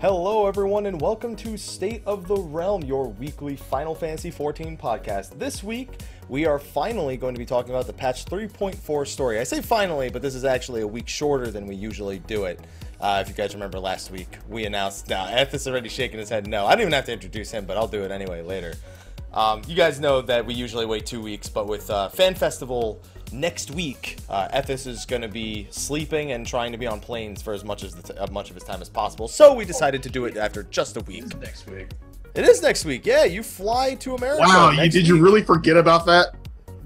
Hello, everyone, and welcome to State of the Realm, your weekly Final Fantasy XIV podcast. This week, we are finally going to be talking about the patch 3.4 story. I say finally, but this is actually a week shorter than we usually do it. Uh, if you guys remember last week, we announced. Now, Ethis already shaking his head no. I don't even have to introduce him, but I'll do it anyway later. Um, you guys know that we usually wait two weeks, but with uh, Fan Festival next week, uh, Ethis is going to be sleeping and trying to be on planes for as much as the t- uh, much of his time as possible. So we decided to do it after just a week. next week. It is next week. Yeah, you fly to America. Wow, you, next did you really forget about that?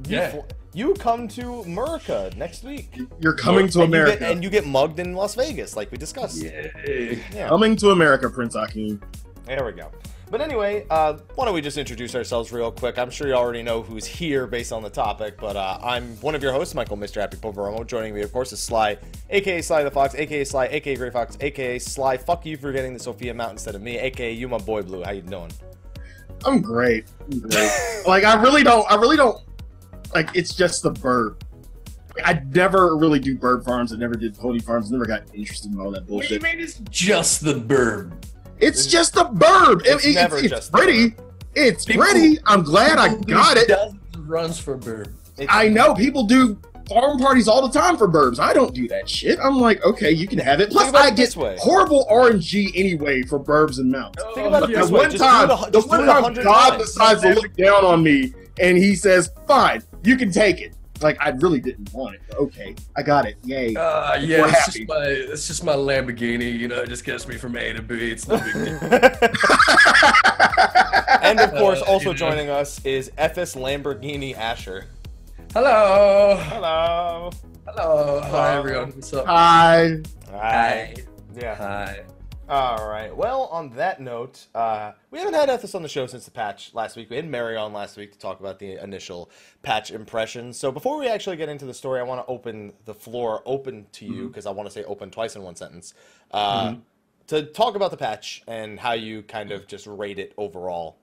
You, Yeah. fl- you come to America next week. You're coming to and You America. get, and you get mugged in Las Vegas, like we discussed. Yay. Yeah. Coming to America, Prince Akeem. There we go. But anyway, uh, why don't we just introduce ourselves real quick? I'm sure you already know who's here based on the topic, but uh, I'm one of your hosts, Michael, Mr. Happy Poveromo. Joining me, of course, is Sly, aka Sly the Fox, aka Sly, aka Gray Fox, aka Sly. Fuck you for getting the Sophia Mount instead of me, aka you, my boy Blue. How you doing? I'm great. I'm great. like I really don't. I really don't. Like it's just the bird. I never really do bird farms. I never did pony farms. Never got interested in all that What do you bullshit. mean it's just the burb? It's just a bird. It's it- never it's, just the pretty. It's People- pretty. I'm glad I got it. Runs for burb. It's- I know people do farm parties all the time for birds. I don't do that shit. I'm like, okay, you can have it. Plus, I get way. horrible RNG anyway for burbs and mounts. Think about it this one do time, a- the one time God decides to look down on me and he says, "Fine, you can take it." Like I really didn't want it. but Okay, I got it. Yay! Uh, yeah, We're it's happy. just, my, it's just my Lamborghini, you know, it just gets me from A to B. It's no big deal. and of course, Uh, also you know. joining us is Ethis Lamborghini Asher. Hello. Hello. Hello. Hi, everyone. What's up? Hi. Hi. Yeah. Hi. All right. Well, on that note, uh, we haven't had Ethis on the show since the patch last week. We had Mary on last week to talk about the initial patch impressions. So before we actually get into the story, I want to open the floor open to you because I want to say open twice in one sentence uh, to talk about the patch and how you kind of just rate it overall.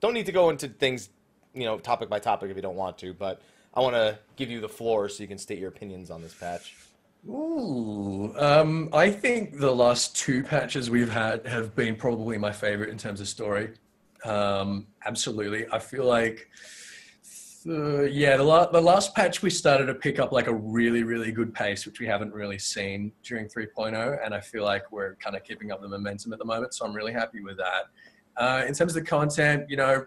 Don't need to go into things, you know, topic by topic if you don't want to, but I want to give you the floor so you can state your opinions on this patch. Ooh, um, I think the last two patches we've had have been probably my favorite in terms of story. Um, absolutely, I feel like, yeah, the, la- the last patch we started to pick up like a really, really good pace, which we haven't really seen during 3.0, and I feel like we're kind of keeping up the momentum at the moment. So I'm really happy with that. Uh, in terms of the content, you know,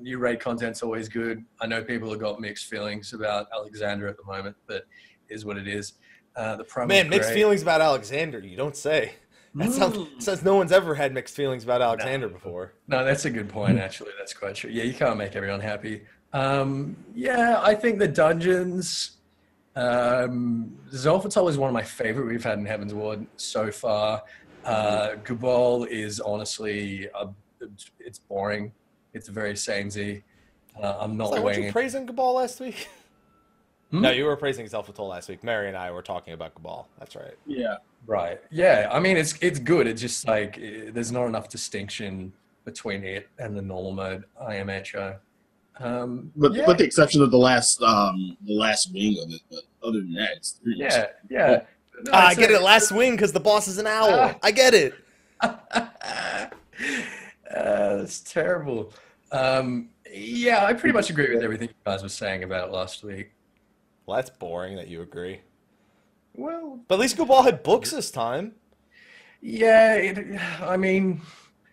new raid content's always good. I know people have got mixed feelings about Alexander at the moment, but is what it is. Uh, the promo Man, mixed feelings about Alexander. You don't say. That sounds Mm. says no one's ever had mixed feelings about Alexander before. No, that's a good point. Actually, that's quite true. Yeah, you can't make everyone happy. Um, yeah, I think the dungeons. Um, Xelphatol is one of my favorite we've had in Heavensward so far. Uh, Gubal is honestly, uh, it's boring. It's very samey. Uh, I'm not Like, weren't weighing. you praising Gubal last week? Hmm? No, you were praising Xelphatol last week. Mary and I were talking about Gubal. That's right. Yeah. Right. Yeah. I mean, it's it's good. It's just like eh, there's not enough distinction between it and the normal mode IMHO. Um, But yeah, with the exception of the last um the last wing of it, but other than that, it's pretty much- yeah, yeah. No, Ah, I get a- it. Last wing because the boss is an owl. Ah. I get it. uh, that's terrible. Um, yeah, I pretty much agree with everything you guys were saying about it last week. Well, that's boring that you agree. Well, But at least Gubal had books this time. yeah. It, I mean,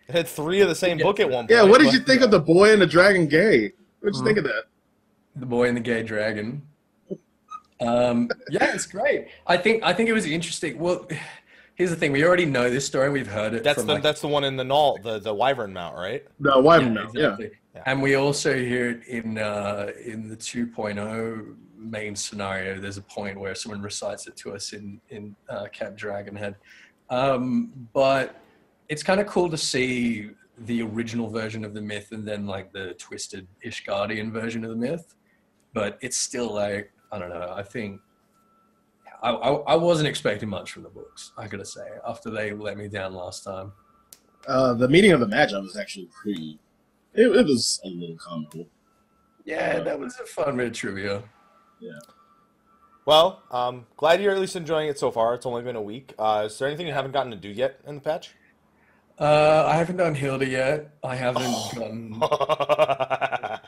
It had three of the same Yeah. book at one point. Yeah. What did but- you think of the boy and the dragon gay? What did you think of that? The Boy and the Gay Dragon. Um, yeah, it's great. I think I think it was interesting. Well, here's the thing: we already know this story. We've heard it. That's from the like, that's the one in the null, the the Wyvern Mount, right? No, why yeah, no? Yeah. exactly. Yeah. And we also hear it in uh, in the 2.0 main scenario. There's a point where someone recites it to us in in uh, Camp Dragonhead. Um, but it's kind of cool to see the original version of the myth and then like the twisted Ishgardian version of the myth. But it's still like I don't know. I think I, I, I wasn't expecting much from the books. I gotta say after they let me down last time. Uh, the meeting of the matchup was actually pretty. It, it was a little comical. Yeah, that was a fun bit of trivia. Well, um, glad you're at least enjoying it so far. It's only been a week. Uh, is there anything you haven't gotten to do yet in the patch? Uh, I haven't done Hilda yet. I haven't done.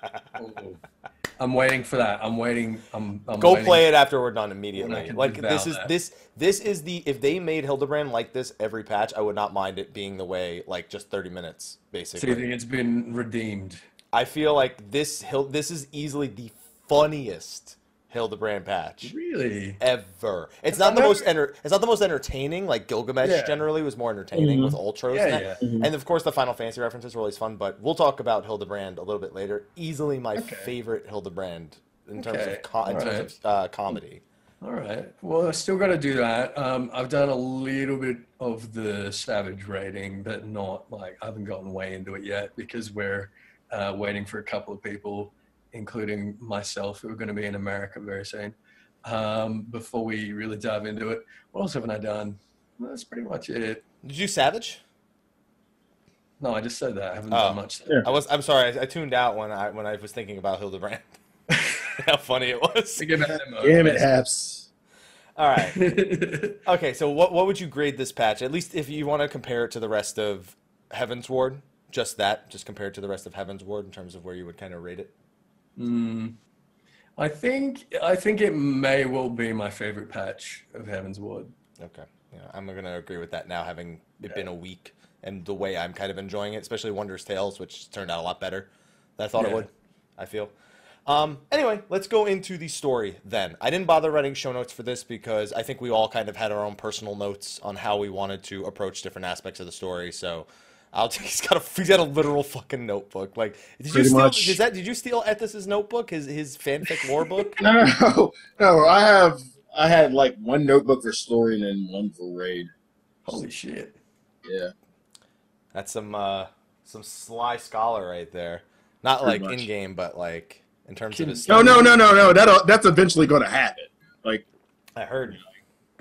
I'm waiting for that. I'm waiting. I'm. I'm Go waiting. play it after we're done immediately. Like this is that. this this is the if they made Hildebrand like this every patch, I would not mind it being the way like just 30 minutes So you basically. think it's been redeemed? I feel like this Hill this is easily the funniest Hildebrand patch Really? ever. It's not the most enter, it's not the most entertaining. Like Gilgamesh Yeah. generally was more entertaining Mhm. with Ultros. Yeah, and, that- yeah. Mhm. and of course the Final Fantasy references were always fun, but we'll talk about Hildebrand a little bit later. Easily my Okay. favorite Hildebrand in terms Okay, of co- in terms alright. of uh, comedy. All right. Well, I still got to do that. Um, I've done a little bit of the Savage rating, but not like I haven't gotten way into it yet because we're uh, waiting for a couple of people, including myself, who are going to be in America very soon, um, before we really dive into it. What else haven't I done? Well, That's pretty much it. Did you Savage? No, I just said that. I haven't Oh. done much. Yeah. I was. I'm sorry. I, I tuned out when I when I was thinking about Hildebrand. How funny it was. Think about them, Damn it, Haps. All right. Okay. So what what would you grade this patch? At least if you want to compare it to the rest of Heavensward, just that, just compare it to the rest of Heavensward in terms of where you would kind of rate it. Mm, I think I think it may well be my favorite patch of Heavensward. Okay. Yeah, I'm gonna agree with that now, having it been a week and the way I'm kind of enjoying it, especially Wondrous Tales, which turned out a lot better than I thought it would. I feel. Um, anyway, let's go into the story then. I didn't bother writing show notes for this because I think we all kind of had our own personal notes on how we wanted to approach different aspects of the story. So, I'll he's got a he's got a literal fucking notebook. Like, did you steal? much. Is that did you steal Ethis's notebook? His his fanfic lore book? No, no, no. I have I had like one notebook for story and then one for raid. Holy shit! Yeah. That's some uh some sly scholar right there. Not Pretty like much. in game, but like in terms Can- of his. No, no, no, no, no. That that's eventually going to happen. Like, I heard.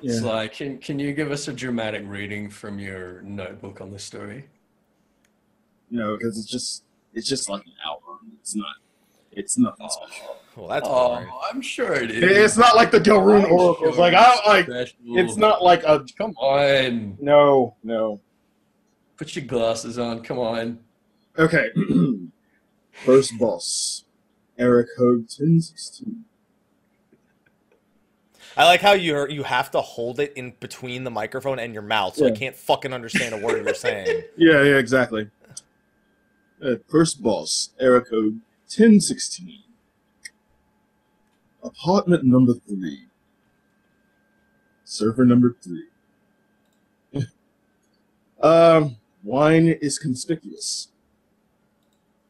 It's like, can can you give us a dramatic reading from your notebook on the story? No, because it's just it's just like an outline. It's not. It's nothing oh, special. Well, that's oh, boring. I'm sure it is. It's not like the Delrune I'm sure Like I it's like. special. It's not like a Come on, no, no. put your glasses on. Come on. Okay. First boss, Eric Hogue, ten sixteen. I like how you you have to hold it in between the microphone and your mouth, so I can't fucking understand a word you're saying. Yeah, yeah, exactly. Uh, first boss, Eric code ten sixteen. Apartment number three. Server number three. um, wine is conspicuous.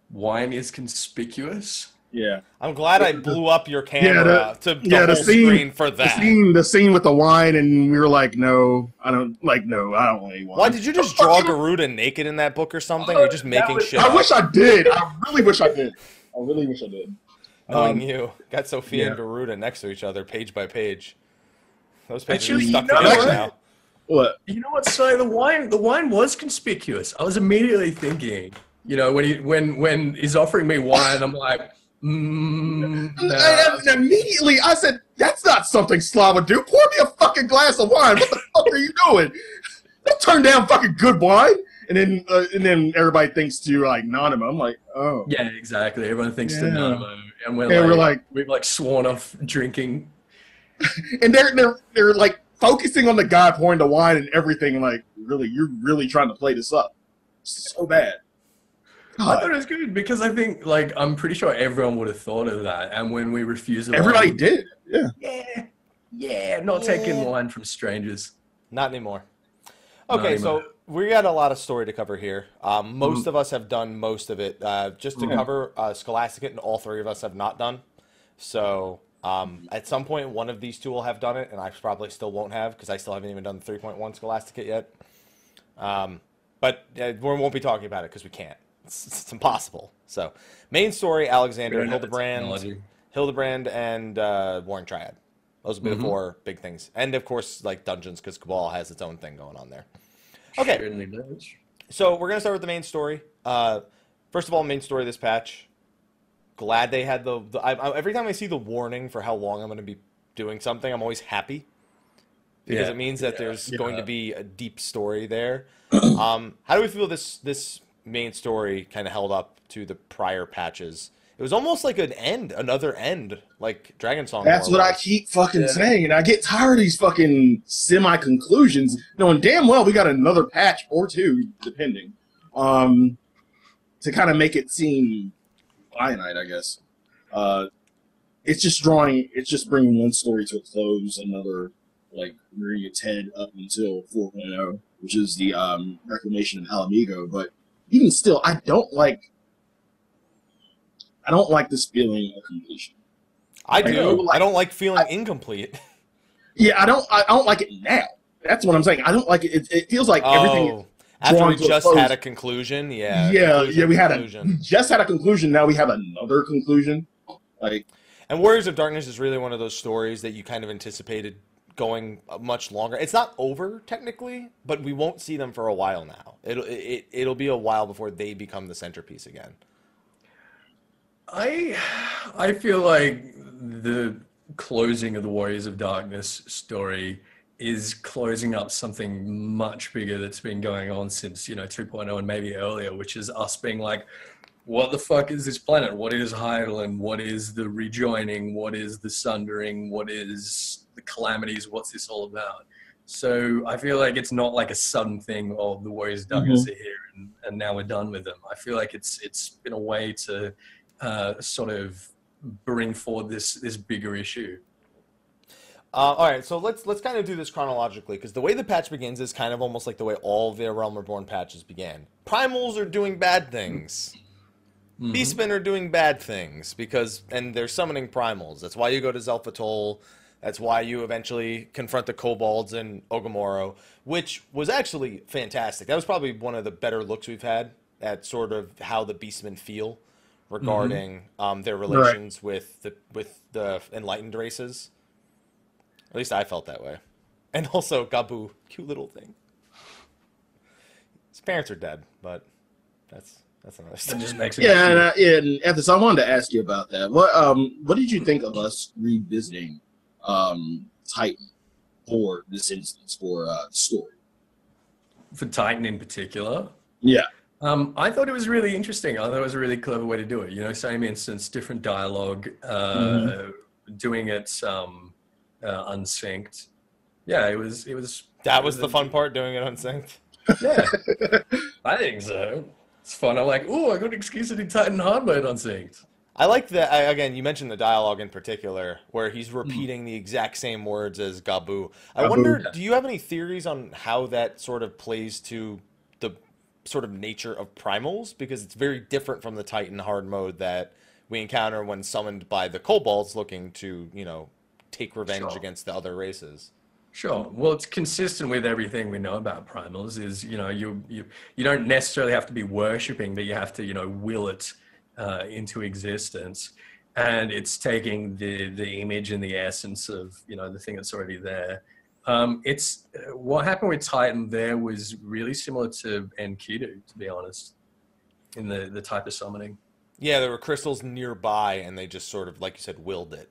Wine is conspicuous. Yeah. I'm glad I blew up your camera the- to the yeah, the scene- screen for that. The that. scene, the scene with the wine, and we were like, "No, I don't like. No, I don't want any wine." Why did you just draw Garuda naked in that book or something? You're just making shit I up. wish I did. I really wish I did. I really wish I did. Knowing Um, you, got Sophia and. Garuda next to each other, page by page. Those pages Actually, are stuck you know together what? now. What? You know what? So the wine, the wine was conspicuous. I was immediately thinking, you know, when he when when he's offering me wine, I'm like, mm, And, and immediately I said, "That's not something Slav would do. Pour me a fucking glass of wine. What the fuck are you doing? Don't turn down fucking good wine." And then uh, and then everybody thinks to like Nanamo. I'm like, oh. yeah, exactly. Everyone thinks to Yeah. Nanamo, and we're And like, we're like, we've like sworn off drinking. and they're they're they're like focusing on the guy pouring the wine and everything. Like, really, you're really trying to play this up so bad. I thought it was good because I think like I'm pretty sure everyone would have thought of that. And when we refused, the everybody wine, did. Yeah. yeah, yeah, not taking wine from strangers. Not anymore. Not Okay, anymore. so we got a lot of story to cover here. Um, most Mm. of us have done most of it. Uh, just to Yeah. cover uh, Scholastic, and all three of us have not done. So um, at some point, one of these two will have done it, and I probably still won't have because I still haven't even done the 3.1 Scholastic yet. Um, but uh, we won't be talking about it because we can't. It's, it's impossible. So main story: Alexander, don't have the Hildebrand, technology. Hildebrand, and uh, Warring Triad. Those would be Mhm. the four big things, and of course, like dungeons, because Gubal has its own thing going on there. Okay, Certainly does. so we're gonna start with the main story. Uh, first of all, main story of this patch. Glad they had the. the I, I, every time I see the warning for how long I'm gonna be doing something, I'm always happy. because Yeah, it means that yeah, there's yeah. going to be a deep story there. um, how do we feel this this main story kind of held up to the prior patches? It was almost like an end, another end, like Dragonsong. That's more what I keep fucking Yeah. saying. I get tired of these fucking semi conclusions, knowing damn well we got another patch or two, depending, um, to kind of make it seem finite. I guess. Uh, it's just drawing. It's just bringing one story to a close, another like rearing its head up until 4.0, which is the um, reclamation of Ala Mhigo. But even still, I don't like. I don't like this feeling of completion. I do. I don't like feeling incomplete. Yeah, I don't. I don't like it now. That's what I'm saying. I don't like it. It, it feels like everything. oh, after we a just had a conclusion, yeah. yeah, conclusion, yeah. We had a we just had a conclusion. Now we have another conclusion. Like, And Warriors of Darkness is really one of those stories that you kind of anticipated going much longer. It's not over technically, but we won't see them for a while now. It'll it, it'll be a while before they become the centerpiece again. I I feel like the closing of the Warriors of Darkness story is closing up something much bigger that's been going on since you know 2.0 and maybe earlier, which is us being like, what the fuck is this planet? What is Hydaelyn? What is the rejoining? What is the sundering? What is the calamities? What's this all about? So I feel like it's not like a sudden thing. Oh, the Warriors of Darkness are here, and, and now we're done with them. I feel like it's it's been a way to uh, sort of bring forward this this bigger issue. Uh, all right, so let's let's kind of do this chronologically because the way the patch begins is kind of almost like the way all the Realm Reborn patches began. Primals are doing bad things. Mhm. Beastmen are doing bad things because, and they're summoning primals. That's why you go to Zelfatol. That's why you eventually confront the kobolds in O'Ghomoro, which was actually fantastic. That was probably one of the better looks we've had at sort of how the Beastmen feel regarding um, their relations with the with the enlightened races. At least I felt that way. And also Gabu, cute little thing. His parents are dead, but that's that's another It story. just makes it yeah, and, uh, yeah, and Ethis, I wanted to ask you about that. What um, what did you think of us revisiting um Titan for this instance for uh story? for Titan in particular. Yeah, Um, I thought it was really interesting. I thought it was a really clever way to do it. You know, same instance, different dialogue, uh, doing it um, uh, unsynced. Yeah, it was. It was. That was the fun part, doing it unsynced. Yeah, I think so. It's fun. I'm like, oh, I got an excuse to do Titan hard mode unsynced. I like that. I, again, you mentioned the dialogue in particular, where he's Hmm. repeating the exact same words as Gabu. I Gabu, wonder, yeah. do you have any theories on how that sort of plays to the sort of nature of primals? Because it's very different from the Titan hard mode that we encounter when summoned by the kobolds looking to, you know, take revenge Sure. against the other races. Sure. Well, it's consistent with everything we know about primals. Is you know you you you don't necessarily have to be worshiping, but you have to you know will it uh, into existence, and it's taking the the image and the essence of you know the thing that's already there. Um, it's uh, what happened with Titan. There was really similar to Enkidu, to be honest, in the the type of summoning. Yeah, there were crystals nearby, and they just sort of, like you said, willed it.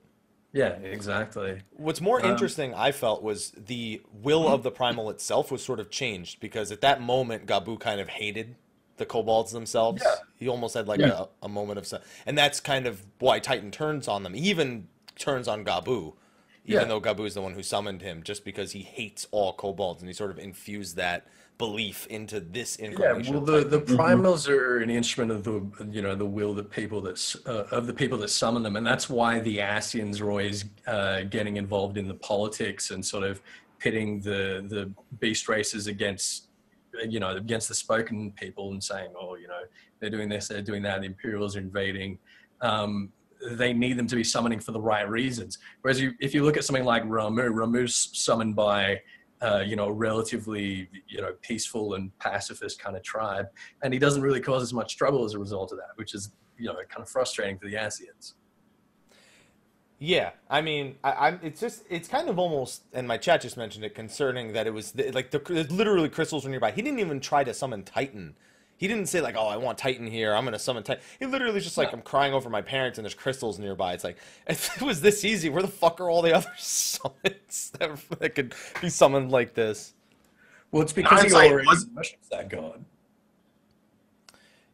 Yeah, exactly. What's more Um, interesting, I felt, was the will of the primal itself was sort of changed because at that moment, Gabu kind of hated the kobolds themselves. Yeah. He almost had like Yeah. a, a moment of, and that's kind of why Titan turns on them. He even turns on Gabu, even Yeah. though Gabu is the one who summoned him, just because he hates all kobolds, and he sort of infused that belief into this incarnation. Yeah, well, of the, Titan. the Mm-hmm. primals are an instrument of the you know the will that people that uh, of the people that summon them, and that's why the Ascians are always uh, getting involved in the politics and sort of pitting the the beast races against you know against the spoken people and saying, oh, you know, they're doing this, they're doing that, the Imperials are invading. Um, they need them to be summoning for the right reasons. Whereas you, if you look at something like Ramuh, Ramuh's summoned by uh, you know, a relatively, you know, peaceful and pacifist kind of tribe, and he doesn't really cause as much trouble as a result of that, which is, you know, kind of frustrating for the Ascians. Yeah, I mean, I, I'm. It's just, it's kind of almost, and my chat just mentioned it concerning that it was the, like the there's literally crystals were nearby. He didn't even try to summon Titan. He didn't say like, "Oh, I want Titan here. I'm gonna summon Titan." He literally was just like, No. "I'm crying over my parents and there's crystals nearby." It's like, if it was this easy, where the fuck are all the other summons that, that could be summoned like this? Well, it's because he already was- that god.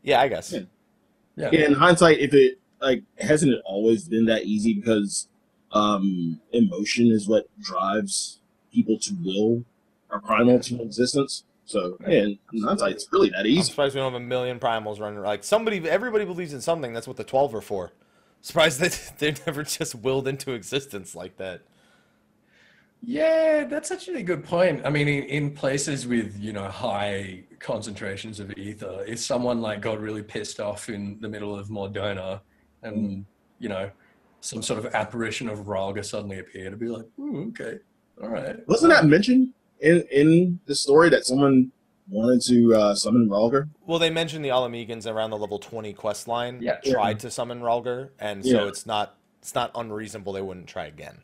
Yeah, I guess. Yeah. Yeah. in hindsight, if it like hasn't it always been that easy because um emotion is what drives people to will or primal to existence. So yeah, in hindsight, it's really that I'm easy. surprised we don't have a million primals running. Like somebody, everybody believes in something. That's what the twelve are for. Surprised that they're never just willed into existence like that. Yeah, that's actually a good point. I mean, in, in places with, you know, high concentrations of ether, if someone like got really pissed off in the middle of Mor Dhona and, you know, some sort of apparition of Rhalgr suddenly appeared, to be like, Ooh, okay, all right. Wasn't that mentioned in in the story that someone wanted to uh, summon Rhalgr? Well, they mentioned the Ala Mhigans around the level twenty quest line. Yeah. tried to summon Rhalgr, and so Yeah. it's not it's not unreasonable they wouldn't try again.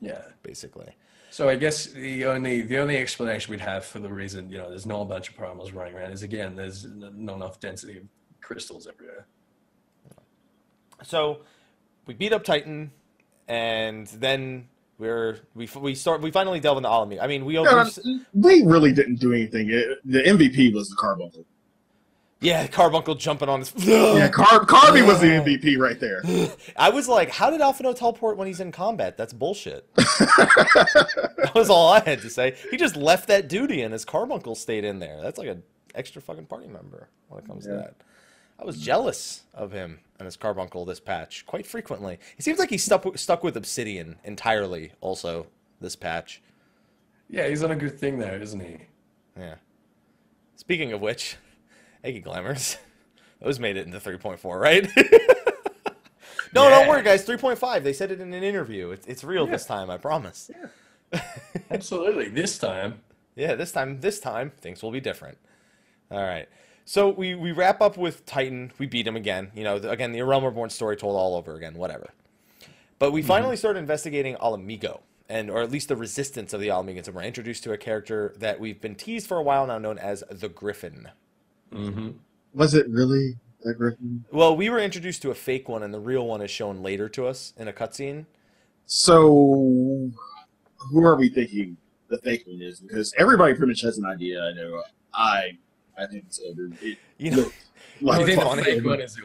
Yeah. Basically, So I guess the only the only explanation we'd have for the reason, you know, there's not a bunch of primals running around is again, there's n- not enough density of crystals everywhere. So we beat up Titan, and then we're we we start we finally delve into Ala Mhigo. I mean, we, Yeah, we they really didn't do anything. It, the MVP was the Carbuncle. yeah, Carbuncle jumping on his. Yeah, Car- Carby was the MVP right there. I was like, how did Alphinaud teleport when he's in combat? That's bullshit. that was all I had to say. He just left that duty and his carbuncle stayed in there. That's like an extra fucking party member when it comes to that. I was jealous of him and his carbuncle this patch quite frequently. It seems like he's stuck stuck with Obsidian entirely. Also, this patch. Yeah, he's on a good thing there, isn't he? Yeah. Speaking of which, Eggy Glamours, those made it into 3.4, right? no, don't worry, guys. 3.5. They said it in an interview. It's, it's real this time, I promise. Yeah. Absolutely. This time. Yeah, this time, this time, things will be different. All right. So we, we wrap up with Titan. We beat him again. You know, the, again, the Realm Reborn story told all over again, whatever. But we finally started investigating Ala Mhigo, and or at least the resistance of the Ala Mhigans, and we're introduced to a character that we've been teased for a while now, known as the Griffin. Mm-hmm. Was it really that Griffin? Well, we were introduced to a fake one, and the real one is shown later to us in a cutscene. So, who are we thinking the fake one is? Because everybody pretty much has an idea. I know. I I think it's over. It You know, like I the fake one is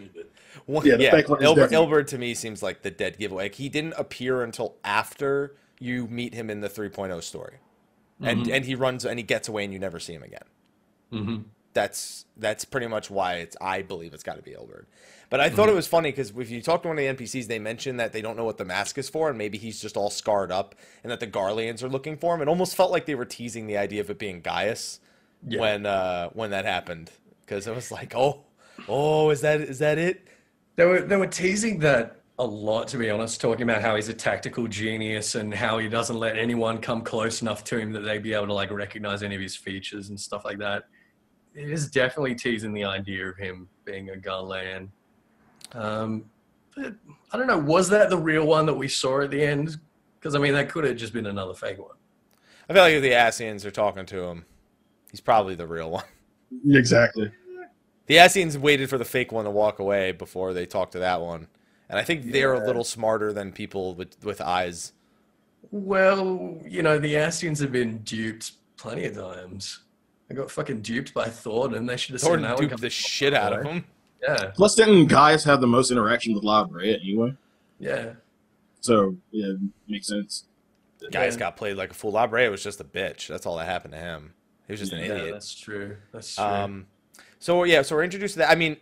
one, Yeah, yeah, fake one is Ilberd, Ilberd to me seems like the dead giveaway. Like, he didn't appear until after you meet him in the 3.0 story, and Mhm. and he runs and he gets away, and you never see him again. Mm-hmm. That's that's pretty much why it's. I believe it's got to be Ilberd. But I thought it was funny because if you talk to one of the NPCs, they mention that they don't know what the mask is for, and maybe he's just all scarred up, and that the Garleans are looking for him. It almost felt like they were teasing the idea of it being Gaius Yeah. when uh, when that happened, because it was like, oh, oh, is that is that it? They were they were teasing that a lot, to be honest, talking about how he's a tactical genius and how he doesn't let anyone come close enough to him that they'd be able to like recognize any of his features and stuff like that. It is definitely teasing the idea of him being a Garlean. Um, but I don't know, was that the real one that we saw at the end? Because I mean, that could have just been another fake one. I feel like if the Ascians are talking to him, he's probably the real one. exactly. The Ascians waited for the fake one to walk away before they talked to that one, and I think they're a little smarter than people with with eyes. Well, you know, the Ascians have been duped plenty of times. They got fucking duped by Thor, and they should have seen Thor that duped the shit out of him. Yeah, Plus, didn't Gaius have the most interaction with La Brea anyway? yeah. So yeah, makes sense. Guys Yeah. got played like a fool. Labre was just a bitch. That's all that happened to him. He was just an Yeah, idiot. that's true. That's true. Um, so yeah, so we're introduced to that. I mean,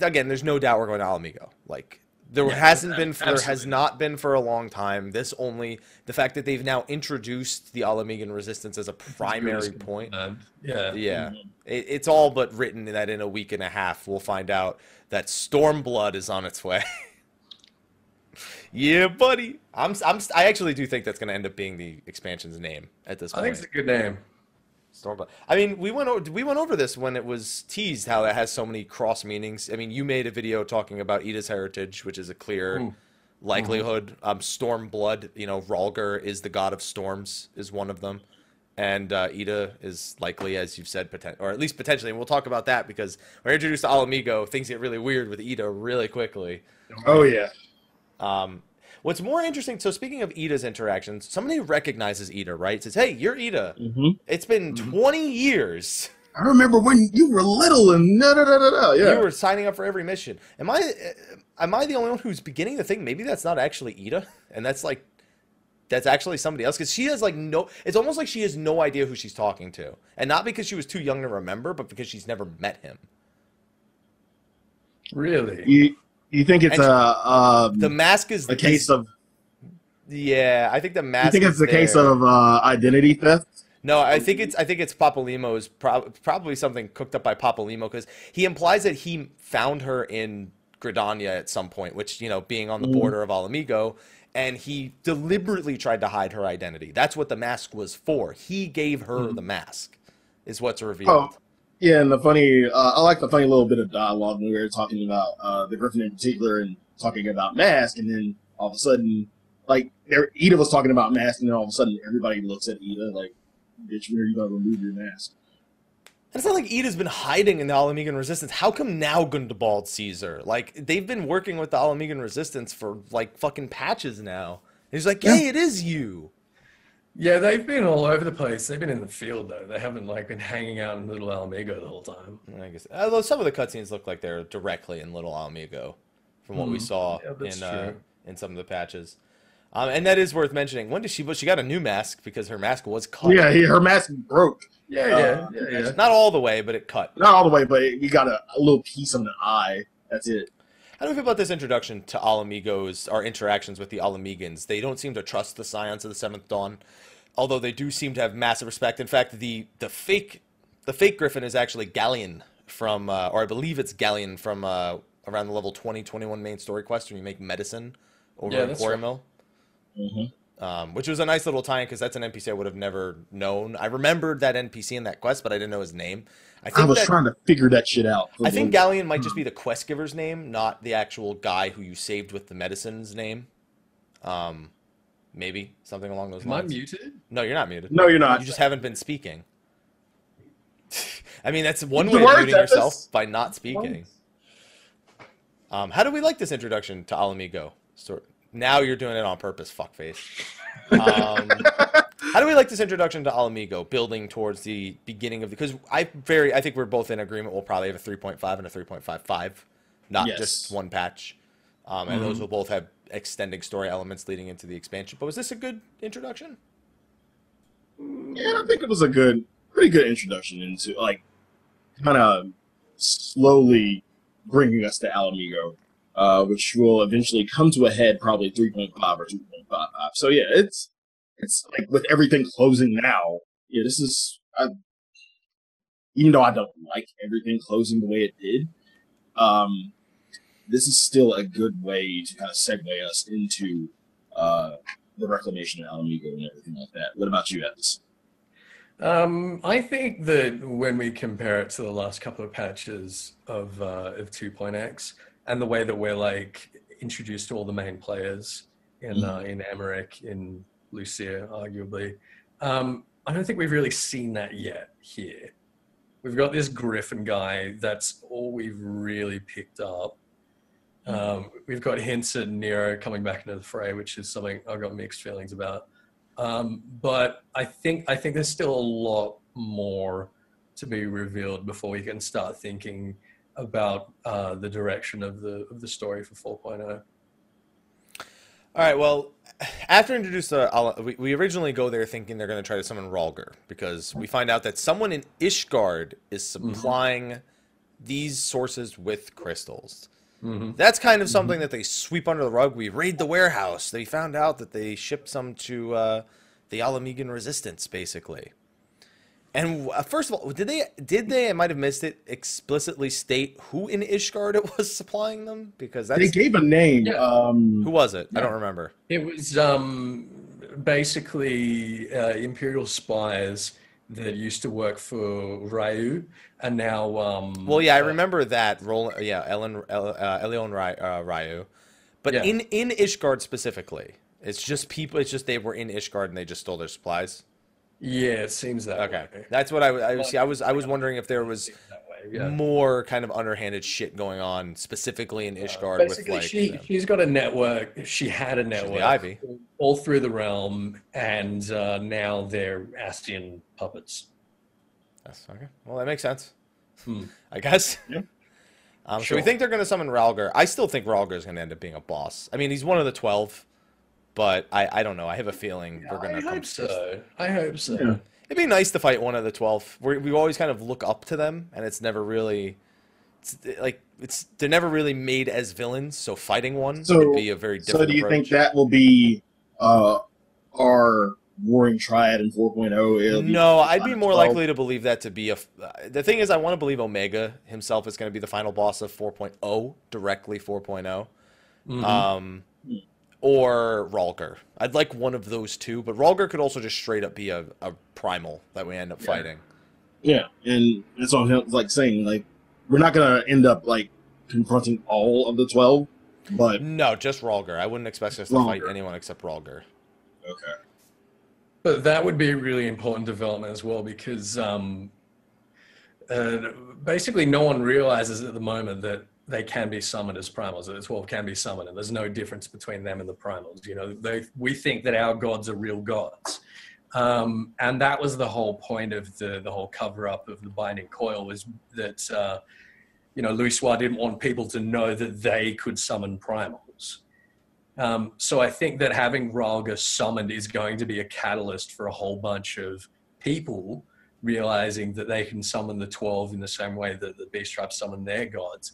again, there's no doubt we're going to Ala Mhigo. Like there Yeah, hasn't a- been, for, there has not been for a long time. This only the fact that they've now introduced the Ala Mhigan resistance as a primary point. And, yeah. Yeah, it, it's all but written that in a week and a half we'll find out that Stormblood is on its way. yeah, buddy. I'm, I'm, I actually do think that's going to end up being the expansion's name at this point. I think it's a good name. Stormblood. I mean, we went over, we went over this when it was teased how it has so many cross meanings. I mean, you made a video talking about Yda's heritage, which is a clear Mm. likelihood. Um, Stormblood, you know, Rhalgr is the god of storms, is one of them. and uh, Yda is likely, as you've said, poten- or at least potentially. And we'll talk about that because when we're introduced to Ala Mhigo, things get really weird with Yda really quickly. Oh yeah. Um, what's more interesting, so speaking of Yda's interactions, somebody recognizes Yda, right? Says, "Hey, you're Yda. hmm It's been Mhm. 20 years. I remember when you were little and da da da da da. Yeah. You were signing up for every mission. Am I? uh, Am I the only one who's beginning to think maybe that's not actually Yda, and that's like." That's actually somebody else because she has like no. It's almost like she has no idea who she's talking to, and not because she was too young to remember, but because she's never met him. Really? You think it's And a um, The mask is a case of Yeah, I think the mask. you think it's is a case of uh, identity theft? No, I think it's I think it's Papalymos prob- probably something cooked up by Papalymo because he implies that he found her in Gridania at some point, which you know, being on the Mhm. border of Ala Mhigo, and he deliberately tried to hide her identity. That's what the mask was for. He gave her Mhm. the mask, is what's revealed. Oh, yeah, and the funny, uh, I like the funny little bit of dialogue when we were talking about uh, the Griffin in particular and talking about Mask, and then all of a sudden, like, there, Yda was talking about Mask, and then all of a sudden, everybody looks at Yda like, bitch, when are you going to remove your mask? And it's not like Yda's been hiding in the Ala Mhigan Resistance. How come now Gundabald sees her? Like they've been working with the Ala Mhigan Resistance for like fucking patches now. And he's like, Yeah. "Hey, it is you." Yeah, they've been all over the place. They've been in the field though. They haven't like been hanging out in Little Ala Mhigo the whole time. I guess although some of the cutscenes look like they're directly in Little Ala Mhigo, from what we Hmm. saw Yeah, in uh, in some of the patches. Um, and that is worth mentioning. When did she? But she got a new mask because her mask was cut. Yeah, he, her mask broke. Yeah, Uh, yeah, yeah, yeah. Not all the way, but it cut. Not all the way, but you got a, a little piece on the eye. That's it. How do you feel about this introduction to Alamigos, our interactions with the Ala Mhigans? They don't seem to trust the Scions of the Seventh Dawn, although they do seem to have massive respect. In fact, the the fake the fake Griffin is actually Galleon from, uh, or I believe it's Galleon from uh, around the level 20, 21 main story quest when you make medicine over Yeah, in that's Quarry right. Mill. hmm Um, which was a nice little tie-in because that's an NPC I would have never known. I remembered that NPC in that quest, but I didn't know his name. I I was that, trying to figure that shit out. I think Galleon might just be the quest giver's name, not the actual guy who you saved with the medicine's name. Um, maybe something along those lines. Am I lines. muted? No, you're not muted. No, you're not. You just haven't been speaking. I mean, that's one The way of muting that's- yourself by not speaking. Um, how do we like this introduction to Ala Mhigo? So now you're doing it on purpose, fuckface. Um, how do we like this introduction to Ala Mhigo, building towards the beginning of the? Because I very, I think we're both in agreement. We'll probably have a 3.5 and a 3.55, not Yes. just one patch. Um, and those will both have extending story elements leading into the expansion. But was this a good introduction? Yeah, I think it was a good, pretty good introduction into like kind of slowly bringing us to Ala Mhigo, uh, which will eventually come to a head probably 3.5 or 2.55. So yeah, it's it's like with everything closing now. Yeah, this is I, even though I don't like everything closing the way it did. Um, this is still a good way to kind of segue us into uh, the reclamation of Ala Mhigo and everything like that. What about you, Epps? Um, I think that when we compare it to the last couple of patches of uh, of 2.x and the way that we're like introduced to all the main players in uh, in Emmerich, in Lucia, arguably, um, I don't think we've really seen that yet here. We've got this Griffin guy. That's all we've really picked up. Um, we've got hints at Nero coming back into the fray, which is something I've got mixed feelings about. Um, but I think I think there's still a lot more to be revealed before we can start thinking about uh, the direction of the of the story for oh. 4.0. All right. Well, after introduced the, Ala- we, we originally go there thinking they're going to try to summon Rhalgr because we find out that someone in Ishgard is supplying these sources with crystals. Mm-hmm. That's kind of something that they sweep under the rug. We raid the warehouse. They found out that they shipped some to uh, the Ala Mhigan Resistance, basically. And uh, first of all, did they? Did they? I might have missed it. Explicitly state who in Ishgard it was supplying them because They gave a name. Yeah. Um, who was it? I don't remember. It was um, basically uh, imperial spies that used to work for Ryu, and now um, Well, yeah, I uh, remember that. Roll, yeah, Ellen, El, uh, Elion Ry, uh, Ryu, but Yeah. in in Ishgard specifically, it's just people. It's just they were in Ishgard and they just stole their supplies. Yeah, it seems that Okay, way. that's what I, was- I was. See, I was I was wondering if there was Seems that way, yeah. more kind of underhanded shit going on specifically in Ishgard with Basically, like she them. she's got a network. She had a the network Ivy. all through the realm, and uh, now they're Ascian puppets. That's okay. Well, that makes sense. Hmm. I guess. Yeah. Um, So we think they're going to summon Rhalgr. I still think Rhalgr is going to end up being a boss. I mean, he's one of the twelve, but I, I don't know. I have a feeling we're going to come. hope so. I hope so. Yeah. It'd be nice to fight one of the twelve. We we always kind of look up to them, and it's never really. It's like it's they're never really made as villains. So fighting one So- would be a very different. So do you think that will be uh, our Warring Triad in 4.0? No, I'd be more 12? likely to believe that to be a. The thing is, I want to believe Omega himself is going to be the final boss of 4.0, directly 4.0, Mhm. um, or Rhalgr. I'd like one of those two, but Rhalgr could also just straight up be a, a primal that we end up Yeah. fighting. Yeah, and that's all him like saying like we're not gonna end up like confronting all of the twelve, but No, just Rhalgr. I wouldn't expect us to fight anyone except Rhalgr. okay. But that would be a really important development as well because um, uh, basically no one realizes at the moment that they can be summoned as primals. The 12 can be summoned, and there's no difference between them and the primals. You know, they, we think that our gods are real gods. Um, and that was the whole point of the, the whole cover up of the binding coil was that, uh, you know, Louisoix didn't want people to know that they could summon primals. Um, so I think that having Rhalgr summoned is going to be a catalyst for a whole bunch of people realizing that they can summon the 12 in the same way that the Beast Tribes summon their gods.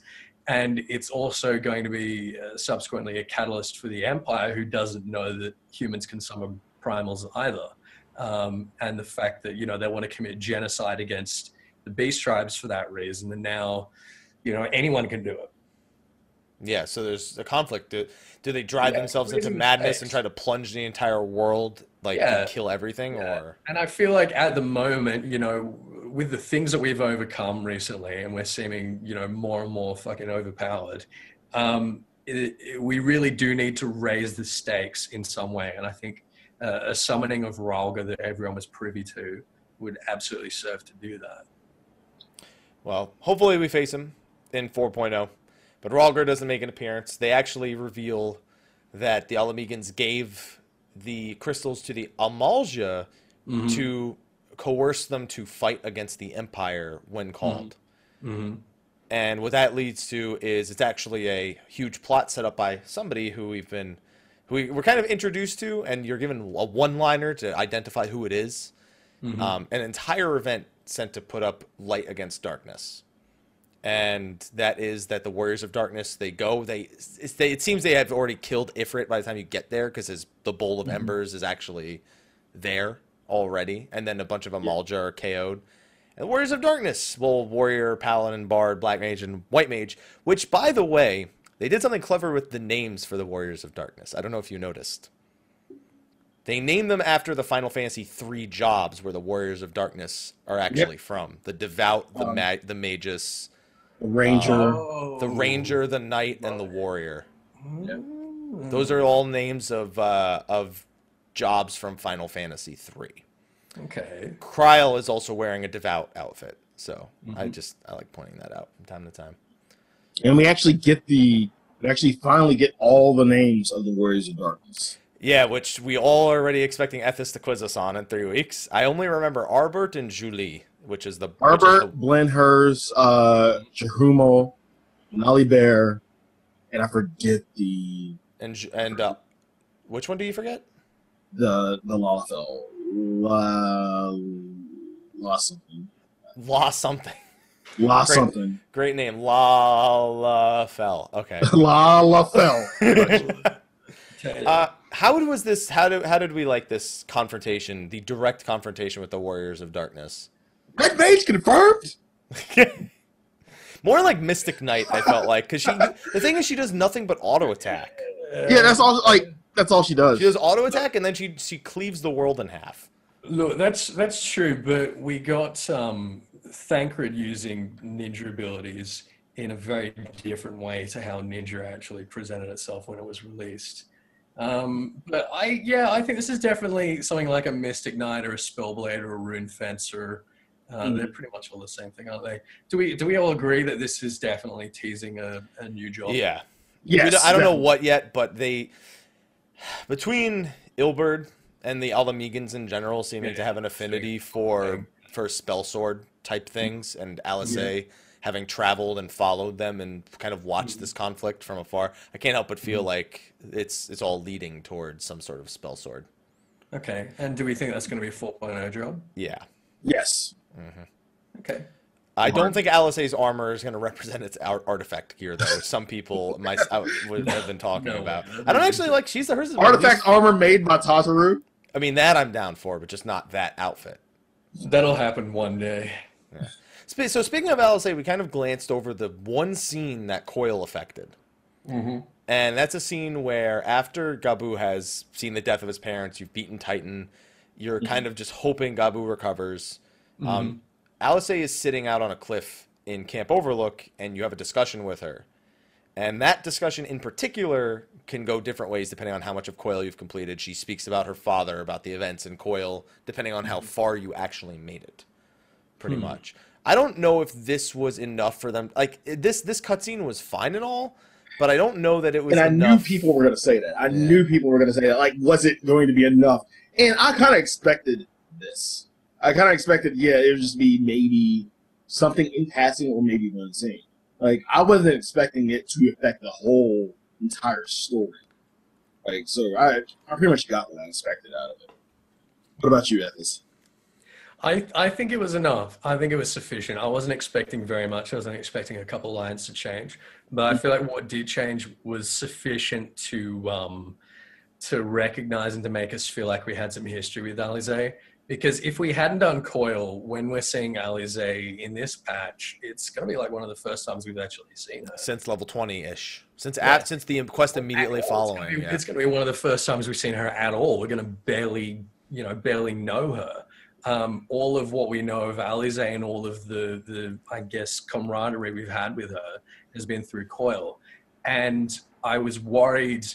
And it's also going to be uh, subsequently a catalyst for the Empire who doesn't know that humans can summon primals either. Um, and the fact that, you know, they want to commit genocide against the Beast Tribes for that reason. And now, you know, anyone can do it. Yeah, so there's a conflict. Do, do they drive Yeah, themselves into madness and try to plunge the entire world, like Yeah. kill everything, Yeah. or And I feel like at the moment, you know, with the things that we've overcome recently, and we're seeming, you know, more and more fucking overpowered, um, it, it- we really do need to raise the stakes in some way. And I think uh, a summoning of Rhalgr that everyone was privy to would absolutely serve to do that. Well, hopefully we face him in 4.0. But Rhalgr doesn't make an appearance. They actually reveal that the Ala Mhigans gave the crystals to the Amalj'aa Mhm. to coerce them to fight against the Empire when called. Mhm. And what that leads to is it's actually a huge plot set up by somebody who we've been, who we, we're kind of introduced to, and you're given a one-liner to identify who it is. Mhm. Um, an entire event sent to put up light against darkness, and that is that the Warriors of Darkness they go they, it's, they it seems they have already killed Ifrit by the time you get there because the bowl of embers is actually there already, and then a bunch of Amalj'aa are KO'd. And the Warriors of Darkness, well, Warrior, Paladin, Bard, Black Mage, and White Mage, which, by the way, they did something clever with the names for the Warriors of Darkness. I don't know if you noticed. They named them after the Final Fantasy three jobs where the Warriors of Darkness are actually from. The Devout, the, Um, the Magus, The Ranger. Oh. the Ranger, the Knight, and the Warrior. Mm. Those are all names of, uh, of jobs from Final Fantasy III. Okay. Krile is also wearing a devout outfit. So I Mhm. just I like pointing that out from time to time. and we actually get the we actually finally get all the names of the Warriors of Darkness. Yeah, which we all are already expecting Ethis to quiz us on in three weeks. I only remember Ardbert and Julie, which is the which is Ardbert, Blenhurst, uh, Jehumo, Nolly Bear, and I forget the the, and and uh, which one do you forget? the the Lawfell. La, La something. La something. La Great. something. Great name, La La Fell. Okay. La La Fell. Uh, how was this? How did how did we like this confrontation? The direct confrontation with the Warriors of Darkness. Red Mage confirmed. More like Mystic Knight, I felt like, because she. The thing is, she does nothing but auto attack. Yeah, that's all. Like that's all she does. She does auto attack, and then she she cleaves the world in half. Look, that's that's true, but we got um, Thancred using ninja abilities in a very different way to how ninja actually presented itself when it was released. Um, but I, yeah, I think this is definitely something like a Mystic Knight or a Spellblade or a Rune Fencer. Uh, Mhm. They're pretty much all the same thing, aren't they? Do we do we all agree that this is definitely teasing a, a new job? Yeah. We Yes, don't- I don't know what yet, but they between Ilberd and the Ala Mhigans in general seeming to have an affinity for for spell sword type things, and Alice having traveled and followed them and kind of watched this conflict from afar. I can't help but feel like it's it's all leading towards some sort of spell sword. Okay. And do we think that's going to be a 4.0 job? Yeah. Yes. Okay. I don't think Alice's armor is going to represent its art- artifact gear, though. which Some people might I would have been talking No, about. I don't actually like. She's the hers. is- Artifact armor made by Tataru. I mean, that I'm down for, but just not that outfit. That'll happen one day. Spe- So speaking of Alice, we kind of glanced over the one scene that Coil affected. Mm-hmm. And that's a scene where after Gabu has seen the death of his parents, you've beaten Titan, you're kind of just hoping Gabu recovers. Um, Alice is sitting out on a cliff in Camp Overlook, and you have a discussion with her. And that discussion in particular can go different ways depending on how much of Coil you've completed. She speaks about her father, about the events in Coil, depending on how far you actually made it. Pretty Hmm. much. I don't know if this was enough for them. Like this, this cutscene was fine and all, but I don't know that it was. And I enough. knew people were going to say that. I knew people were going to say that. Like, was it going to be enough? And I kind of expected this. I kind of expected, yeah, it would just be maybe something in passing or maybe one scene. Like, I wasn't expecting it to affect the whole entire story. Like, so I, I pretty much got what I expected out of it. What about you, Ethis? I, I think it was enough. I think it was sufficient. I wasn't expecting very much. I wasn't expecting a couple lines to change, but I feel like what did change was sufficient to um, to recognize and to make us feel like we had some history with Alisaie. Because if we hadn't done Coil, when we're seeing Alisaie in this patch, it's going to be like one of the first times we've actually seen her. since level twenty ish, since Yeah. af- since the quest immediately all. following. It's be, yeah. gonna be one of the first times we've seen her at all. We're gonna barely, you know, barely know her. Um, all of what we know of Alisaie and all of the, the, I guess, camaraderie we've had with her has been through Coil. And I was worried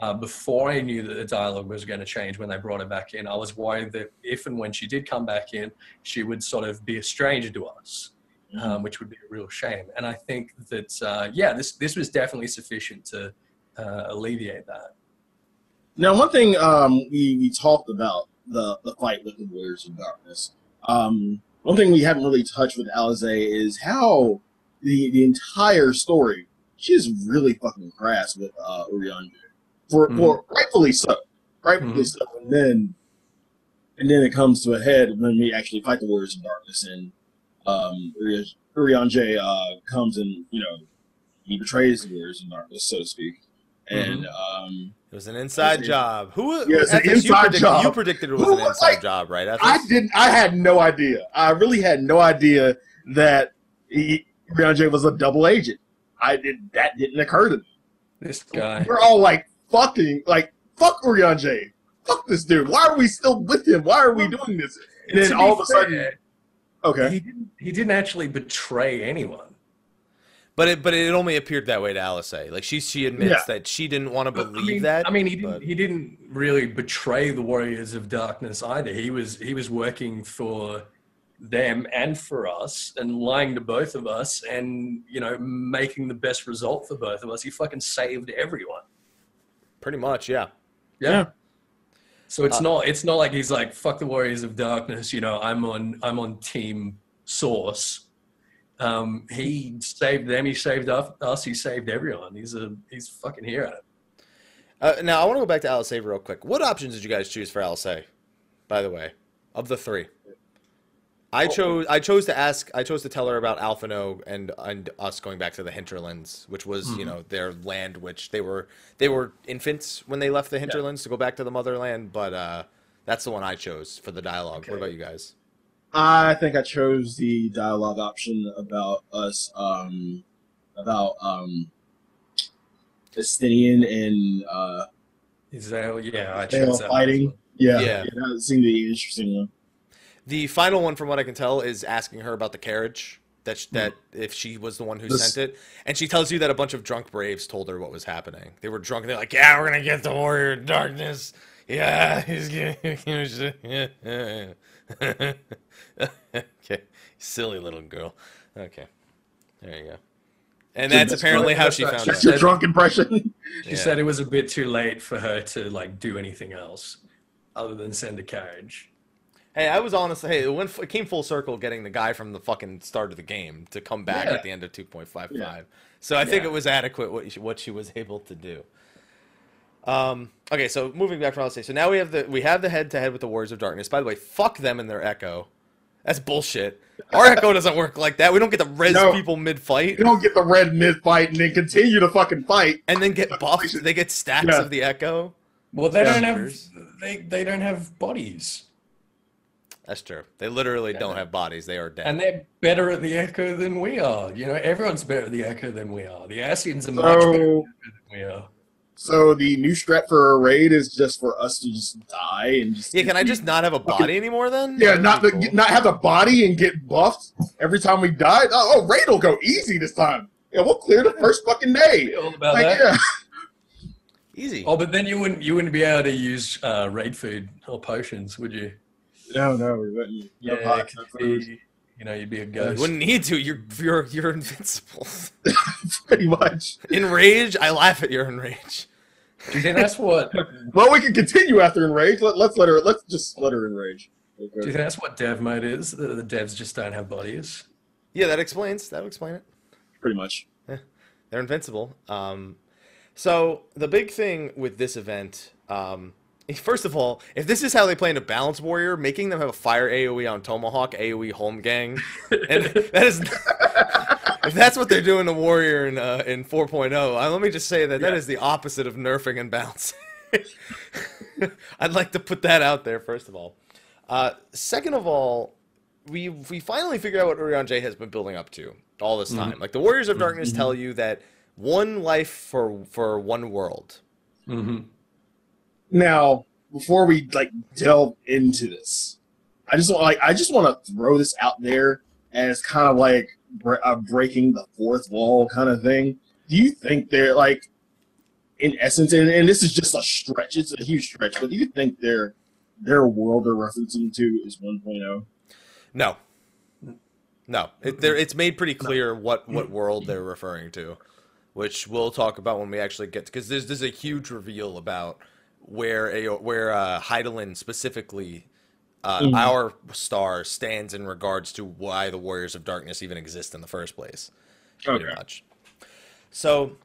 uh, before I knew that the dialogue was going to change when they brought her back in. I was worried that if and when she did come back in, she would sort of be a stranger to us um, which would be a real shame. And I think that uh, yeah, this this was definitely sufficient to uh, alleviate that. Now, one thing um, we, we talked about the, the fight with the Warriors of Darkness. Um, one thing we haven't really touched with Alisaie is how the the entire story she is really fucking crass with uh. For, for rightfully so, rightfully Mhm. so. And then and then it comes to a head when we actually fight the Warriors of Darkness, and um, Uri- Urianger uh, comes and you know he betrays the Warriors of Darkness, so to speak. And um, It was an inside It's- job. Who? Yeah, it's an Ethis, you inside predicted, job. You predicted it was Who an inside like- job, right? Ethis? I didn't. I had no idea. I really had no idea that he, Urianger was a double agent. I did. That didn't occur to me. This guy. We're all like fucking like fuck Urianger. Fuck this dude. Why are we still with him? Why are we doing this? And then all of a sudden, fair, okay. he didn't. He didn't actually betray anyone. But it, but it only appeared that way to Alice. Like she, she admits Yeah. that she didn't want to believe I mean, that. I mean, he didn't. but- He didn't really betray the Warriors of Darkness either. He was. He was working for them and for us, and lying to both of us, and you know, making the best result for both of us. He fucking saved everyone. Pretty much, yeah. Yeah. So it's Uh, not it's not like he's like fuck the Warriors of Darkness. You know, I'm on I'm on Team Source. Um, he saved them. He saved us. us he saved everyone. He's a he's a fucking hero. Uh, now I want to go back to Alice real quick. What options did you guys choose for Alice? By the way, of the three, I chose. I chose to ask. I chose to tell her about Alphinaud and and us going back to the hinterlands, which was you know their land, which they were they were infants when they left the hinterlands to go back to the motherland. But uh, that's the one I chose for the dialogue. What about you guys? I think I chose the dialogue option about us, um, about um, Estinian and uh, Is that yeah? I they all chose that. fighting. Yeah, Yeah. that seemed to be an interesting one. The final one, from what I can tell, is asking her about the carriage that sh- hmm. that if she was the one who This- sent it, and she tells you that a bunch of drunk braves told her what was happening. They were drunk. and They're like, "Yeah, we're gonna get the warrior of darkness. Yeah, he's getting." okay, silly little girl. Okay, there you go. And that's That's apparently how That's she found She out. That's your drunk impression. She Yeah. said it was a bit too late for her to like do anything else other than send a carriage. Hey, I was honestly. Hey, it, went, it came full circle getting the guy from the fucking start of the game to come back Yeah. at the end of 2.55. Yeah. So I think Yeah. it was adequate what she, what she was able to do. Um. Okay, so moving back from all say, so now we have the we have the head to head with the Warriors of Darkness. By the way, fuck them and their Echo. That's bullshit. Our Echo doesn't work like that. We don't get to res No. people mid fight You don't get the red mid fight and then continue to fucking fight. and then get buffed. They get stacks Yeah. of the Echo. Well, they Yeah. don't have they they don't have bodies, That's true. They literally don't have bodies. They are dead. and they're better at the echo than we are. You know, everyone's better at the echo than we are. The Ascians are much better than we are. so the new strat for a raid is just for us to just die and just yeah, can I just not have a body anymore then? yeah That'd not the, cool. not have the body and get buffed every time we die? Oh, oh, raid will go easy this time. Yeah, we'll clear the first fucking day. All about Like, that. yeah. easy. Oh, but then you wouldn't you wouldn't be able to use uh, raid food or potions, would you? No, no, we wouldn't. Yeah, no be, you know, you'd be a You ghost. wouldn't need to. You're you're you're invincible. pretty much. In rage, I laugh at your enrage. Do you think that's what? Well, we can continue after enrage. Let, let's let her. Let's just let her enrage. Do you think that's what dev mode is? The, the devs just don't have bodies. Yeah, that explains. That would explain it. Pretty much. Yeah. They're invincible. Um, so the big thing with this event, um, first of all, if this is how they plan to balance warrior, making them have a fire AOE on Tomahawk, AOE home gang, and that is. If that's what they're doing to Warrior in uh, in 4.0, uh, let me just say that that Yeah. is the opposite of nerfing and bouncing. I'd like to put that out there first of all. Uh, second of all, we we finally figured out what Urianger has been building up to all this time. Like the Warriors of Darkness tell you that one life for for one world. Mm-hmm. Now, before we like delve into this, I just want like I just want to throw this out there as kind of like a breaking the fourth wall kind of thing. Do you think they're like, in essence, and, and this is just a stretch, it's a huge stretch, but do you think their their world they're referencing to is oh? 1.0? No, no, it, it's made pretty clear what what world they're referring to, which we'll talk about when we actually get because there's there's a huge reveal about where a where uh, Hydaelyn specifically. Uh, Mhm. Our star stands in regards to why the Warriors of Darkness even exist in the first place. pretty much. So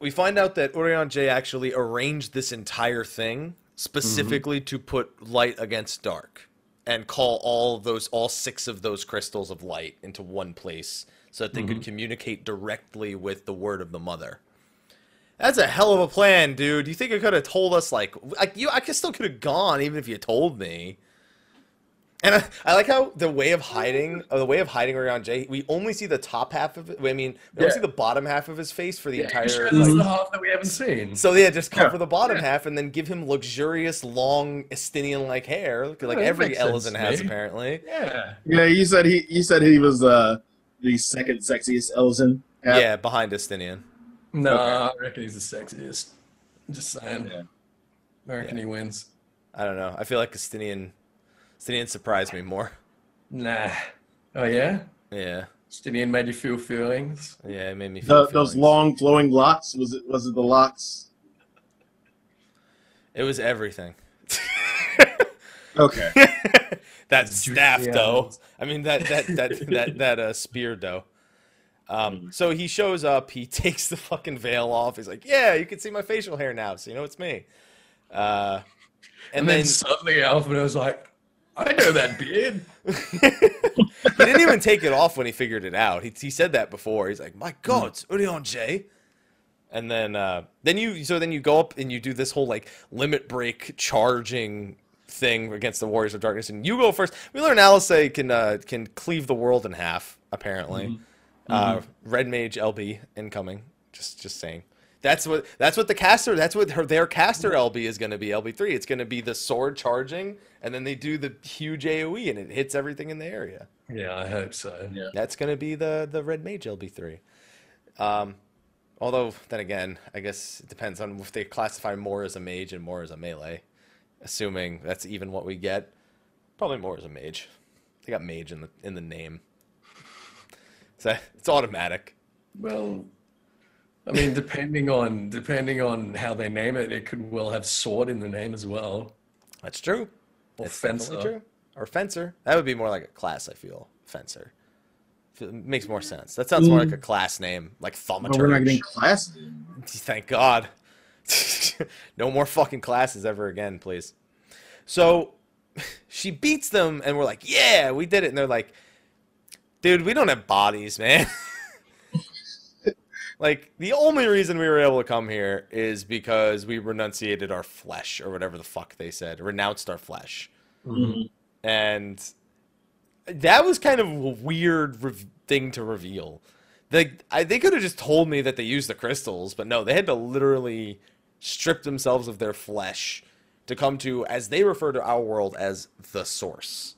we find out that Urianger actually arranged this entire thing specifically to put light against dark and call all those all six of those crystals of light into one place so that they could communicate directly with the word of the mother. That's a hell of a plan, dude. You think you could have told us like, like you I could still could have gone even if you told me. And I, I like how the way of hiding, uh, the way of hiding Urianger, we only see the top half of it. I mean, we only Yeah. see the bottom half of his face for the Yeah, entire. sure, like- the half that we haven't seen. so yeah, just cover Yeah. the bottom half and then give him luxurious, long Estinian-like hair, like that every makes sense Elizan has me. apparently. yeah. Yeah, you said he you said he was uh the second sexiest Elezen. Yeah, behind Estinian. No, Okay. I reckon he's the sexiest. Just saying. Yeah. I reckon he wins. I don't know. I feel like Estinian, Estinian surprised me more. Nah. Oh yeah? Yeah, Stinian made you feel feelings? yeah, it made me feel The, those long flowing locks was it was it the locks? It was everything. Okay. that staff though. I mean that that that that that uh, spear dough. Um, so he shows up. He takes the fucking veil off. He's like, "Yeah, you can see my facial hair now, so you know it's me." Uh, and, And, then, then suddenly was like, I know that beard. he didn't even take it off when he figured it out. He, he said that before. He's like, "My God, it's Urianger." And then uh, then you so then you go up and you do this whole like limit break charging thing against the Warriors of Darkness, and you go first. We learn Alice can uh, can cleave the world in half. Apparently, Uh, Red Mage LB incoming. Just just saying. That's what that's what the caster that's what her their caster LB is going to be LB three. It's going to be the sword charging, and then they do the huge AOE, and it hits everything in the area. Yeah, I hope so. Yeah. That's going to be the the red mage LB three. Um, although then again, I guess it depends on if they classify more as a mage and more as a melee. Assuming that's even what we get, probably more as a mage. They got mage in the in the name, so it's automatic. Well, I mean, depending on depending on how they name it, it could well have sword in the name as well. That's true. Or It's fencer. true. Or fencer. That would be more like a class. I feel fencer. It makes more sense. That sounds more like a class name, like oh, But we're not getting thaumaturge. classes. anymore. Thank God. no more fucking classes ever again, please. So she beats them, and we're like, "Yeah, we did it." And they're like, "Dude, we don't have bodies, man." like the only reason we were able to come here is because we renunciated our flesh, or whatever the fuck they said, renounced our flesh, Mhm. and that was kind of a weird re- thing to reveal. They I, they could have just told me that they used the crystals, but no, they had to literally strip themselves of their flesh to come to, as they refer to our world as the source.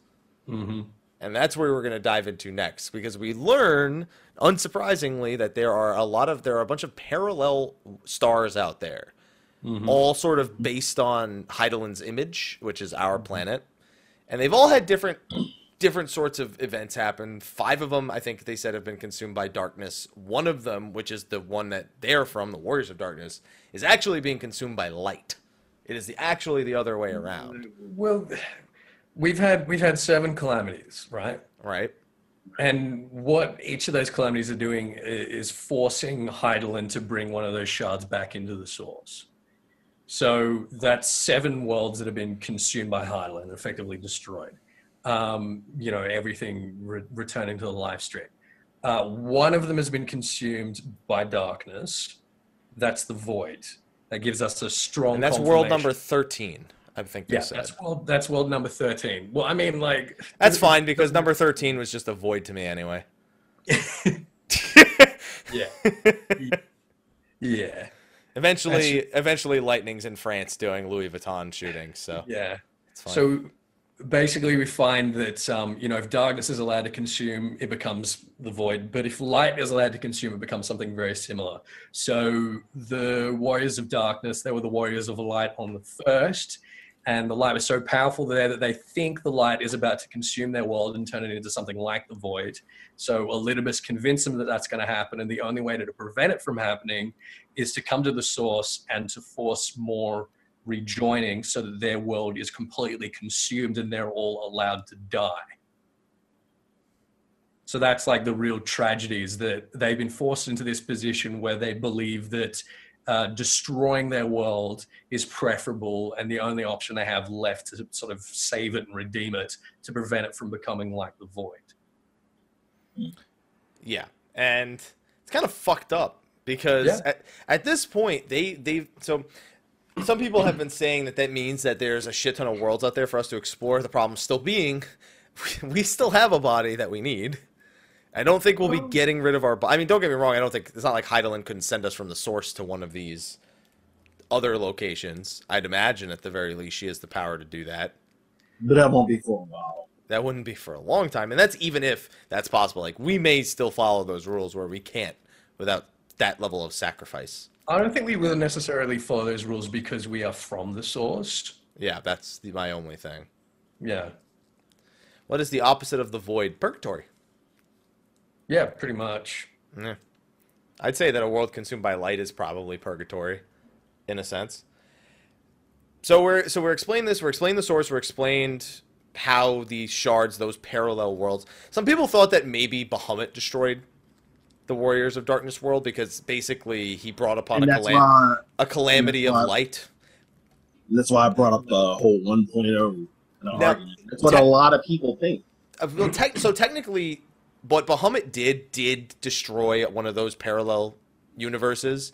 Mhm. And that's where we're going to dive into next because we learn, unsurprisingly, that there are a lot of there are a bunch of parallel stars out there, mm-hmm. all sort of based on Hydaelyn's image, which is our planet, and they've all had different different sorts of events happen. Five of them, I think they said, have been consumed by darkness. One of them, which is the one that they're from, the Warriors of Darkness, is actually being consumed by light. It is the, actually the other way around, Well, we've had we've had seven calamities, right? right? And what each of those calamities are doing is forcing Hydaelyn to bring one of those shards back into the source. So that's seven worlds that have been consumed by Hydaelyn, effectively destroyed. Um, you know, everything re- returning to the life stream. Uh, one of them has been consumed by darkness. That's the void. That gives us a strong. And that's world number 13, I think Yeah, said. that's world. That's world number thirteen. Well, I mean, like That's fine because number 13 was just a void to me anyway. Yeah. yeah. eventually, eventually, Lightning's in France doing Louis Vuitton shooting, so Yeah. So basically, we find that um, you know if darkness is allowed to consume, it becomes the void. But if light is allowed to consume, it becomes something very similar. So the warriors of darkness, they were the warriors of light on the first, and the light was so powerful there that they think the light is about to consume their world and turn it into something like the void. So Elidibus convinced them that that's going to happen, and the only way to prevent it from happening is to come to the source and to force more rejoining so that their world is completely consumed and they're all allowed to die. So that's like the real tragedy is that they've been forced into this position where they believe that uh, destroying their world is preferable and the only option they have left to sort of save it and redeem it to prevent it from becoming like the void. yeah, and it's kind of fucked up because Yeah. at, at this point they they so some people have been saying that that means that there's a shit ton of worlds out there for us to explore. The problem still being, we still have a body that we need. I don't think we'll be um, getting rid of our. I mean, don't get me wrong. I don't think it's not like Hydaelyn couldn't send us from the source to one of these other locations. I'd imagine at the very least she has the power to do that. But that won't be for a while. That wouldn't be for a long time, and that's even if that's possible. Like we may still follow those rules where we can't without that level of sacrifice. I don't think we will necessarily follow those rules because we are from the source. Yeah, that's the, my only thing. Yeah. What is the opposite of the void? Purgatory. Yeah, pretty much. Yeah. I'd say that a world consumed by light is probably purgatory, in a sense. So we're so we're explaining this. We're explaining the source. We're explained how these shards, those parallel worlds. Some people thought that maybe Bahamut destroyed the Warriors of Darkness world because basically he brought upon a, calam- why a calamity of why- light. that's why I brought up the whole 1.0 in the Now. That's what te- a lot of people think. Uh, well, tec- so technically, what Bahamut did did destroy one of those parallel universes,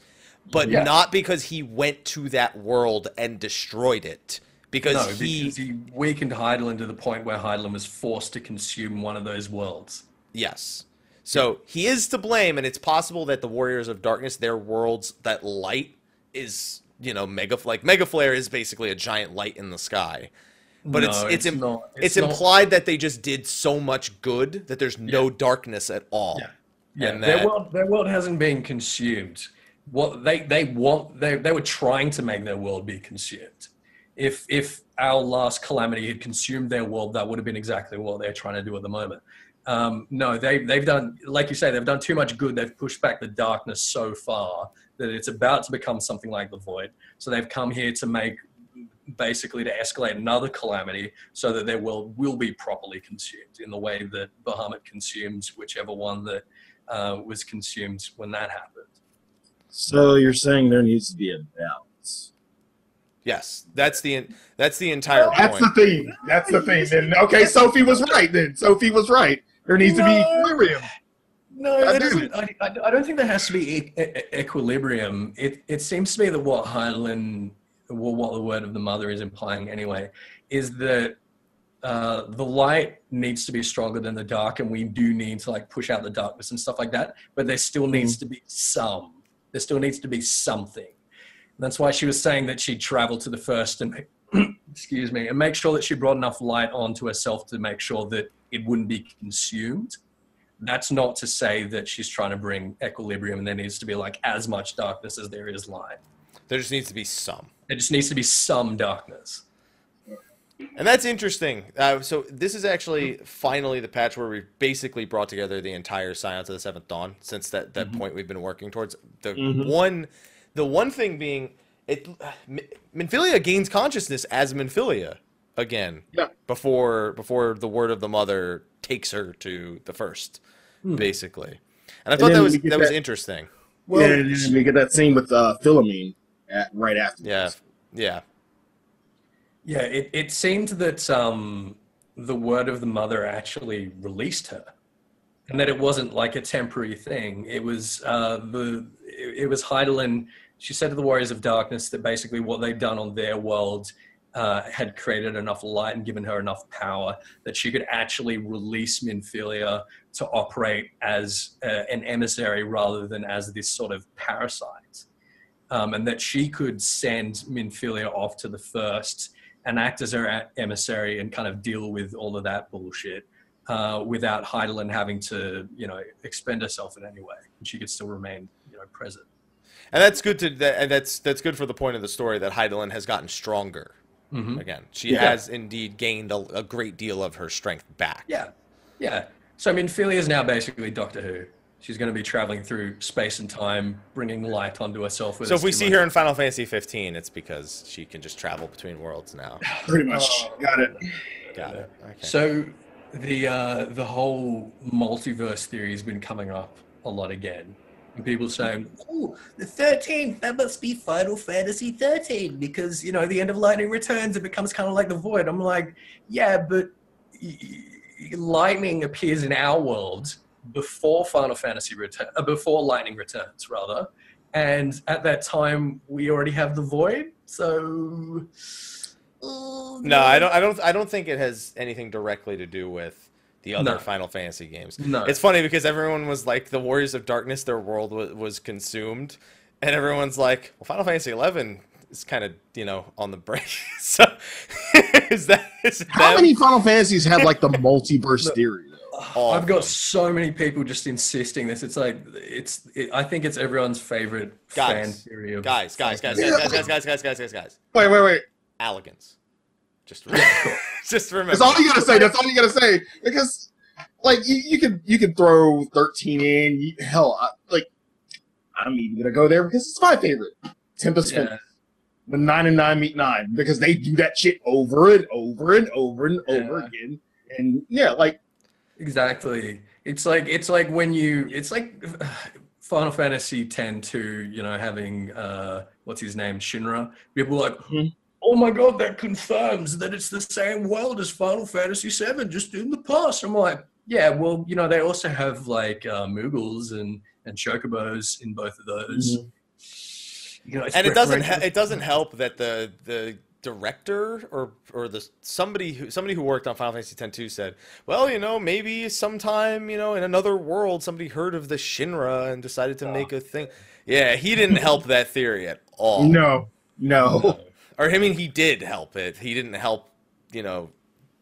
but Yeah. not because he went to that world and destroyed it. Because No, he, because he weakened Hydaelyn to the point where Hydaelyn was forced to consume one of those worlds. yes. So he is to blame, and it's possible that the Warriors of Darkness, their worlds, that light is, you know, mega like Mega Flare is basically a giant light in the sky. But No, it's it's im- it's, not- implied that they just did so much good that there's no darkness at all. Yeah. Yeah, And their world, their world hasn't been consumed. What they they want they they were trying to make their world be consumed. If if our last calamity had consumed their world, that would have been exactly what they're trying to do at the moment. Um, no, they they've done like you say they've done too much good. They've pushed back the darkness so far that it's about to become something like the void. So they've come here to make basically to escalate another calamity so that their world will be properly consumed in the way that Bahamut consumes whichever one that uh, was consumed when that happened. So you're saying there needs to be a balance. Yes, that's the that's the entire That's point. the thing. That's the thing. Then okay, Sophie was right. Then Sophie was right. There needs to be equilibrium. No, God that damn doesn't, I, I I don't think there has to be e- e- equilibrium. It, it seems to me that what Hydaelyn, well, what the word of the mother is implying anyway, is that uh, the light needs to be stronger than the dark, and we do need to like push out the darkness and stuff like that. But there still needs to be some. There still needs to be something. And that's why she was saying that she'd travel to the first and excuse me, and make sure that she brought enough light onto herself to make sure that it wouldn't be consumed that's not to say that she's trying to bring equilibrium and there needs to be like as much darkness as there is light. There just needs to be some. There just needs to be some darkness. And that's interesting. Uh, so this is actually finally the patch where we've basically brought together the entire Scions of the Seventh Dawn. Since that, that point we've been working towards the Mhm. one, the one thing being it, M- Minfilia gains consciousness as Minfilia again. Yeah. Before before the word of the mother takes her to the first, Hmm. basically. And I And thought that was we get that was interesting. Well, and then we get that scene with uh, Philomene at, right after. Yeah. Yeah. Yeah, it, it seemed that um, the word of the mother actually released her, and that it wasn't like a temporary thing. It was uh, the it, it was Hydaelyn. She said to the Warriors of Darkness that basically what they'd done on their world uh, had created enough light and given her enough power that she could actually release Minfilia to operate as uh, an emissary rather than as this sort of parasite. Um, and that she could send Minfilia off to the first and act as her emissary and kind of deal with all of that bullshit uh, without Hydaelyn having to, you know, expend herself in any way. And she could still remain, you know, present. And that's good to that, and that's that's good for the point of the story that Hydaelyn has gotten stronger. Mhm. again. She Yeah. has indeed gained a, a great deal of her strength back. Yeah, yeah. So I mean, Philia is now basically Doctor Who. She's going to be traveling through space and time, bringing light onto herself. So if we see her in Final Fantasy 15, it's because she can just travel between worlds now. Pretty much. Got it. Got it. Okay. So the uh, the whole multiverse theory has been coming up a lot again. And people saying, "Oh, the 13th, that must be Final Fantasy 13 because you know the end of Lightning returns, it becomes kind of like the Void." I'm like, "Yeah, but y- y- Lightning appears in our world before Final Fantasy return, uh, before Lightning returns, rather." And at that time, we already have the Void, so uh, no, I don't. I don't. I don't think it has anything directly to do with the other No. Final Fantasy games. No. It's funny because everyone was like, the Warriors of Darkness, their world was, was consumed, and everyone's like, well, Final Fantasy 11 is kind of you know on the break. so is that is How them? many Final Fantasies have like the multiverse theory? Though? All I've got them. so many people just insisting this. It's like it's. It, I think it's everyone's favorite fan Guys, theory of guys, guys, guys, Final guys, guys, guys, guys, guys, guys, guys. Wait, wait, wait. Elegance. Just, just remember. That's all you gotta say. That's all you gotta say. Because, like, you, you could you could throw thirteen in. You, hell, I, like, I'm even gonna go there because it's my favorite. Tempest Yeah. Finish. When nine and nine meet nine, because they do that shit over and over and over and over again. And yeah, like Exactly. It's like it's like when you. It's like Final Fantasy X to you know having uh what's his name Shinra. People are like. Mhm. Oh my god, that confirms that it's the same world as Final Fantasy VII, just in the past. I'm like, yeah, well, you know, they also have like uh, Moogles and and Chocobos in both of those. You know, and it doesn't he- it doesn't help that the the director or or the somebody who somebody who worked on Final Fantasy X-2 said, "Well, you know, maybe sometime, you know, in another world somebody heard of the Shinra and decided to Oh. make a thing." Yeah, he didn't help that theory at all. No, no. Or I mean, he did help it. He didn't help, you know,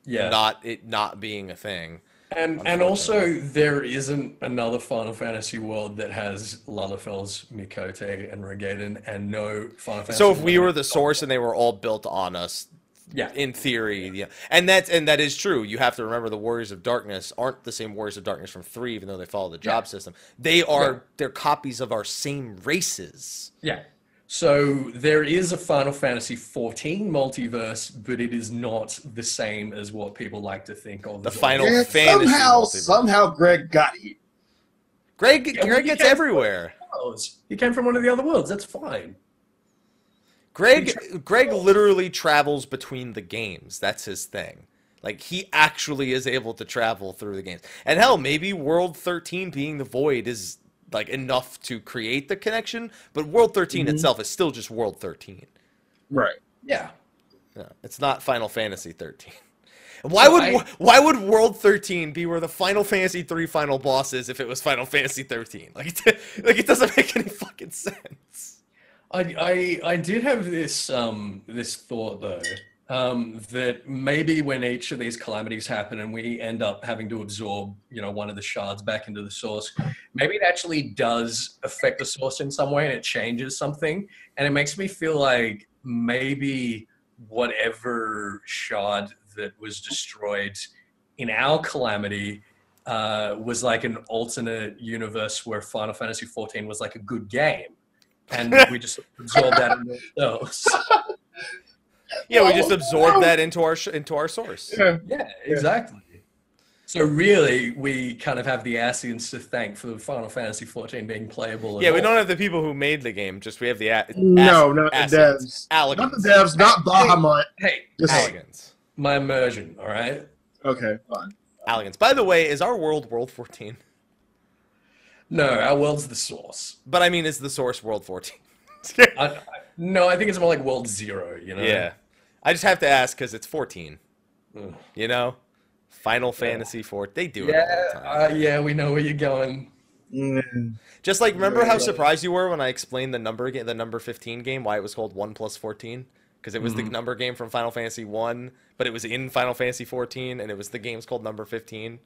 Yeah. not it not being a thing. And and also there isn't another Final Fantasy world that has Lalafell's Miqo'te and Roegadyn and no Final Fantasy. So if we were the source and they were all built on us, yeah, in theory, yeah, and that's and that is true. You have to remember the Warriors of Darkness aren't the same Warriors of Darkness from three, even though they follow the job Yeah. system. They are Yeah. they're copies of our same races. yeah. So there is a Final Fantasy 14 multiverse, but it is not the same as what people like to think of. The Final Yeah, Fantasy somehow, multiverse. somehow, Greg got it. Greg Yeah, Greg gets everywhere. He came from one of the other worlds. That's fine. Greg Greg literally travels between the games. That's his thing. Like he actually is able to travel through the games. And hell, maybe World 13 being the void is like enough to create the connection, but World 13 Mhm. itself is still just World 13. Right. Yeah. No, it's not Final Fantasy 13. Why So would I- why would World 13 be where the Final Fantasy 3 final boss is if it was Final Fantasy 13? Like it, like it doesn't make any fucking sense. I, I I did have this um this thought though um that maybe when each of these calamities happen and we end up having to absorb you know one of the shards back into the source maybe it actually does affect the source in some way and it changes something and it makes me feel like maybe whatever shard that was destroyed in our calamity uh, was like an alternate universe where Final Fantasy 14 was like a good game and we just absorbed that into ourselves. Yeah, we just absorb that into our into our source. Yeah. Yeah, exactly. So really, we kind of have the Ascians to thank for the Final Fantasy XIV being playable. Yeah, we all. don't have the people who made the game. Just we have the a- No, ass- not the assets. devs. Not Elegance. the devs, not Bahamut. Hey, Just- hey, Elegance. my immersion. All right. Okay, fine. Elegance. By the way, is our world World 14? No, our world's the source. But I mean, is the source World 14? I, I, no, I think it's more like World Zero. You know. yeah. I just have to ask because it's 14. Ugh. You know? Final Fantasy 4. They do it all Yeah. the time. Uh, yeah, we know where you're going. Mm. Just like remember how surprised you were when I explained the number game, the number 15 game, why it was called 1 plus 14? Because it was the Mhm. number game from Final Fantasy 1, but it was in Final Fantasy 14 and it was the game's called number 15.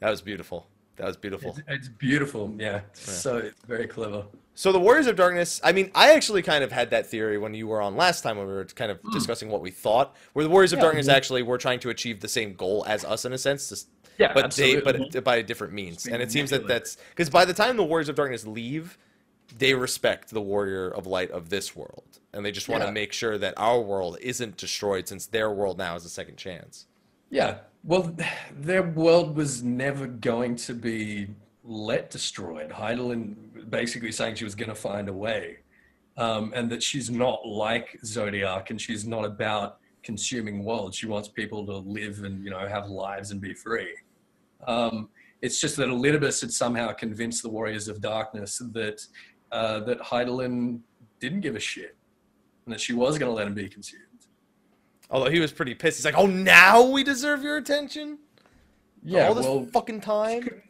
That was beautiful. That was beautiful. It's, it's beautiful. Yeah. So it's very clever. So the Warriors of Darkness, I mean, I actually kind of had that theory when you were on last time when we were kind of hmm. discussing what we thought, where the Warriors of. Yeah. Darkness actually were trying to achieve the same goal as us in a sense, just, Yeah, but they but by a different means. And it seems that that's because by the time the Warriors of Darkness leave, they respect the Warrior of Light of this world, and they just want to Yeah. make sure that our world isn't destroyed since their world now has a second chance. Yeah. Well, their world was never going to be let destroyed. Hydaelyn basically saying she was going to find a way, um, and that she's not like Zodiark, and she's not about consuming worlds. She wants people to live and you know have lives and be free. Um, it's just that Elidibus had somehow convinced the Warriors of Darkness that uh, that Hydaelyn didn't give a shit, and that she was going to let him be consumed. Although he was pretty pissed. He's like, "Oh, now we deserve your attention? Yeah, all this well, fucking time."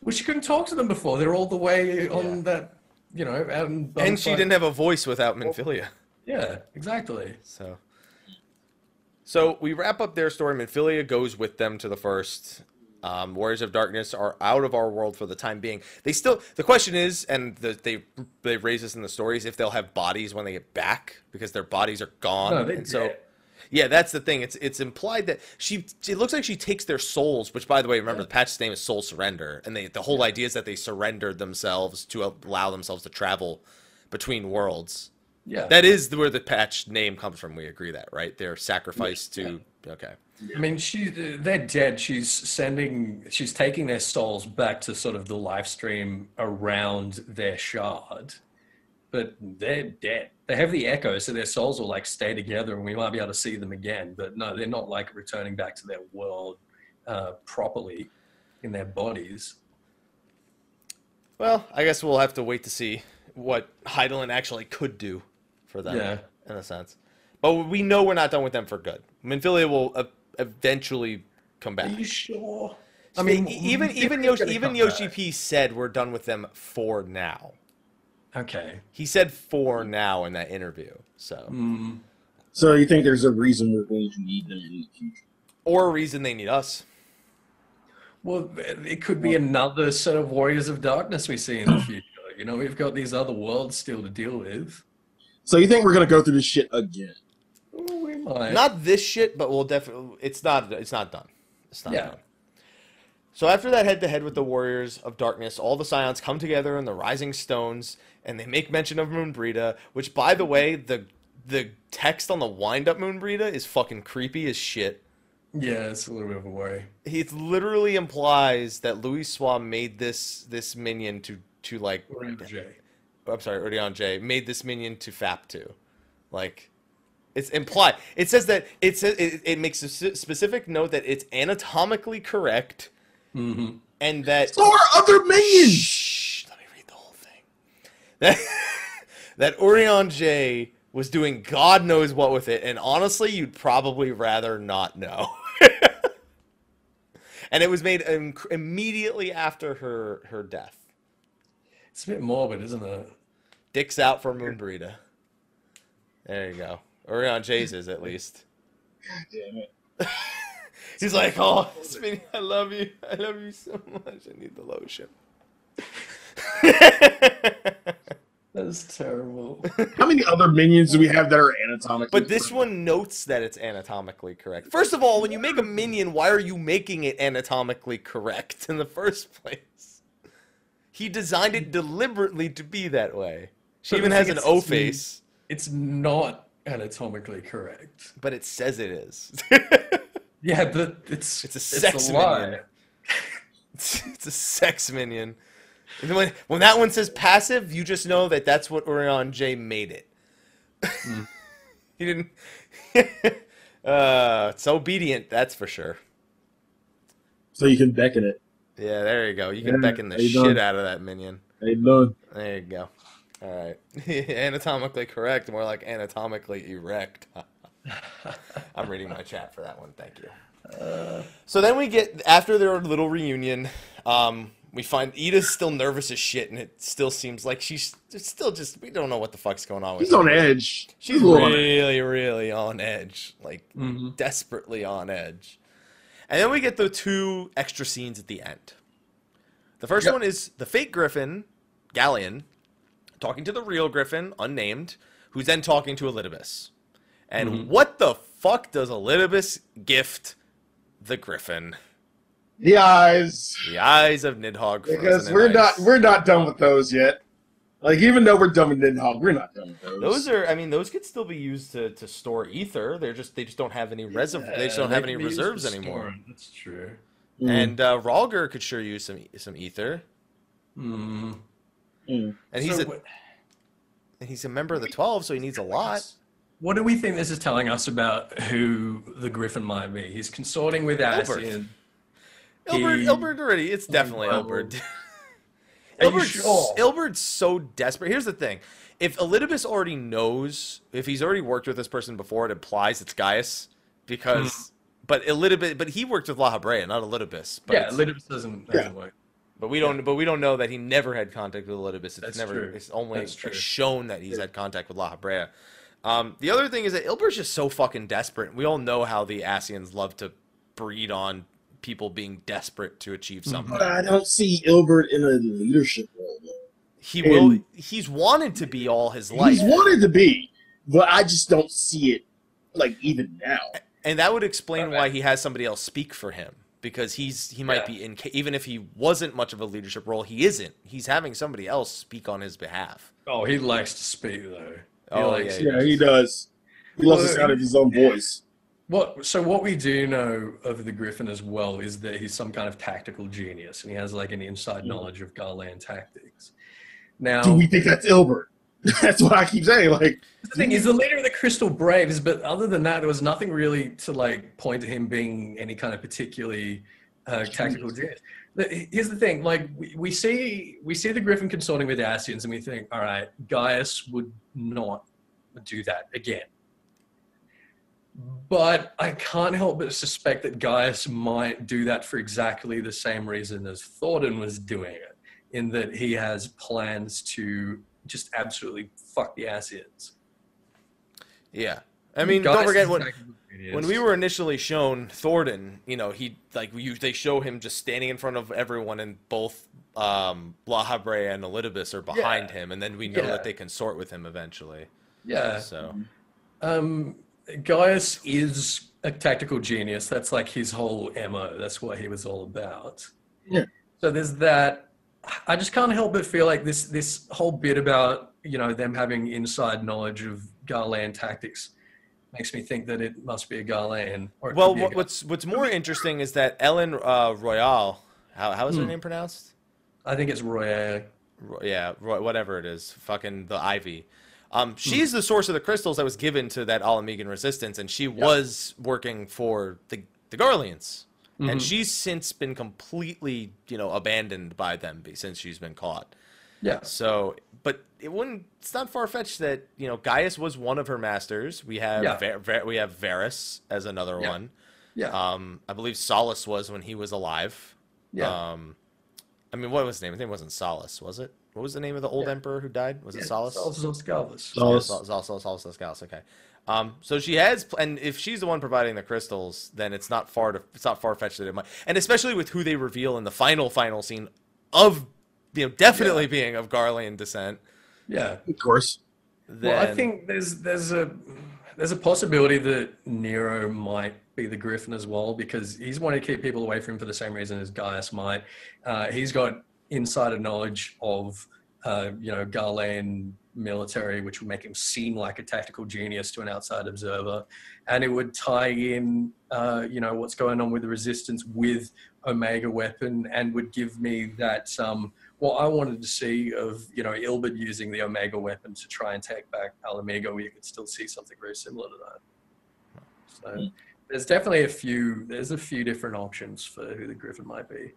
Well, she couldn't talk to them before. They're all the way on Yeah. that, you know, in And she didn't have a voice without Minfilia. Yeah, exactly. So, so we wrap up their story. Minfilia goes with them to the first. Um, Warriors of Darkness are out of our world for the time being. They still. The question is, and the, they they raise this in the stories, if they'll have bodies when they get back because their bodies are gone. No, they and so. Yeah, that's the thing. It's it's implied that she. It looks like she takes their souls. Which, by the way, remember the patch's name is Soul Surrender, and they the whole idea is that they surrendered themselves to allow themselves to travel between worlds. Yeah. That is where the patch name comes from. We agree that, right? They're sacrificed to. Okay. I mean, she they're dead. She's sending, she's taking their souls back to sort of the live stream around their shard, but they're dead. They have the echo, so their souls will like stay together, and we might be able to see them again. But no, they're not like returning back to their world uh, properly in their bodies. Well, I guess we'll have to wait to see what Hydaelyn actually could do for them, Yeah. in a sense. But we know we're not done with them for good. Minfilia will uh, eventually come back. Are you sure? I mean, even even Yoshi even Yoshi. P said we're done with them for now. Okay. He said four now in that interview. So, Mm, So you think there's a reason we're going to need them in the future? or a reason they need us. well, it could be another set of Warriors of Darkness we see in the future. You know, we've got these other worlds still to deal with. So you think we're gonna go through this shit again? Ooh, we might. Not this shit, but we'll definitely. It's not. It's not done. It's not Yeah. done. So after that head-to-head with the Warriors of Darkness, all the Scions come together in the Rising Stones, and they make mention of Moenbryda. Which, by the way, the the text on the wind-up Moenbryda is fucking creepy as shit. yeah, it's a little bit of a worry. It literally implies that Louisoix made this this minion to to like. I'm sorry, Urianger made this minion to FAP to, like. It's implied. It says that it says it, it makes a specific note that it's anatomically correct Mm-hmm. and that So are other minions. Shh, let me read the whole thing. That that Urianger was doing God knows what with it, and honestly, you'd probably rather not know. and it was made im- immediately after her her death. It's a bit morbid, isn't it? Dicks out for Moenbryda. There you go. Urianger's is at least. God damn it. He's like, oh, Spinny, I love you. I love you so much. I need the lotion. That's terrible. How many other minions do we have that are anatomically? But this one notes that it's anatomically correct. First of all, when you make a minion, why are you making it anatomically correct in the first place? He designed it deliberately to be that way. She But even has an O face. It's not anatomically correct. but it says it is. Yeah, but it's It's a sex lie. minion. it's, it's a sex minion. When, when that one says passive, you just know that that's what Urianger made it. Hmm. he didn't. uh, it's obedient, that's for sure. so you can beckon it. Yeah, there you go. You can Yeah, beckon the shit doing? out of that minion. How you doing? There you go. All right. anatomically correct, more like anatomically erect. I'm reading my chat for that one. Thank you. so then we get after their little reunion. Um, we find Yda's still nervous as shit, and it still seems like she's still just we don't know what the fuck's going on with He's her. on edge. She's little on really, really on edge, like Mhm. desperately on edge. And then we get the two extra scenes at the end. The first Yep. one is the fake Griffin, Galleon, talking to the real Griffin, unnamed, who's then talking to Elidibus. And Mm-hmm. what the fuck does Elidibus gift the Griffin? The eyes. The eyes of Nidhogg. Because we're ice. not we're not done with those yet. Like even though we're done with Nidhogg, we're not done with those. Those are, I mean, those could still be used to, to store ether. They're just they just don't have any reserve. they just don't have any can be used reserves anymore. storing, That's true. Mm, And uh, Rhalgr could sure use some some ether. Mm. mm. And he's So a what- and he's a member of the Twelve, so he needs a lot. What do we think this is telling us about who the Griffin might be? He's consorting with Ilberd. Ascian. Ilberd, Ilberd already. It's definitely well, Ilberd. Are Ilberd's, sure? Ilberd's so desperate. Here's the thing: if Elidibus already knows, if he's already worked with this person before, it implies it's Gaius. Because, Hmm. but Elidibus, but he worked with Lahabrea, not Elidibus. But Yeah, it's- Elidibus doesn't, doesn't work. But we don't. But we don't know that he never had contact with Elidibus. It's That's never. true. It's only That's shown that he's had contact with Lahabrea. Um, the other thing is that Ilberd's just so fucking desperate. We all know how the Ascians love to breed on people being desperate to achieve something. But I don't see Ilberd in a leadership role. Though. He And- will. He's wanted to be all his life, He's wanted to be, but I just don't see it. Like even now, and that would explain Okay. why he has somebody else speak for him because he's he might Yeah. be in even if he wasn't much of a leadership role, he isn't. He's having somebody else speak on his behalf. Oh, he likes to speak though. Oh, likes yeah, yeah, he does. He loves the sound of his own voice. What so what we do know of the Griffin as well is that he's some kind of tactical genius and he has like an inside knowledge of Garlean tactics. Now Do we think that's Ilberd? That's what I keep saying. Like, the thing he's the leader of the Crystal Braves, but other than that, there was nothing really to like point to him being any kind of particularly uh, tactical genius. Here's the thing: like we, we see we see the Griffin consorting with the Ascians and we think, all right, Gaius would not do that again. But I can't help but suspect that Gaius might do that for exactly the same reason as Thordan was doing it, in that he has plans to just absolutely fuck the Ascians. Yeah. I mean, Gaius don't forget what exactly what it we were initially shown Thordan, you know, he like you they show him just standing in front of everyone and both um Lahabrea and Elidibus are behind Yeah. him and then we know Yeah. that they consort with him eventually. yeah, So Um, Gaius is a tactical genius. That's like his whole MO. That's what he was all about. Yeah. So there's that. I just can't help but feel like this this whole bit about you know them having inside knowledge of Garlean tactics makes me think that it must be a. Or Well, a what, what's what's more interesting is that Ellen uh, Royale, how how is her Hmm. name pronounced? I think it's Roy. Yeah, Roy, whatever it is, fucking the Ivy. Hmm. Um, she's the source of the crystals that was given to that Ala Mhigan resistance, and she was working for the the Garleans, and Mhm. she's since been completely, you know, abandoned by them since she's been caught. Yeah. So, but it wouldn't. It's not far fetched that you know Gaius was one of her masters. We have Yeah. Ver, Ver, we have Varus as another Yeah. one. Yeah. Um, I believe Solus was when he was alive. yeah. Um, I mean, what was his name? His name wasn't Solus, was it? What was the name of the old Yeah. emperor who died? Was it yeah. Solus? Solus Scalvus. Sol- Yeah, Solus. Sol- Sol- Sol- Solus Lascalis, Okay. Um, so she has, and if she's the one providing the crystals, then it's not far to, it's not far fetched that it might, and especially with who they reveal in the final final scene of, you know, definitely being of Garlean descent. Yeah. Of course. Then, Well, I think there's there's a there's a possibility that Nero might be the Griffin as well because he's wanted to keep people away from him for the same reason as Gaius might. Uh, he's got insider knowledge of uh, you know Garlean military, which would make him seem like a tactical genius to an outside observer, and it would tie in uh, you know what's going on with the resistance with Omega weapon, and would give me that um, what I wanted to see of you know Ilberd using the Omega weapon to try and take back Ala Mhigo, you could still see something very similar to that. So there's definitely a few there's a few different options for who the Griffin might be,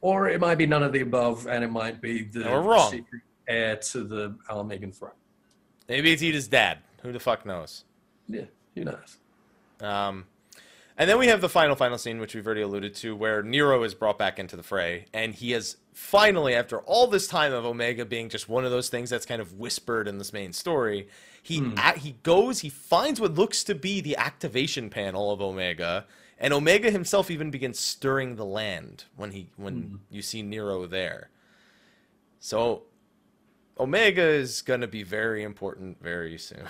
or it might be none of the above, and it might be the wrong. secret heir to the Ala Mhigan throne. maybe it's Yda's dad. Who the fuck knows? Yeah, who knows? Um, and then we have the final, final scene, which we've already alluded to, where Nero is brought back into the fray, and he has finally, after all this time of Omega being just one of those things that's kind of whispered in this main story, he a- he goes, he finds what looks to be the activation panel of Omega, and Omega himself even begins stirring the land when he when Hmm. you see Nero there. So Omega is going to be very important very soon.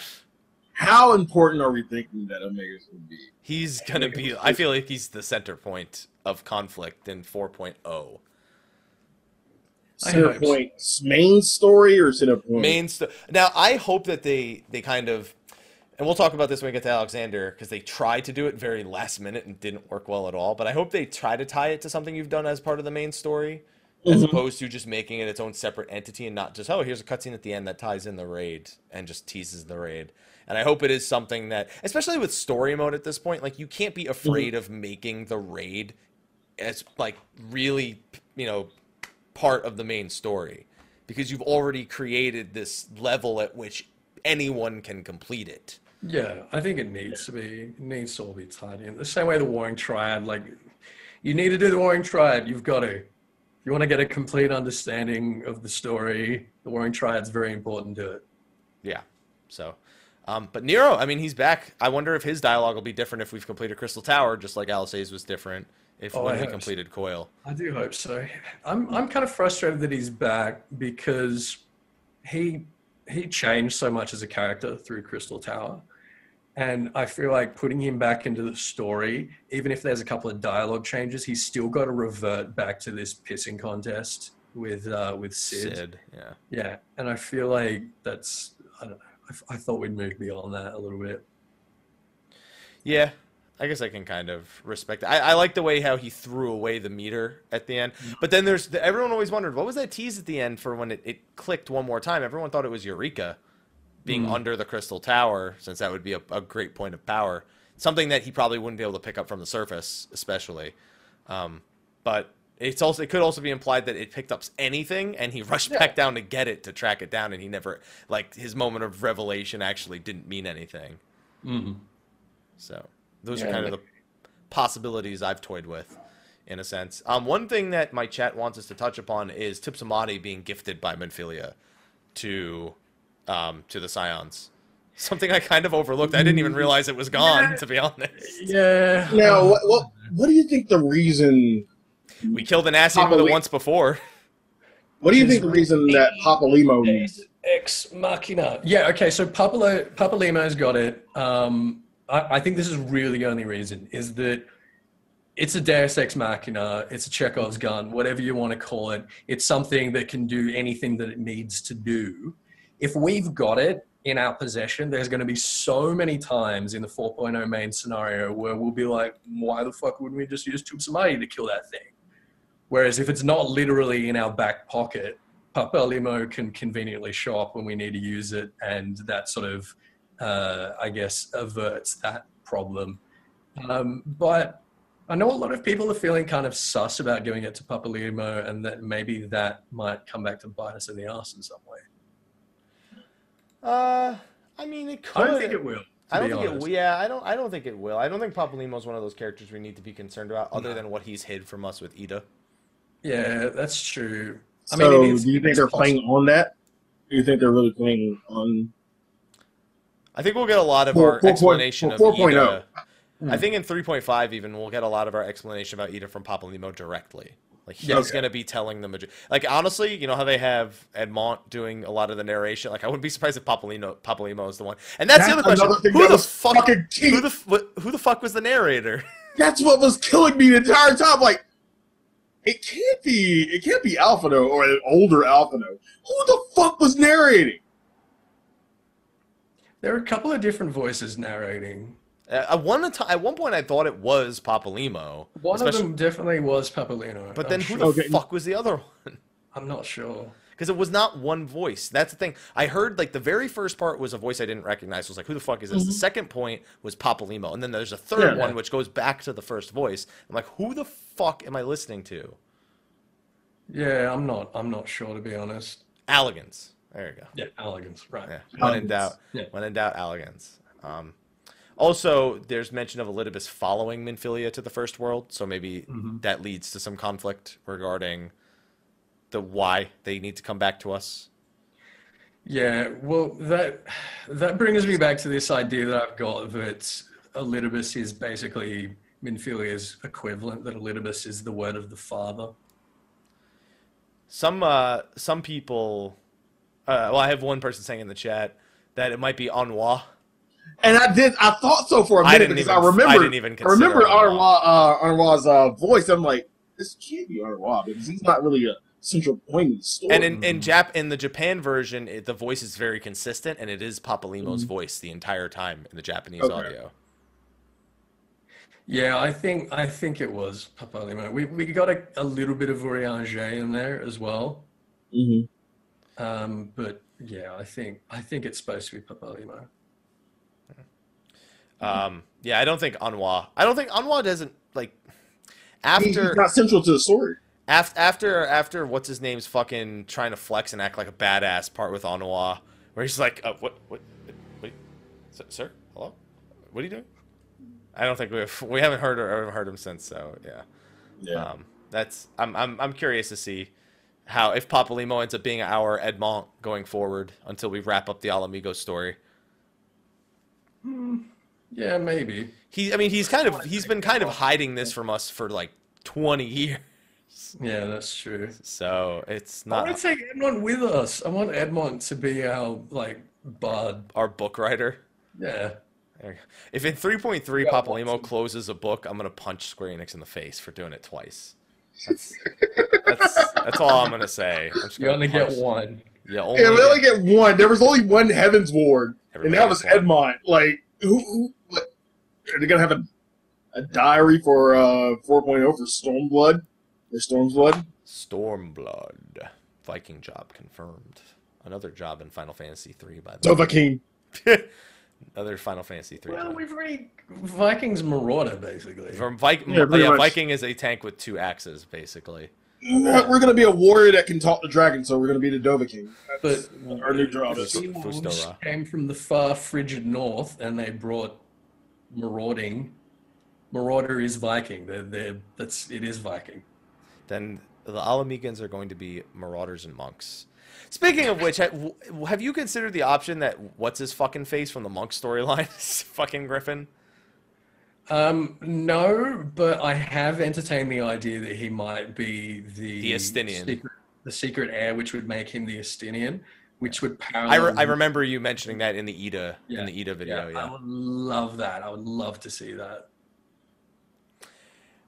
How important are we thinking that Omega's going to be? He's gonna be. I feel like he's the center point of conflict in oh. 4.0. I Center hope. Point's main story or Center Point? Main st- now, I hope that they they kind of, and we'll talk about this when we get to Alexander because they tried to do it very last minute and didn't work well at all. But I hope they try to tie it to something you've done as part of the main story, as Mhm. opposed to just making it its own separate entity and not just oh here's a cutscene at the end that ties in the raid and just teases the raid. And I hope it is something that, especially with story mode at this point, like you can't be afraid of making the raid as like really you know part of the main story because you've already created this level at which anyone can complete it. Yeah, I think it needs to be it needs to all be tied in. The same way the Warring Triad, like you need to do the Warring Triad, you've got to. If you want to get a complete understanding of the story, the Warring Triad's very important to it. Yeah. So, um, but Nero, I mean, he's back. I wonder if his dialogue will be different if we've completed Crystal Tower, just like Alisaie's was different if Oh, when I we hope so. completed Coil. I do hope so. I'm I'm kind of frustrated that he's back because he he changed so much as a character through Crystal Tower. And I feel like putting him back into the story, even if there's a couple of dialogue changes, he's still got to revert back to this pissing contest with uh, with Sid. Sid, yeah. Yeah, and I feel like that's I don't know. I, I thought we'd move beyond that a little bit. Yeah, I guess I can kind of respect it. I, I like the way how he threw away the meter at the end. But then there's the, everyone always wondered what was that tease at the end for when it, it clicked one more time. Everyone thought it was Eureka being Mm. under the crystal tower, since that would be a, a great point of power. Something that he probably wouldn't be able to pick up from the surface, especially. Um, but it's also it could also be implied that it picked up anything and he rushed Yeah. back down to get it to track it down and he never like his moment of revelation actually didn't mean anything. Mm. So those are kind of the possibilities I've toyed with, in a sense. Um, one thing that my chat wants us to touch upon is Tupsimati being gifted by Minfilia to um, to the Scions. Something I kind of overlooked. I didn't even realize it was gone, Yeah. to be honest. Yeah. Now, what, what what do you think the reason? We killed an Ascian with it once before. What do you think the reason that Papalymo Deus Ex Machina. Yeah, okay, so Papalo, Papalymo's got it. Um, I, I think this is really the only reason, is that it's a Deus Ex Machina, it's a Chekhov's gun, whatever you want to call it. It's something that can do anything that it needs to do. If we've got it in our possession, there's going to be so many times in the 4.0 main scenario where we'll be like, why the fuck wouldn't we just use Tupsimati to kill that thing? Whereas if it's not literally in our back pocket, Papalymo can conveniently show up when we need to use it, and that sort of, uh, I guess, averts that problem. Um, but I know a lot of people are feeling kind of sus about giving it to Papalymo, and that maybe that might come back to bite us in the ass in some way. Uh, I mean, it could. I don't think it will. I don't to be think it. will. Yeah, I don't. I don't think it will. I don't think Papalymo is one of those characters we need to be concerned about, other No. than what he's hid from us with Yda. Yeah, that's true. I So, mean, do you think they're possible. playing on that? Do you think they're really playing on? I think we'll get a lot of Four- our four explanation of 4.0. Yda. Hmm. I think in 3.5 even we'll get a lot of our explanation about Yda from Papalymo directly. Like he's Okay. gonna be telling the. Like honestly, you know how they have Edmont doing a lot of the narration. Like I wouldn't be surprised if Papalino Papalymo is the one. And that's, the other question. Who the fuck? fucking. Who the who the fuck was the narrator? That's what was killing me the entire time. Like, it can't be. It can't be Alphinaud or an older Alphinaud. Who the fuck was narrating? There are a couple of different voices narrating. Uh, at one ti- at one point I thought it was Papalymo. One especially- of them definitely was Papalino. But I'm then who sure. the Okay. fuck was the other one? I'm not sure. Because it was not one voice. That's the thing. I heard like the very first part was a voice I didn't recognize. I was like, who the fuck is this? The second point was Papalymo. And then there's a third Yeah. one which goes back to the first voice. I'm like, who the fuck am I listening to? Yeah, I'm not. I'm not sure to be honest. Allagans. There you go. Yeah, elegance, right? Yeah. When in doubt. Yeah. When in doubt, Allagans. Um, also, there's mention of Elidibus following Minfilia to the first world, so maybe Mhm. that leads to some conflict regarding the why they need to come back to us. Yeah, well, that that brings me back to this idea that I've got that Elidibus is basically Minfilia's equivalent. That Elidibus is the word of the father. Some uh, some people, uh, well, I have one person saying in the chat that it might be Anwa. And I did. I thought so for a minute didn't because even- I remember. I didn't even I remember consider Arwa, uh, Arwa's uh, voice. I'm like, this can't be Arwa because he's not really a central point in the story. And in, in Jap in the Japan version, it, the voice is very consistent, and it is Papalymo's voice the entire time in the Japanese Okay. audio. Yeah, I think I think it was Papalymo. We we got a, a little bit of Urianger in there as well. Mhm. Um, but yeah, I think I think it's supposed to be Papalymo. Um, yeah, I don't think Anwa. I don't think Anwa doesn't like He- he's after not central to the story. after after after what's his name's fucking trying to flex and act like a badass part with Anwa, where he's like, uh, what what what, sir, sir, hello, what are you doing? I don't think we've we haven't heard or haven't heard him since. So yeah. Yeah. Um, that's I'm I'm I'm curious to see how if Papalymo ends up being our Edmont going forward until we wrap up the Ala Mhigo story. Hmm. Yeah, maybe. He I mean he's kind of he's been kind of hiding this from us for like 20 years. Yeah, that's true. So it's not I want to take Edmont with us. I want Edmont to be our like bud. our book writer. Yeah. There you go. If in 3.3 Yeah, Papalymo closes a book, I'm gonna punch Square Enix in the face for doing it twice. That's that's, that's all I'm gonna say. I'm just You gonna only get one. Yeah, only, Yeah, we only get one. There was only one Heavensward, and that was gets one. Edmont. Like, who? who what, are they gonna have a, a diary for uh 4.0 for Stormblood? Or Stormblood? Stormblood. Viking job confirmed. Another job in Final Fantasy 3 by the way. Dovahkiin. Another Final Fantasy 3 Well, we've already Vikings Marauder basically. From Viking, Yeah, yeah. Viking is a tank with two axes, basically. We're gonna be a warrior that can talk to dragons, so we're gonna be the Dovahkiin. But our new job the is. Fus- Ewoks Fustora. came from the far frigid north, and they brought marauding Marauder is Viking. They're, they're, that's it is Viking. Then the Ala Mhigans are going to be marauders and monks. Speaking of which, have you considered the option that what's his fucking face from the monk storyline is fucking Griffin? Um, no, but I have entertained the idea that he might be the The Estinian. secret, the secret heir, which would make him the Estinian, which would I, re- I remember you mentioning that in the Yda Yeah, in the Yda video. I Yeah. would love that. I would love to see that.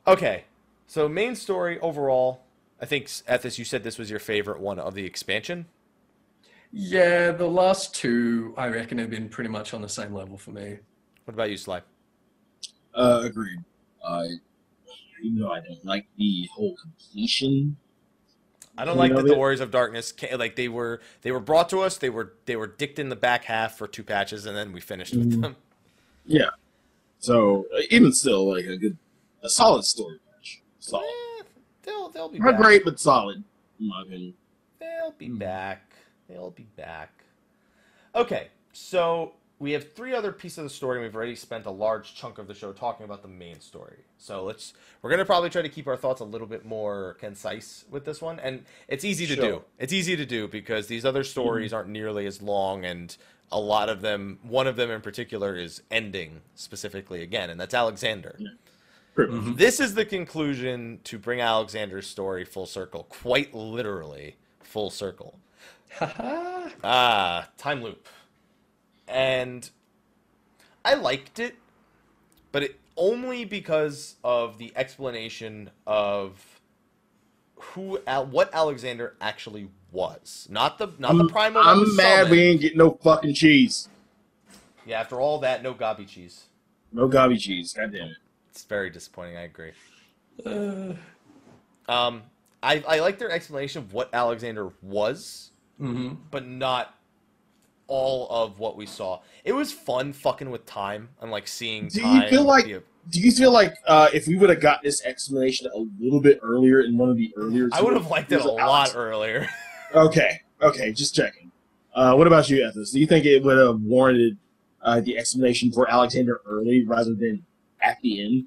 Okay, so main story overall. I think Ethis, you said this was your favorite one of the expansion. Yeah, the last two I reckon have been pretty much on the same level for me. What about you, Sly? Uh, agreed. Uh, even though I don't like the whole completion. I don't You like know that the that- Warriors of Darkness like they were they were brought to us. They were they were dicked in the back half for two patches, and then we finished with Mhm. them. Yeah. So uh, even still, like a good, a solid story match. Solid. They'll they'll be Not back. great, but solid. In my opinion. They'll be back. They'll be back. Okay, so we have three other pieces of the story. and We've already spent a large chunk of the show talking about the main story. So let's we're gonna probably try to keep our thoughts a little bit more concise with this one, and it's easy to do. It's easy to do because these other stories mm-hmm. aren't nearly as long, and a lot of them, one of them in particular, is ending specifically again, and that's Alexander. Yeah. Pretty Mm-hmm. This is the conclusion to bring Alexander's story full circle, quite literally full circle. Ah, time loop. And I liked it, but it only because of the explanation of who Al- what Alexander actually was. Not the not the I'm, primal. I'm was mad summoned. we ain't getting no fucking cheese. Yeah, after all that, no gobby cheese. No gobby cheese. God damn it. It's very disappointing, I agree. Uh, Um I I like their explanation of what Alexander was. mhm. but not all of what we saw. It was fun fucking with time and like seeing Do you feel like- a- Do you feel like uh, if we would have got this explanation a little bit earlier in one of the earlier, I would have liked it a seasons, lot earlier. Okay, okay, just checking. Uh, what about you, Ethis? Do you think it would have warranted uh, the explanation for Alexander early rather than at the end?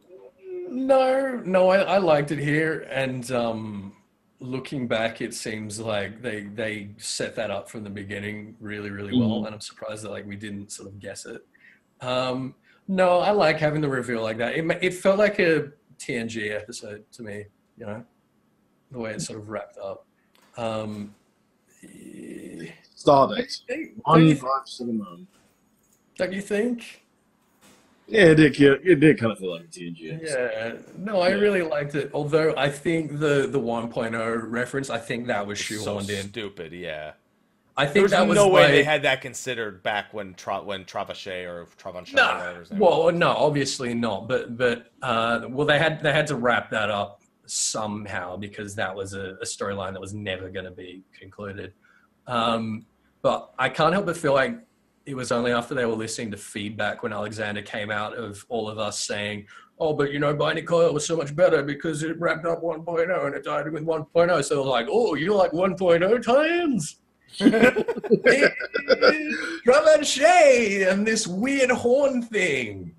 No, no, I, I liked it here, and um, looking back, it seems like they they set that up from the beginning really, really well, Mhm. and I'm surprised that like we didn't sort of guess it. Um, no, I like having the reveal like that. It it felt like a TNG episode to me, you know, the way it sort of wrapped up. Um, Stardust. don't On you, march to the moon. don't you think? Yeah, it did. It did kind of feel like a TNG. episode. Yeah, no, I Yeah. really liked it. Although I think the the 1.0 reference, I think that was so in. stupid, yeah. I There think was that was no way like, they had that considered back when Tra- when Travashe or Travanchet or No, whatever well, was. no, obviously not. But but uh, well, they had they had to wrap that up somehow because that was a, a storyline that was never going to be concluded. Um, but I can't help but feel like it was only after they were listening to feedback when Alexander came out of all of us saying, "Oh, but you know, Binding Coil was so much better because it wrapped up 1.0 and it died with 1.0." So it was like, "Oh, you like 1.0 tie-ins?" Travanchet and this weird horn thing.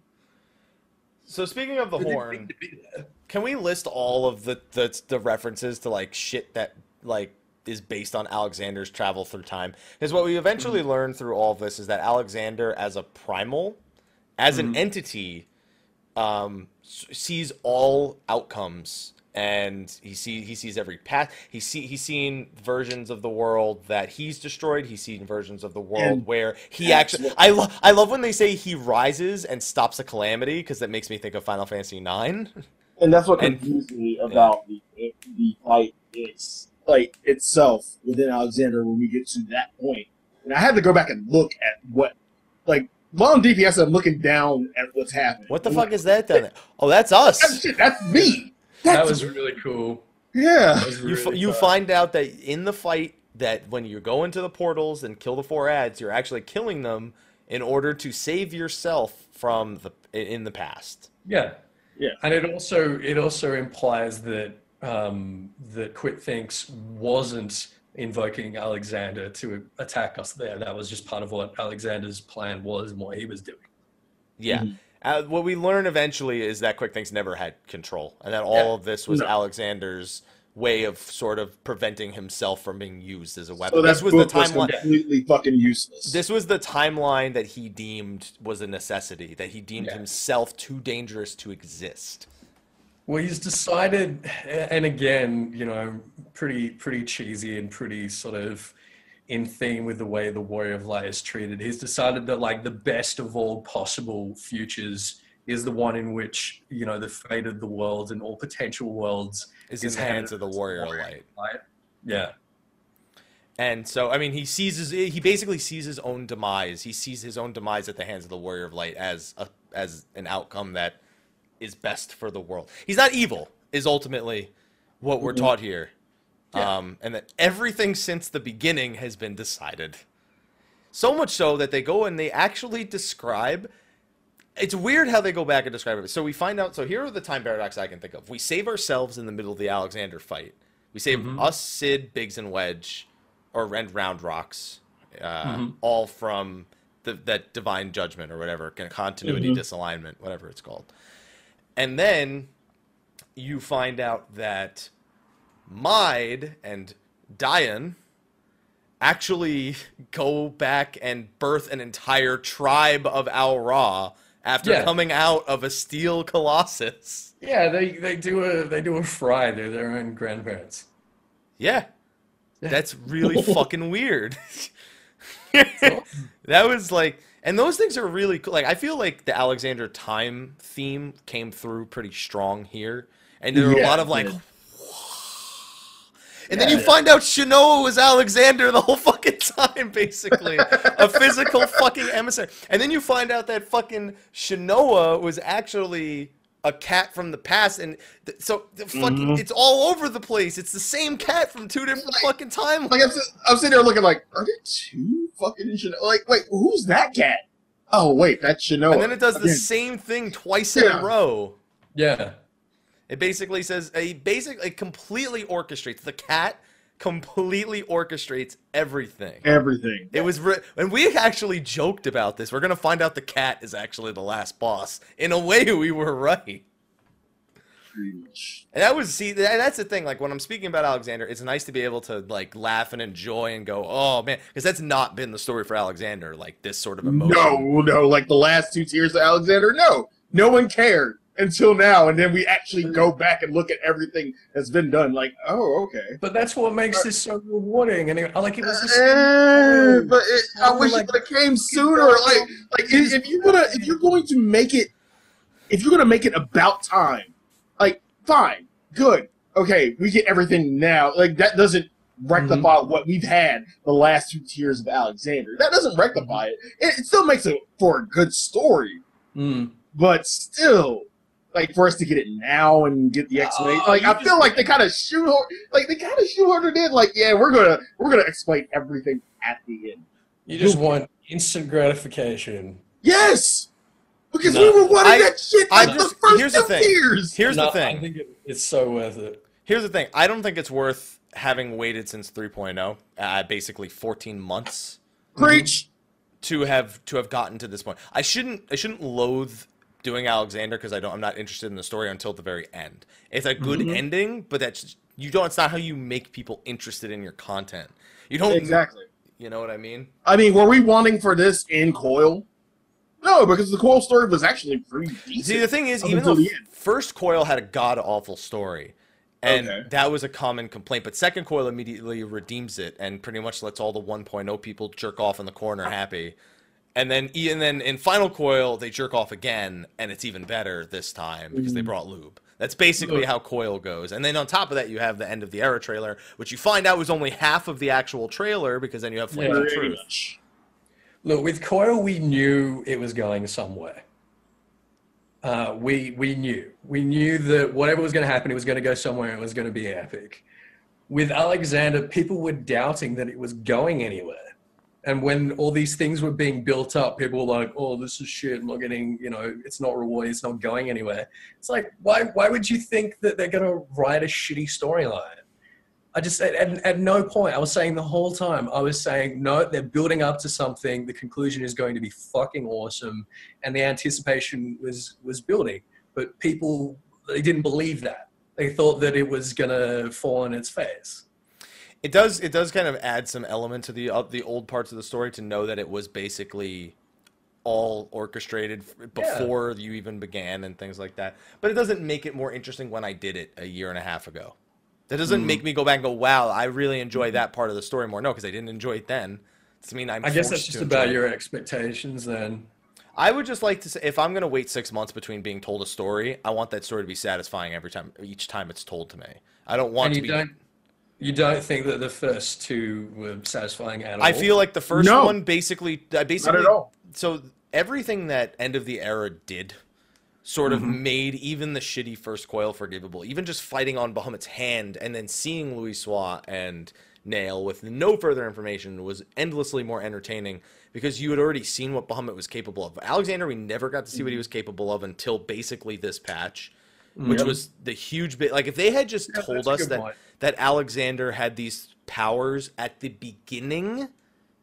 So speaking of the horn, need to be there. can we list all of the, the the references to like shit that like is based on Alexander's travel through time? Because what we eventually Mm-hmm. learn through all of this is that Alexander, as a primal, as an Mhm. entity, um, sees all outcomes, and he see he sees every path. He see he's seen versions of the world that he's destroyed. He's seen versions of the world And where he actually. I love I love when they say he rises and stops a calamity because that makes me think of Final Fantasy Nine. And that's what And- confused me about the the fight it's like itself within Alexander when we get to that point. And I had to go back and look at what like while I'm DPS I'm looking down at what's happening. What the I'm fuck like, is that down there? Oh, that's us. That's, shit, that's me. That That's, was really cool. yeah. That was You really f- you find out that in the fight that when you go into the portals and kill the four ads, you're actually killing them in order to save yourself from the in the past. Yeah. Yeah. And it also it also implies that um, that Quickthinx wasn't invoking Alexander to attack us there. That was just part of what Alexander's plan was and what he was doing. Yeah. Mhm. Uh, what we learn eventually is that Quickthinx never had control, and that all Yeah. of this was No. Alexander's way of sort of preventing himself from being used as a weapon. So that this was the timeline. completely fucking useless. This was the timeline that he deemed was a necessity, that he deemed Yeah. himself too dangerous to exist. Well, he's decided, and again, you know, pretty pretty cheesy and pretty sort of in theme with the way the Warrior of Light is treated. He's decided that like the best of all possible futures is the one in which you know the fate of the world and all potential worlds Is in the hands of the warrior light. Light. Yeah, And so, I mean, he sees his, he basically sees his own demise. He sees his own demise at the hands of the warrior of light as a as an outcome that is best for the world. He's not evil. Is ultimately what we're Mhm. taught here, Yeah. um, and that everything since the beginning has been decided. So much so that they go and they actually describe. It's weird how they go back and describe it. So we find out. So here are the time paradox I can think of. We save ourselves in the middle of the Alexander fight. We save Mhm. us, Sid, Biggs, and Wedge, or Rend Round Rocks, uh, Mhm. all from the, that divine judgment or whatever, con- continuity Mhm. disalignment, whatever it's called. And then you find out that Maid and Diane actually go back and birth an entire tribe of Al Ra after Yeah. coming out of a steel colossus. yeah. They they do a they do a fry. They're their own grandparents. Yeah. That's really fucking weird. that was like and those things are really cool. Like I feel like the Alexander time theme came through pretty strong here. And there were a lot of like. And then Yeah. you find out Shanoa was Alexander the whole fucking time, basically. a physical fucking emissary. And then you find out that fucking Shanoa was actually a cat from the past. And th- so the fucking, Mhm. it's all over the place. It's the same cat from two different Like- fucking timelines. Like I'm, I'm sitting there looking like, are there two fucking Shanoa? Like, wait, who's that cat? Oh wait, that's Shanoa. and then it does the Again, same thing twice in a row. Yeah. It basically says a basically completely orchestrates the cat completely orchestrates everything. everything. It was, re- and we actually joked about this. We're gonna find out the cat is actually the last boss. In a way, we were right. And that was see, that's the thing. Like when I'm speaking about Alexander, it's nice to be able to like laugh and enjoy and go, oh man, because that's not been the story for Alexander. Like this sort of emotion. No, no, like the last two tiers of Alexander. No, no one cared until now, and then we actually go back and look at everything that's been done. Like, oh, okay. But that's what makes this so rewarding. And it, like it was just Eh, but it, I Oh, wish like- it would have came sooner. Like, like if, if you're gonna if you're going to make it, if you're gonna make it about time, like fine, good, okay, we get everything now. Like that doesn't rectify what we've had the last two tiers of Alexander. That doesn't rectify it. It, it still makes it for a good story, Mm. but still. Like for us to get it now and get the explanation, Oh, like I feel like they kind of shoehorn, like they kind of shoehorned it in. Like, yeah, we're gonna we're gonna explain everything at the end. You just want instant gratification. Yes, because No. we were wanting I- that shit I like just- the first here's the two thing. years. Here's No, the thing. I think it, it's so worth it. Here's the thing. I don't think it's worth having waited since 3.0, uh, basically 14 months. Preach. to have to have gotten to this point. I shouldn't I shouldn't loathe doing Alexander because I don't I'm not interested in the story until the very end. It's a good Mhm. ending, but that's you don't. It's not how you make people interested in your content. You don't Exactly. You know what I mean? I mean, were we wanting for this in Coil? No, because the Coil story was actually pretty decent. See, the thing is, even though the end. first Coil had a god awful story, and Okay. that was a common complaint, but second Coil immediately redeems it and pretty much lets all the 1.0 people jerk off in the corner happy. And then, and then in Final Coil, they jerk off again, and it's even better this time because they Mhm. brought lube. That's basically how Coil goes. And then on top of that, you have the end of the era trailer, which you find out was only half of the actual trailer because then you have Flames of Truth. much. Look, with Coil, we knew it was going somewhere. Uh, we we knew we knew that whatever was going to happen, it was going to go somewhere. It was going to be epic. With Alexander, people were doubting that it was going anywhere. And when all these things were being built up, people were like, "Oh, this is shit. I'm not getting, you know, it's not rewarding. It's not going anywhere." It's like, why? Why would you think that they're to write a shitty storyline? I just at, at, at no point I was saying the whole time I was saying no, they're building up to something. The conclusion is going to be fucking awesome, and the anticipation was was building. But people they didn't believe that. They thought that it was gonna fall on its face. It does. It does kind of add some element to the uh, the old parts of the story to know that it was basically all orchestrated before you even began and things like that. But it doesn't make it more interesting when I did it a year and a half ago. That doesn't Mm. make me go back and go, "Wow, I really enjoy that part of the story more." No, because I didn't enjoy it then. Doesn't mean I'm. I guess that's just about enjoy it. your expectations then. I would just like to say, if I'm going to wait six months between being told a story, I want that story to be satisfying every time, each time it's told to me. I don't want And to you be. don't you don't think that the first two were satisfying at all? I feel like the first No. one basically, uh, basically, Not at all. so everything that End of the Era did sort of Mm-hmm. made even the shitty first coil forgivable. Even just fighting on Bahamut's hand and then seeing Louisoix and Nael with no further information was endlessly more entertaining because you had already seen what Bahamut was capable of. Alexander, we never got to see Mm-hmm. what he was capable of until basically this patch, which was the huge bit. Like if they had just Yeah, told us that point. That Alexander had these powers at the beginning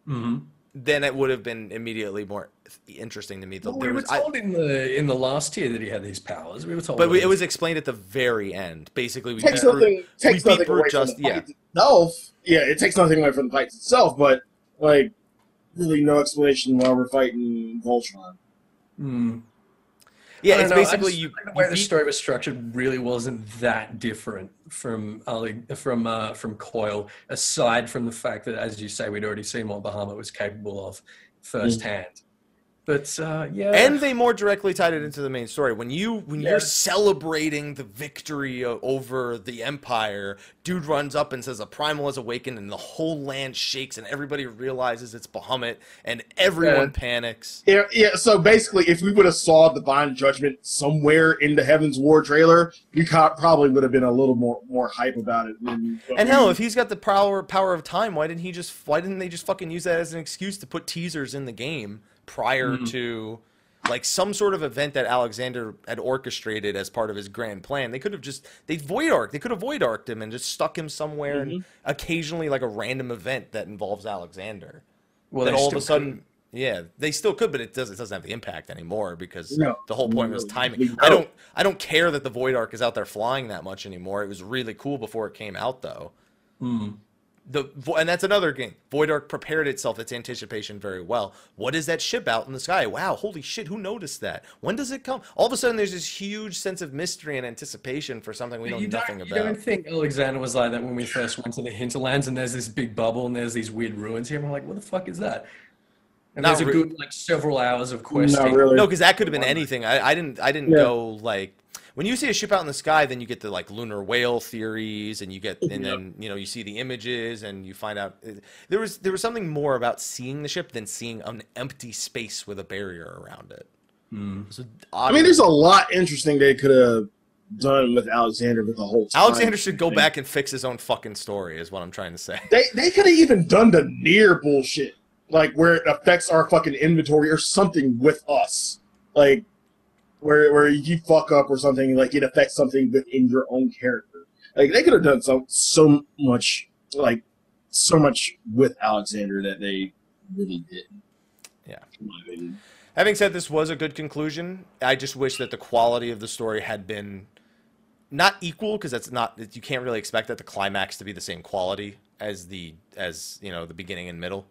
Mhm. then it would have been immediately more interesting to me. Well, There we were was- I- told in the in the last tier that he had these powers. We were told, but we, it was explained at the very end. Basically, we takes beat Bru- nothing takes we beat nothing Brute away just from the yeah. fight itself. Yeah, it takes nothing away from the fight itself, but like really no explanation why we're fighting Voltron. Hmm. Yeah, it's know, basically just you. the way you the story was structured really wasn't that different from Ali, from uh, from Coil, aside from the fact that, as you say, we'd already seen what Bahamut was capable of firsthand. But uh, yeah, and they more directly tied it into the main story. When you when Yeah. you're celebrating the victory over the empire, dude runs up and says a primal has awakened, and the whole land shakes, and everybody realizes it's Bahamut, and everyone Yeah. panics. Yeah, yeah. So basically, if we would have saw the Divine Judgment somewhere in the Heavensward trailer, we probably would have been a little more more hype about it. Than, And hell, if he's got the power power of time, why didn't he just why didn't they just fucking use that as an excuse to put teasers in the game prior Mhm. to like some sort of event that Alexander had orchestrated as part of his grand plan? They could have just they Void Ark they could have void arced him and just stuck him somewhere and occasionally like a random event that involves Alexander. well, then all of a sudden yeah, they still could, but it does it doesn't have the impact anymore because No. the whole point was timing. No. I don't I don't care that the Void Ark is out there flying that much anymore. It was really cool before it came out though Hmm. The and that's another game. Void Ark prepared itself its anticipation very well. What is that ship out in the sky? Wow, holy shit! Who noticed that? When does it come? All of a sudden, there's this huge sense of mystery and anticipation for something we know you nothing don't, you don't think Alexander was like that when we first went to the hinterlands and there's this big bubble and there's these weird ruins here and we're like, what the fuck is that? And Not there's a good like several hours of questing. Not really. No, because that could have been anything. I, I didn't. I didn't Yeah. go like when you see a ship out in the sky, then you get the like lunar whale theories, and you get oh, and Yeah. then you know you see the images, and you find out uh, there was there was something more about seeing the ship than seeing an empty space with a barrier around it. Hmm. So, I mean, there's a lot interesting they could have done with Alexander with the whole. time Alexander should go back and fix his own fucking story, is what I'm trying to say. They they could have even done the near bullshit, like where it affects our fucking inventory or something with us, like where where you fuck up or something, like it affects something within your own character. Like they could have done so so much, like so much with Alexander that they really didn't. Yeah. in my opinion. Having said this was a good conclusion, I just wish that the quality of the story had been not equal because that's not you can't really expect that the climax to be the same quality as the as you know the beginning and middle.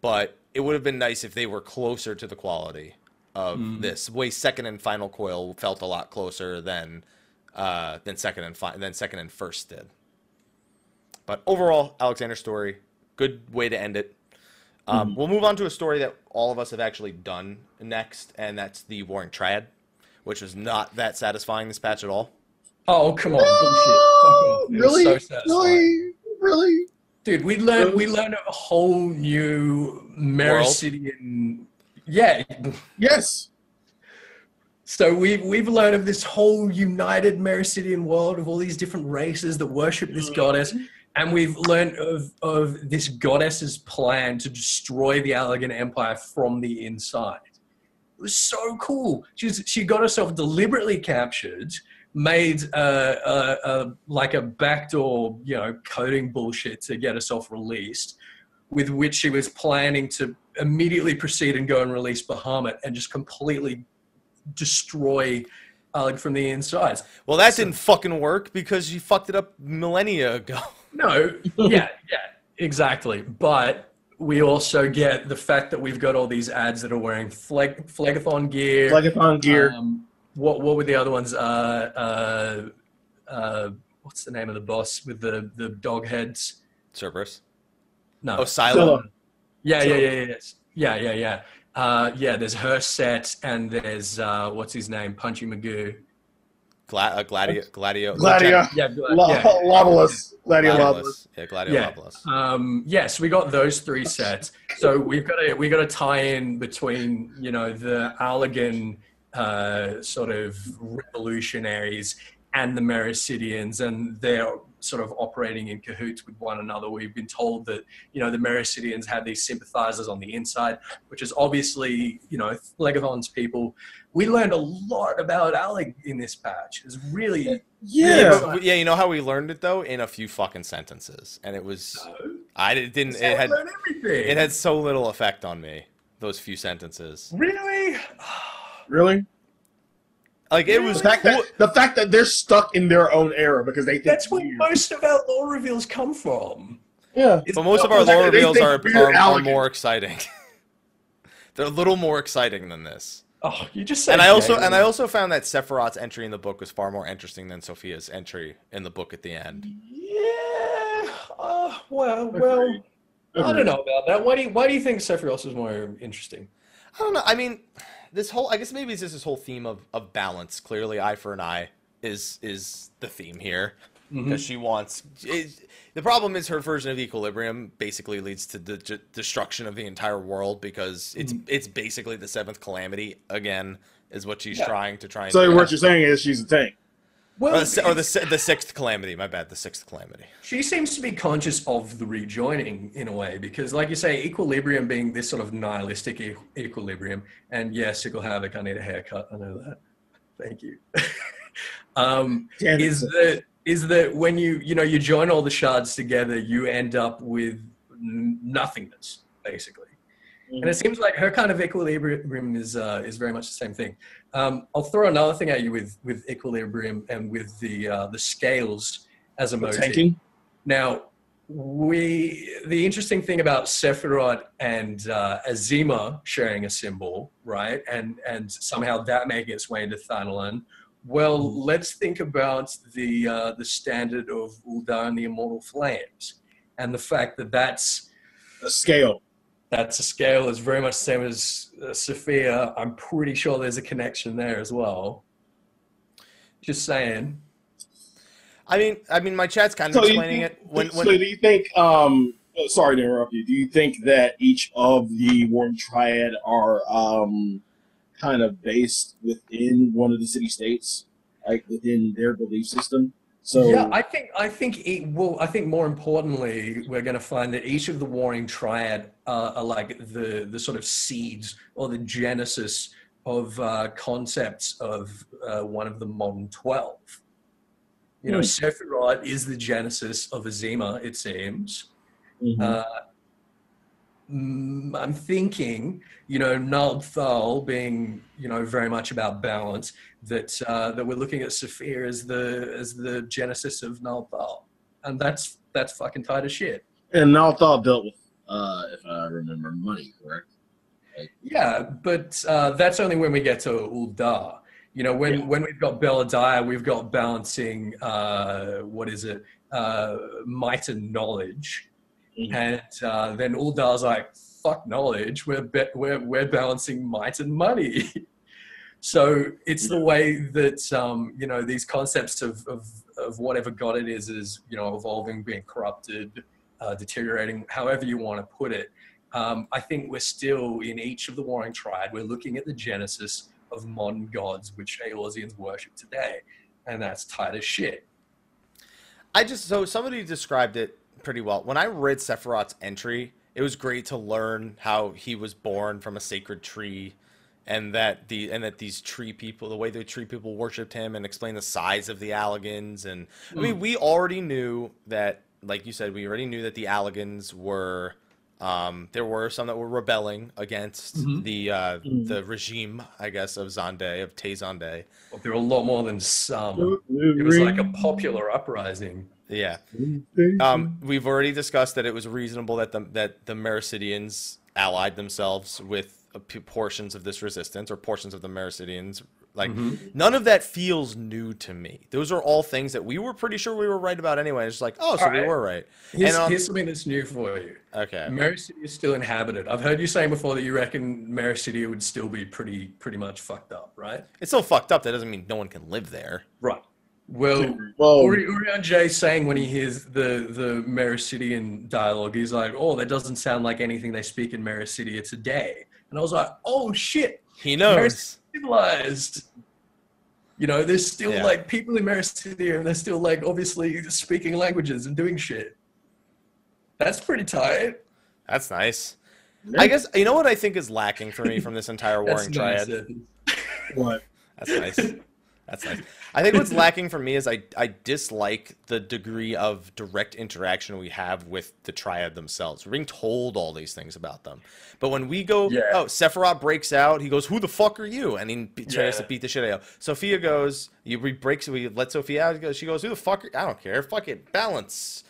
But it would have been nice if they were closer to the quality of this. Way second and final coil felt a lot closer than uh, than second and fi- than second and first did. But overall, Alexander story, good way to end it. Um, We'll move on to a story that all of us have actually done next, and that's the Warring Triad, which was not that satisfying this patch at all. Oh come on, bullshit! It really, so really, really. Dude, we learned we learned a whole new Meracydian. Yeah. Yes. So we've we've learned of this whole united Meracydian world of all these different races that worship this mm-hmm. goddess, and we've learned of of this goddess's plan to destroy the Allagan Empire from the inside. It was so cool. She's she got herself deliberately captured made a, a, a like a backdoor, you know, coding bullshit to get herself released, with which she was planning to immediately proceed and go and release Bahamut and just completely destroy Allag from the inside. Well, that didn't fucking work because you fucked it up millennia ago. No, yeah, yeah, exactly. But we also get the fact that we've got all these ads that are wearing flag, Phlegethon gear. Phlegethon gear. Um, what what were the other ones? Uh, uh, uh, what's the name of the boss with the the dog heads? Cerberus. No. Oh, Scylla. Yeah, yeah, yeah, yeah, yeah, yeah, yeah. Uh, yeah, there's her set, and there's uh, what's his name, Punchy Magoo. Gla- uh, Gladio. Gladio. Gladio. Yeah, La- yeah. Loveless. Glasya Labolas. Yeah, Gladio Yeah. Loveless. Um, yes, we got those three sets. So we've got to we got to tie in between you know the Allagan uh, sort of revolutionaries and the Meracydians, and they're sort of operating in cahoots with one another. We've been told that you know the Meracydians have these sympathizers on the inside, which is obviously you know Phlegethon's people. We learned a lot about Allag in this patch. It's really Yeah, but- yeah, you know how we learned it though in a few fucking sentences, and it was I didn't. It It had everything. it had so little effect on me. Those few sentences, really. Really? Like it was. The fact cool- that the fact that they're stuck in their own era because they think That's where most of our lore reveals come from. yeah. But most of our lore reveals are, are, are more exciting. They're a little more exciting than this. Oh, you just said. And I also gay. and I also found that Sephirot's entry in the book was far more interesting than Sophia's entry in the book at the end. Yeah. Uh, well, well. I don't know about that. Why do you Why do you think Sephirot was more interesting? I don't know. I mean, this whole I guess maybe it's just this whole theme of, of balance. Clearly, eye for an eye is is the theme here mm-hmm. because she wants. It, the problem is her version of equilibrium basically leads to the d- destruction of the entire world because it's mm-hmm. it's basically the seventh calamity again is what she's Yeah. trying to try and. So what you're saying is she's a tank. Well, or the, or the the sixth calamity. My bad. The sixth calamity. she seems to be conscious of the rejoining in a way because, like you say, equilibrium being this sort of nihilistic e- equilibrium. And yes, Sickle Havoc, I need a haircut. I know that. Thank you. um, Damn it. is that is that when you you know you join all the shards together, you end up with nothingness basically. And it seems like her kind of equilibrium is uh, is very much the same thing. Um, I'll throw another thing at you with with equilibrium and with the uh, the scales as a motif. tanking. Now, we the interesting thing about Sephirot and uh, Azeyma sharing a symbol, right, and and somehow that making its way into Thanalan. Well, let's think about the uh, the standard of Ul'dah and the Immortal Flames, and the fact that that's The scale. That's a scale that's very much the same as uh, Sophia. I'm pretty sure there's a connection there as well. Just saying. I mean, I mean, my chat's kind of So explaining think- it when so when do you think? Um, sorry to interrupt you. Do you think that each of the Warring Triad are um, kind of based within one of the city states, like within their belief system? So yeah, I think I think it will. I think more importantly, we're going to find that each of the warring triad uh, are like the the sort of seeds or the genesis of uh, concepts of uh, one of the modern twelve. You know, Sephirot is the genesis of Azeyma. It seems. Mhm. Mm, I'm thinking, you know, Nald Thal being, you know, very much about balance. That uh, that we're looking at Sophia as the as the genesis of Nald Thal, and that's that's fucking tight as shit. and Nald Thal dealt with, uh, if I remember, money, correct? Yeah, but uh, that's only when we get to Ul'dah. You know, when Yeah. when we've got Belah'dia, we've got balancing. Uh, what is it? Uh, might and knowledge. Mhm. and uh, then Ul'dah's like, "Fuck knowledge. We're be- we're we're balancing might and money." so it's the way that um, you know these concepts of, of of whatever god it is is you know evolving, being corrupted, uh, deteriorating, however you want to put it. Um, I think we're still in each of the warring triad. We're looking at the genesis of modern gods, which Eorzeans worship today, and that's tight as shit. I just so somebody described it pretty well. When I read Sephirot's entry, it was great to learn how he was born from a sacred tree and that the and that these tree people, the way the tree people worshipped him, and explain the size of the Allagans, and I Hmm. mean, we already knew that, like you said, we already knew that the Allagans were. Um, there were some that were rebelling against Mhm. the uh, Mhm. the regime, I guess, of Xande of Tay Zande. Well, there were a lot more than some. It was like a popular uprising. Yeah. Um, we've already discussed that it was reasonable that the that the Meracydians allied themselves with portions of this resistance or portions of the Meracydians. Like Mhm. none of that feels new to me. Those are all things that we were pretty sure we were right about anyway. It's just like, oh, so we Alright. were right. Here's, And, um, here's something that's new for you. Okay. Mary is still inhabited. I've heard you saying before that you reckon Mary would still be pretty pretty much fucked up, right? It's still fucked up. That doesn't mean no one can live there. Right. Well, Well, Uri, Urianger saying when he hears the the Meracydian dialogue, he's like, "Oh, that doesn't sound like anything they speak in Meracydia. It's a day." And I was like, "Oh shit, He knows. civilized." You know, there's still Yeah. like people in Meracydia, and they're still like obviously speaking languages and doing shit. That's pretty tight. That's nice. I guess you know what I think is lacking for me from this entire That's Warring Triad. nice. what? That's nice. That's nice. I think what's lacking for me is I, I dislike the degree of direct interaction we have with the triad themselves. We're being told all these things about them. But when we go, Yeah. oh, Sephirot breaks out, he goes, Who the fuck are you? And he tries to Yeah. beat the shit out of Sophia goes, you we breaks we let Sophia out, she goes, Who the fuck are, I don't care, fuck it, balance.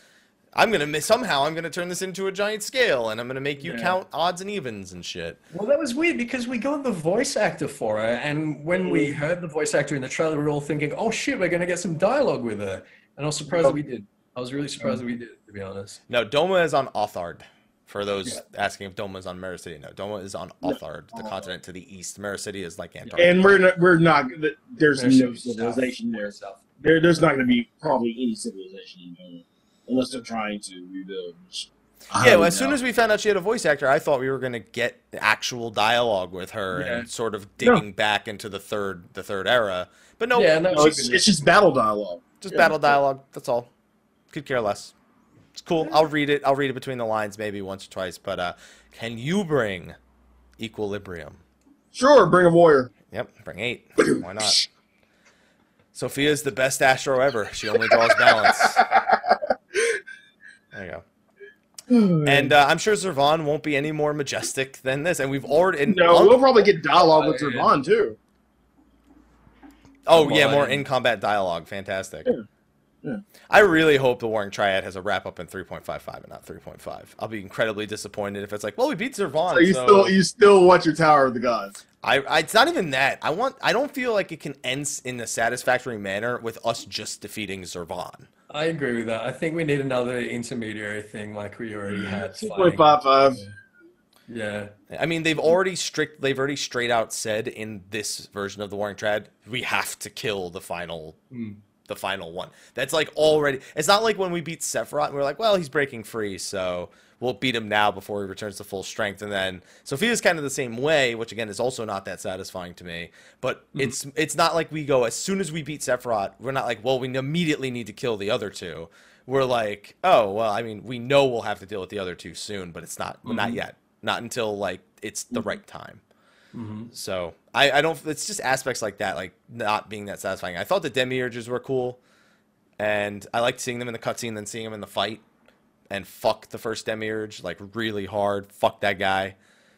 I'm gonna miss somehow I'm gonna turn this into a giant scale and I'm gonna make you Yeah. count odds and evens and shit. Well, that was weird because we got the voice actor for her, and when we heard the voice actor in the trailer, we were all thinking, "Oh shit, we're gonna get some dialogue with her," and I was surprised that we did. I was really surprised that we did, to be honest. No, Doma is on Othard. For those Yeah. asking if Doma is on Meracydia, no, Doma is on Othard, the continent to the east. Meracydia is like Antarctica. And we're not, we're not. There's There's no civilization stuff, there. stuff. there. There's not going to be probably any civilization in there unless they're trying to rebuild. which yeah, well, as soon as we found out she had a voice actor, I thought we were gonna get actual dialogue with her Yeah. and sort of digging back into the third the third era. But no, Yeah, and No, it's, it's just battle dialogue. just yeah. battle dialogue. That's all. Could care less. It's cool. I'll read it. I'll read it between the lines maybe once or twice. But uh, can you bring equilibrium? Sure, bring a warrior. Yep, bring eight. Why not? Sophia's the best Astro ever. She only draws balance. There you go. And uh, I'm sure Zurvan won't be any more majestic than this. And we've already. And no, on- we'll probably get dialogue with yeah. Zurvan too. oh come yeah, more in combat dialogue. Fantastic. Yeah. Yeah. I really hope the Warring Triad has a wrap up in 3.55 and not 3.5. I'll be incredibly disappointed if it's like, well, we beat Zurvan. So you so still you still want your Tower of the Gods. I, I, it's not even that. I want. I don't feel like it can end in a satisfactory manner with us just defeating Zurvan. I agree with that. I think we need another intermediary thing like we already had. Two fighting. point five five. Yeah. I mean, they've already strict. They've already straight out said in this version of the Warring Triad, we have to kill the final, Hmm. the final one. That's like already. It's not like when we beat Sephirot, and we are like, well, he's breaking free, so we'll beat him now before he returns to full strength. And then Sophia's kind of the same way, which again is also not that satisfying to me. But it's it's not like we go as soon as we beat Sephirot, we're not like, well, we immediately need to kill the other two. We're like, oh well, I mean, we know we'll have to deal with the other two soon, but it's not not Mhm. yet, not until like it's the right time. hmm So I, I don't. It's just aspects like that, like not being that satisfying. I thought the demiurges were cool, and I liked seeing them in the cutscene, then seeing them in the fight, and fuck the first demiurge like really hard. Fuck that guy.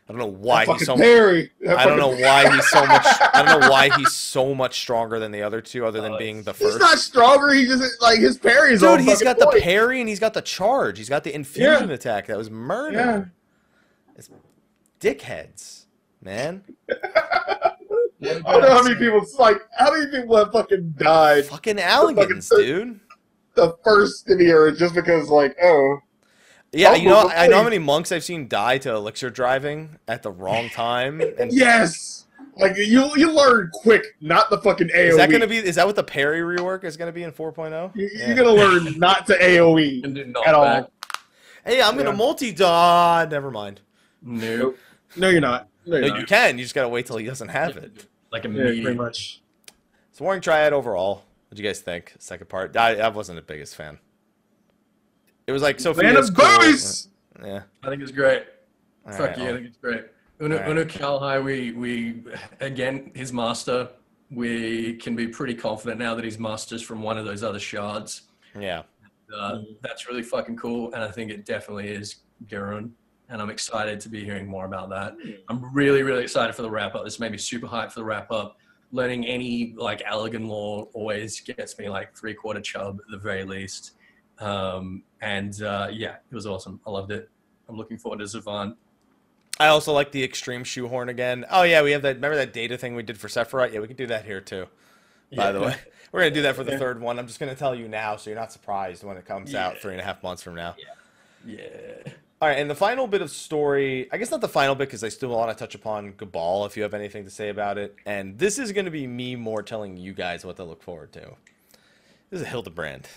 I don't know why he's so. Perry. That I don't know why he's so much. I don't know why he's so much stronger than the other two, other than Oh, being the first. He's not stronger. He just like his parry is Dude, he's got the point. parry and he's got the charge. He's got the infusion attack. That was murder. Yeah. It's dickheads, man. I don't know how many people. Like how many people have fucking died Fucking Allagans, fucking- dude. The first year just because like oh Yeah, Oh, you know, I know how many monks I've seen die to elixir driving at the wrong time. And yes like you you learn quick not the fucking AOE. is that gonna be? Is that what the parry rework is gonna be in 4.0? You, Yeah. You're gonna learn not to AOE And did at all. Hey, I'm gonna multi dot. Never mind. Nope. No, you're not. No, you're No, not. you can. You just gotta wait till he doesn't have it. Like a Yeah, pretty medium. much. So Warring Triad overall. What do you guys think? Second part. I, I wasn't the biggest fan. It was like Sophia's Man of cool. boobies. Yeah. I think it's great. All Fuck right, you. I I'll- think it's great. Unu, Right. Unukalhai, we, we, again, his master, we can be pretty confident now that he's masters from one of those other shards. Yeah. Uh, That's really fucking cool. And I think it definitely is Garun. And I'm excited to be hearing more about that. I'm really, really excited for the wrap up. This made me super hyped for the wrap up. Learning any like Allagan law always gets me like three quarter chub at the very least. Um, and uh, yeah, it was awesome. I loved it. I'm looking forward to Zurvan. I also like the extreme shoehorn again. Oh yeah, we have that. Remember that data thing we did for Sephirot? Yeah, we can do that here too. By the way, we're gonna do that for the Yeah. third one. I'm just gonna tell you now, so you're not surprised when it comes out three and a half months from now. Yeah. All right, and the final bit of story, I guess not the final bit because I still want to touch upon Gubal if you have anything to say about it. And this is going to be me more telling you guys what to look forward to. This is a Hildebrand.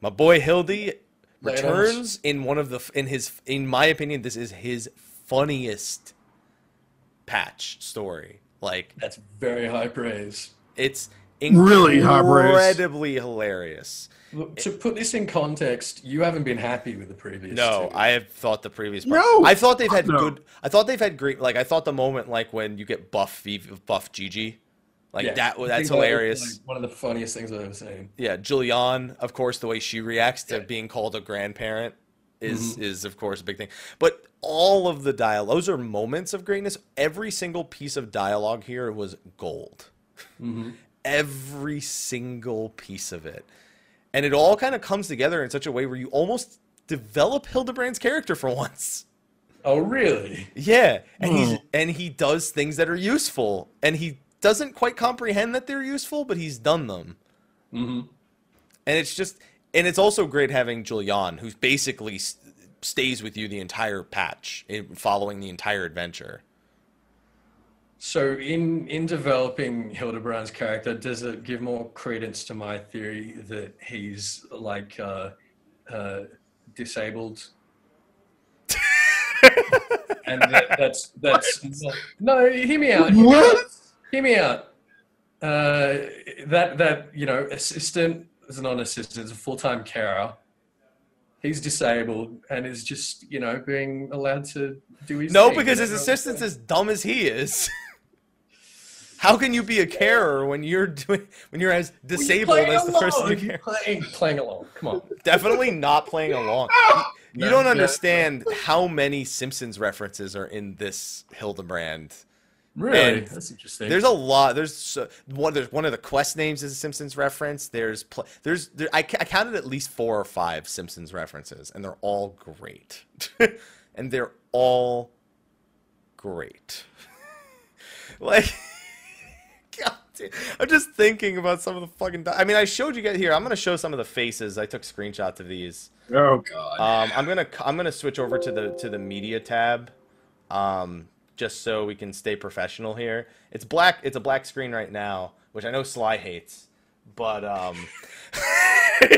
My boy Hildy Lay it on us. returns in one of the in his in my opinion this is his funniest patch story. Like That's very high praise. it's Really high praise. incredibly hilarious. Look, to put this in context, you haven't been happy with the previous. No, two. I have thought the previous. part- No! I thought they've had No. good. I thought they've had great. Like I thought the moment like when you get buff V buff Gigi, like Yeah, that. That's think that hilarious. like, one of the funniest things I've ever seen. yeah, Julyan, of course, the way she reacts to Yeah. Mm-hmm. being called a grandparent is is of course a big thing. But all of the dialogue, those are moments of greatness. Every single piece of dialogue here was gold. Mm-hmm. Every single piece of it, and it all kind of comes together in such a way where you almost develop Hildebrand's character for once. Oh, really? Yeah, and he's Hmm. and he does things that are useful, and he doesn't quite comprehend that they're useful, but he's done them. Mm-hmm. And it's just, and it's also great having Julyan, who basically stays with you the entire patch, following the entire adventure. So, in in developing Hildebrand's character, does it give more credence to my theory that he's like uh, uh, disabled? and that, that's that's no. Hear me out. Hear me out. What? Hear me out. Uh, that that you know, assistant is not an assistant; it's a full time carer. He's disabled and is just you know being allowed to do his No, because his assistant's as dumb as he is. How can you be a carer when you're doing when you're as Well, you're disabled as the person you You're care? Playing, playing along. Come on. Definitely not playing along. You No, don't no. understand how many Simpsons references are in this Hildebrand. Really? And That's interesting. There's a lot. There's uh, one. There's one of the quest names is a Simpsons reference. There's pl- there's there, I, I counted at least four or five Simpsons references, and they're all great, and they're all great. like, God damn. I'm just thinking about some of the fucking. Di- I mean, I showed you guys here. I'm gonna show some of the faces. I took screenshots of these. Oh god. Um, I'm gonna I'm gonna switch over to the to the media tab, um, just so we can stay professional here. It's black. It's a black screen right now, which I know Sly hates, but um,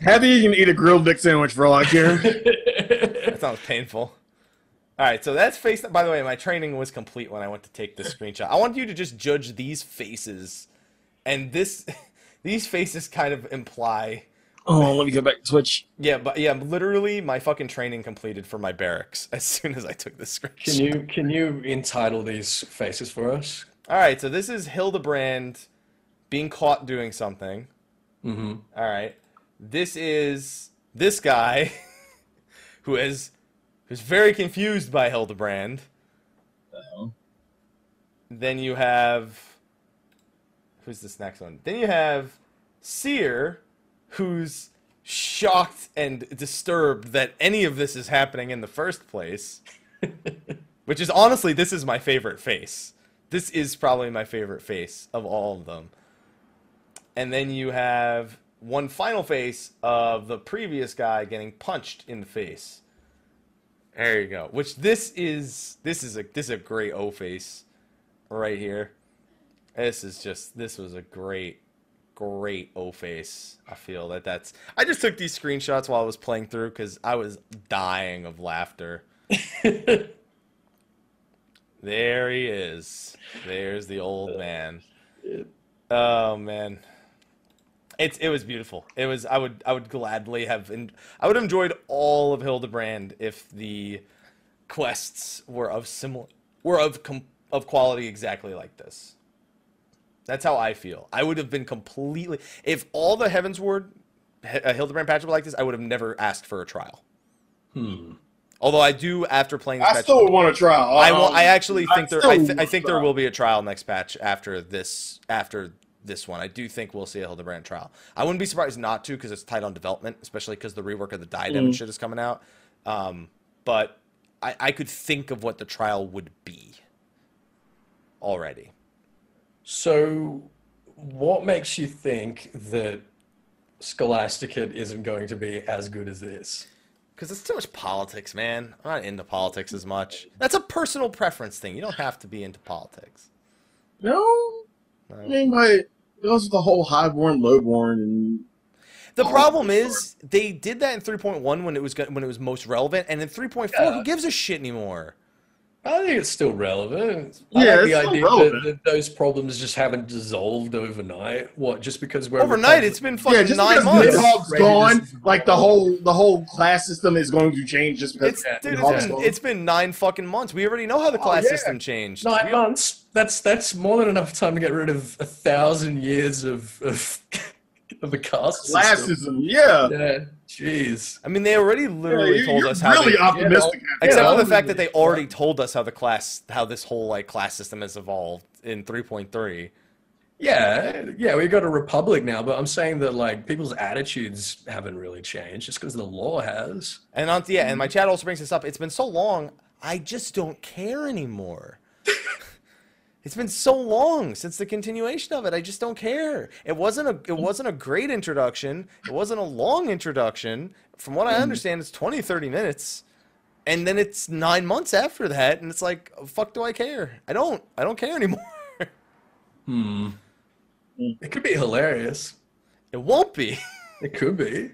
Heavy, you can eat a grilled dick sandwich for all I care. that sounds painful. All right, so that's face. By the way, my training was complete when I went to take this screenshot. I want you to just judge these faces, and this these faces kind of imply. oh, let me go back to Twitch. Yeah, but yeah, literally my fucking training completed for my barracks as soon as I took this screenshot. Can you can you entitle these faces for us? All right, so this is Hildebrand being caught doing something. Mm-hmm. All right, this is this guy who is who's very confused by Hildebrand. Uh-huh. Then you have who's this next one? Then you have Seer, who's shocked and disturbed that any of this is happening in the first place. Which is honestly, this is my favorite face. This is probably my favorite face of all of them. And then you have one final face of the previous guy getting punched in the face. There you go. Which this is this is a this is a great O face right here. This is just this was a great great O face. I feel that that's I just took these screenshots while I was playing through cuz I was dying of laughter. There he is. There's the old man. Oh man. It's it was beautiful. It was I would I would gladly have en- I would have enjoyed all of Hildebrand if the quests were of similar were of com- of quality exactly like this. That's how I feel. I would have been completely if all the Heavensward uh, Hildebrand patch were like this. I would have never asked for a trial. Hmm. Although I do after playing this I patch, still want to try. I, wa- I actually I think there. I, th- I think there will be a trial next patch after this. After this one, I do think we'll see a Hildebrand trial. I wouldn't be surprised not to because it's tight on development, especially because the rework of the diadem and Mm. shit is coming out. Um, but I, I could think of what the trial would be already. So, what makes you think that Scholasticate isn't going to be as good as this? Because it's too much politics, man. I'm not into politics as much. That's a personal preference thing. You don't have to be into politics. No, No. I mean, like it goes with the whole highborn, lowborn, and The Oh, problem for is they did that in 3.1 when it was when it was most relevant, and in 3.4, Yeah. who gives a shit anymore? I think it's still relevant. I Yeah, like it's the still idea relevant. that, that those problems just haven't dissolved overnight. What, just because we're Overnight, it's been fucking yeah, just nine because months. Nidhogg's Prejudice gone, like the whole the whole class system is going to change just because It's, Yeah, dude, Nidhogg's it's been, it's been nine fucking months. We already know how the Oh, class yeah. system changed. nine We- months. That's that's more than enough time to get rid of a thousand years of of, of the caste system. classism. Yeah, Yeah, jeez. I mean, they already literally you- told you're us how. really they, optimistic. except Yeah, for the fact that they already told us how the class, how this whole like class system has evolved in 3.3. Yeah, yeah, we've got a republic now, but I'm saying that like people's attitudes haven't really changed just because the law has. And on yeah, and my chat also brings this up. It's been so long, I just don't care anymore. it's been so long since the continuation of it. I just don't care. It wasn't a it wasn't a great introduction. It wasn't a long introduction. From what I understand, it's 20, 30 minutes. And then it's nine months after that, and it's like, fuck do I care? I don't. I don't care anymore. Hmm. Mm. It could be hilarious. It won't be. It could be.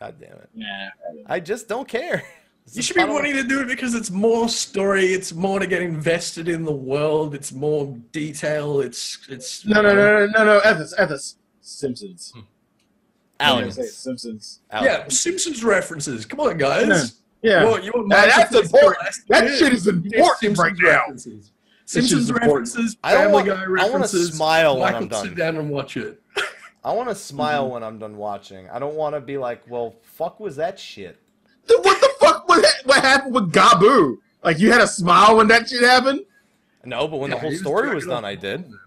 God damn it. Yeah. I just don't care. It's You should be wanting to do it because it's more story. It's more to get invested in the world. It's more detail. It's it's No, no, no, no, no, no. Ethis, Ethis. Simpsons. Alan. Yeah, say it, Simpsons. Alan. Yeah, Simpsons references. Come on, guys. Yeah. What, you want Now, that's important. That Yeah. shit is important Simpsons right now. references. Simpsons is important. references. I don't want- Guy I wanna references. smile when I'm done. Sit down and watch it. I want to Mm-hmm. smile when I'm done watching. I don't want to be like, well, fuck was that shit? Dude, what the fuck? What, ha- what happened with Gabu? Like you had a smile when that shit happened? No, but when the whole story dragging was done, I did. phone.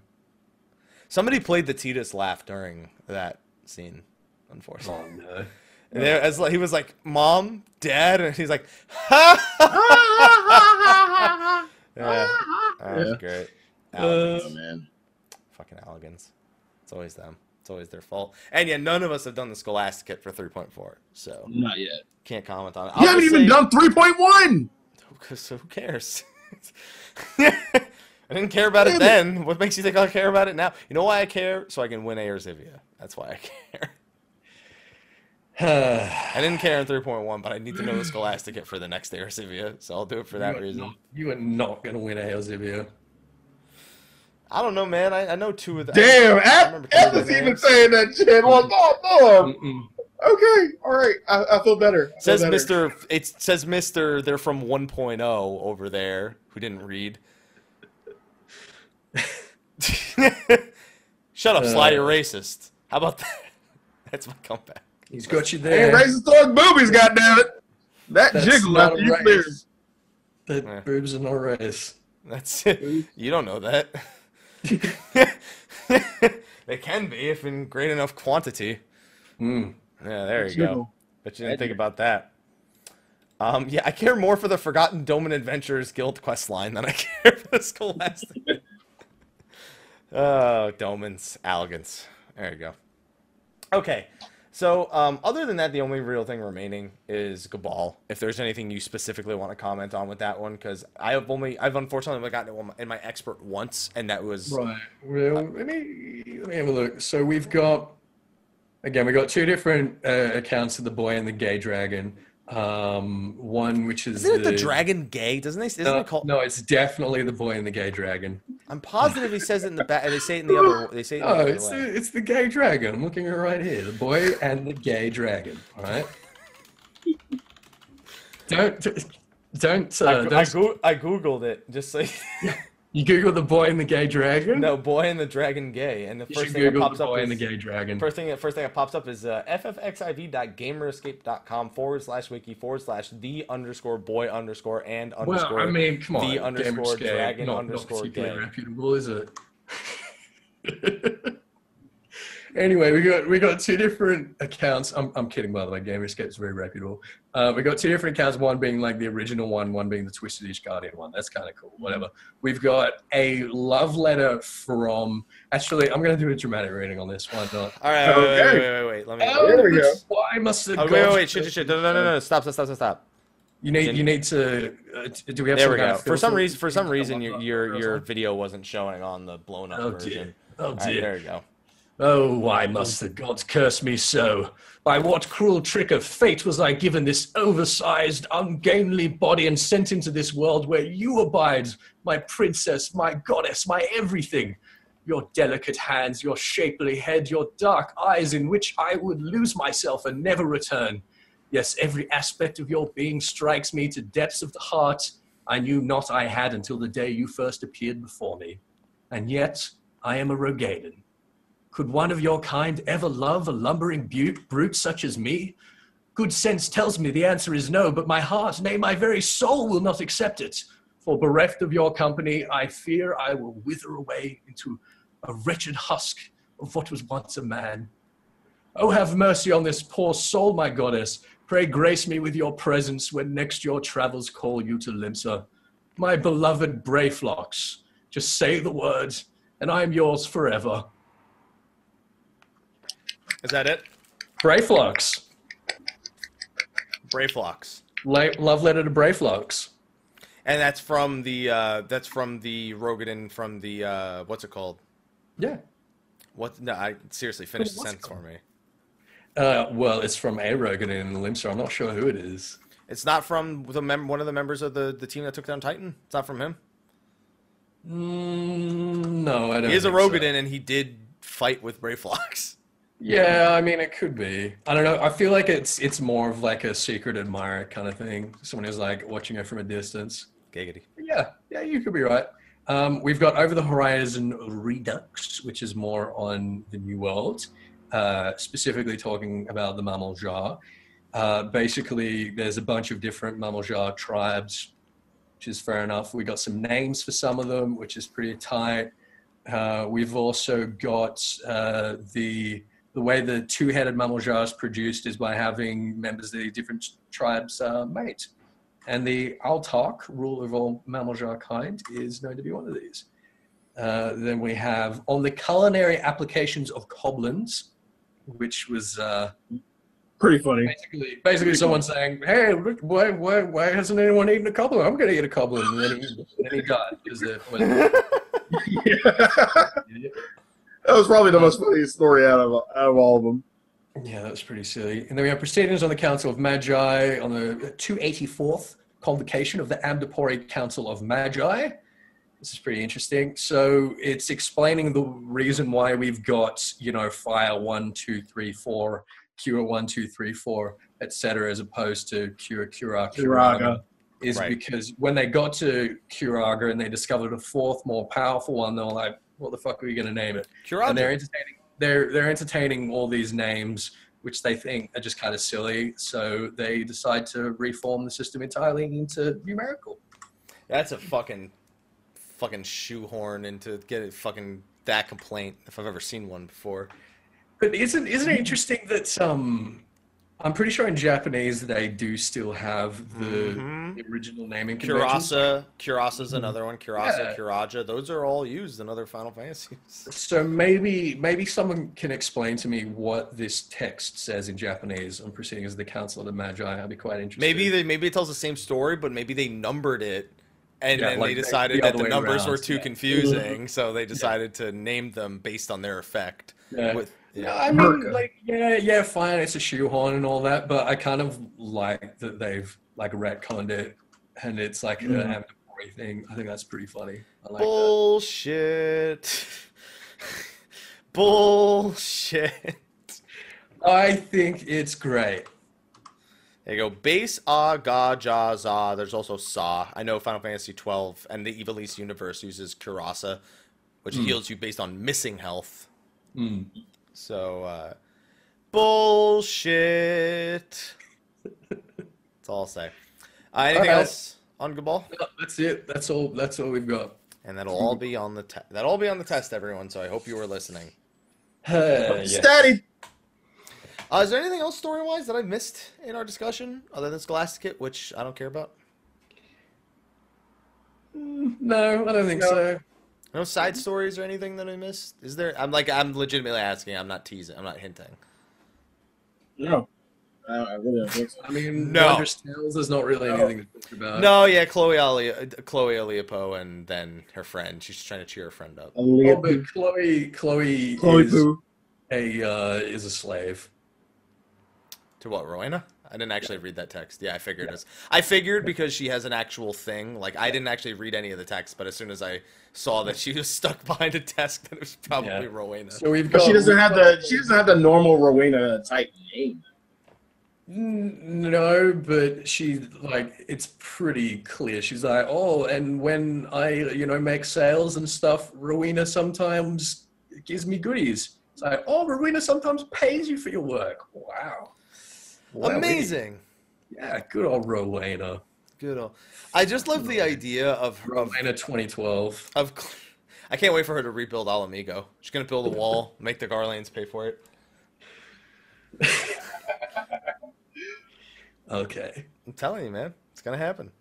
Somebody played the Titus laugh during that scene, unfortunately. Oh no. And there, as like, he was like, "Mom, Dad," and he's like, "Ha!" ha, ha, ha yeah, that was Yeah. great. Uh, Allagans. man. Fucking Allagans. It's always them. It's always their fault. And yeah, none of us have done the Scholastic for 3.4, so Not yet. can't comment on it. You I'll haven't even done 3.1! So who cares? I didn't care about it then. What makes you think I'll care about it now? You know why I care? So I can win Air Zivia. That's why I care. I didn't care in 3.1, but I need to know the Scholastic for the next Air Zivia, so I'll do it for that you reason. Not, you are not going to win Aelzibia. I don't know, man. I, I know two of them. Damn, I Eth- remember two of Ethis their even saying that shit. Well, God damn. Mm-mm. Okay, all right. I, I feel better. I feel Says better. Mister. It says Mister. They're from 1.0 over there who didn't read. Shut up, Sly. Uh. You're racist. How about that? That's my comeback. He's got you Ain't there. racist dog boobies, goddammit. That That's jiggle not after a you clear. race. The Yeah. boobs are not race. That's it. You don't know that. they can be if in great enough quantity. Mm. Yeah, there you go. Jiggle. But you didn't think about that. Um, yeah, I care more for the Forgotten Doman Adventures Guild quest line than I care for the Scholastic. oh, Domans, Allagans. There you go. Okay, so um, other than that, the only real thing remaining is Gubal. If there's anything you specifically want to comment on with that one, because I have only, I've unfortunately only gotten it in my expert once, and that was Right. Well, let me let me have a look. So we've got again, we've got two different uh, accounts of the boy and the gay dragon. Um, one which is Isn't it the dragon gay? Doesn't they? Isn't No, it called? no, it's definitely the boy and the gay dragon. I'm positive he says it in the back. They say it in the other. They say it in the No, other it's the, it's the gay dragon. I'm looking at it right here. The boy and the gay dragon. All right. Don't don't, uh, I, I, don't go- I googled it just like you Google the boy and the gay dragon. no boy and the dragon gay, and the you first thing that pops up boy is and the gay dragon. first thing first thing that pops up is uh, ffxiv.gamerescape.com forward slash wiki forward slash the underscore boy underscore and Well. I mean, come on, the underscore Gamerscape, dragon not, underscore not particularly gay. reputable, is it? anyway, we got we got two different accounts. I'm, I'm kidding, by the way. Gamerscape is very reputable. Uh, we got two different accounts. One being like the original one, one being the Twisted East Guardian one. That's kind of cool. Whatever. We've got a love letter from. Actually, I'm going to do a dramatic reading on this. Why not? All right, wait, wait, wait, wait, wait, Let me. Oh, There we go. Why must the Oh, wait, wait, wait, shit, shit, shit. No, no, no, no, no. Stop, stop, stop, stop, stop. You need you need to. Uh, do we have? There some we kind go. of For some reason, for some reason, your your your video wasn't showing on the blown up Oh version. dear. Oh All right, dear. there you go. Oh, why must the gods curse me so? By what cruel trick of fate was I given this oversized, ungainly body and sent into this world where you abide, my princess, my goddess, my everything? Your delicate hands, your shapely head, your dark eyes in which I would lose myself and never return. Yes, every aspect of your being strikes me to depths of the heart I knew not I had until the day you first appeared before me. And yet, I am a Roegadyn. Could one of your kind ever love a lumbering brute, brute such as me? Good sense tells me the answer is no, but my heart, nay, my very soul will not accept it. For bereft of your company, I fear I will wither away into a wretched husk of what was once a man. Oh, have mercy on this poor soul, my goddess. Pray grace me with your presence when next your travels call you to Limsa. My beloved Brayflox, just say the word, and I am yours forever. Is that it? Brayflox. La- love letter to Brayflox. And that's from the uh that's from the Roegadyn from the uh what's it called? Yeah. What no, I seriously finish the sentence for me. Uh, well, it's from A Rogan in Limsa. I'm not sure who it is. It's not from the mem- one of the members of the, the team that took down Titan. It's not from him. Mm, no, I don't. He is a think so. Roegadyn and he did fight with Brayflox. Yeah, I mean, it could be. I don't know. I feel like it's it's more of like a secret admirer kind of thing. Someone who's like watching it from a distance. Giggity. Yeah, yeah, you could be right. Um, we've got Over the Horizon Redux, which is more on the New World, uh, specifically talking about the Mamool Ja. Uh, basically, there's a bunch of different Mamool Ja tribes, which is fair enough. We got some names for some of them, which is pretty tight. Uh, we've also got uh, the the way the two-headed Mamool Ja is produced is by having members of the different tribes uh, mate. And the Altark, rule of all Mamool Ja kind, is known to be one of these. Uh, then we have on the culinary applications of Coblins, which was uh, Pretty funny. basically basically someone saying, "Hey, why, why, why hasn't anyone eaten a Coblin? I'm going to eat a Coblin." And then he, then he died. because was- that was probably the most funniest story out of out of all of them. Yeah, that was pretty silly. And then we have proceedings on the Council of Magi on the 284th convocation of the Amdapori Council of Magi. This is pretty interesting. So it's explaining the reason why we've got, you know, fire one, two, three, four, cure one, two, three, four, etc., as opposed to cure, cura, curaga. Curaga. Is Right. because when they got to Curaga and they discovered a fourth, more powerful one, they were like, "What the fuck are we going to name it?" and they're entertaining they're they're entertaining all these names which they think are just kind of silly so they decide to reform the system entirely into numerical That's a fucking fucking shoehorn into get it fucking that complaint if I've ever seen one before. but isn't isn't it interesting that um i'm pretty sure in japanese they do still have the, Mhm. the original naming conventions Curasa, Curasa's another one. Curasa, Yeah. Curaja. Those are all used in other Final Fantasies. so maybe maybe someone can explain to me what this text says in japanese on proceedings of the council of the magi i'd be quite interested Maybe they maybe it tells the same story, but maybe they numbered it, and Yeah, then like they decided the that the numbers around, were too yeah. confusing, so they decided to name them based on their effect. Yeah. With Yeah, I mean, America. like, yeah, yeah, fine. It's a shoehorn and all that, but I kind of like that they've like retconned it, and it's like an Mhm. ambulatory thing. I think that's pretty funny. I like that. Bullshit. Bullshit. I think it's great. There you go. Base ah ga ja za. There's also sa. I know Final Fantasy 12 and the Ivalice universe uses Curasa, which Hmm. heals you based on missing health. Mm. So uh bullshit. That's all I'll say. Uh, anything Alright. else on Gubal? No, That's it. That's all. That's all we've got. And that'll all be on the te- that'll all be on the test, everyone. So I hope you were listening. Uh, yeah. Steady. Uh, is there anything else story wise that I missed in our discussion other than Scholastic which I don't care about? No, I don't think No. so. No side stories or anything that I missed? Is there? I'm like I'm legitimately asking. I'm not teasing. I'm not hinting. No. I, I really don't think so. I mean, No. Wondrous Tales. There's not really No. anything to talk about. no, yeah, Khloe Ali, Khloe Aliapoh, and then her friend. She's trying to cheer her friend up. Oh, but Khloe, Khloe, Khloe is Poo. a uh, is a slave. To what, Rowena? I didn't actually read that text. Yeah, I figured it's. I figured because she has an actual thing. Like I didn't actually read any of the text, but as soon as I saw that she was stuck behind a desk, that it was probably Yeah. Rowena. So we've got. She doesn't we've have the she doesn't have the normal Rowena type name. No, but she like it's pretty clear. She's like, oh, and when I you know make sales and stuff, Rowena sometimes gives me goodies. It's like, oh, Rowena sometimes pays you for your work. Wow, Amazing. Yeah, good old Rowena. Good. Old. I just love the idea of Rowena 2012. of. I can't wait for her to rebuild Ala Mhigo. She's gonna build a wall, make the Garleans pay for it. Okay. I'm telling you, man, it's gonna happen.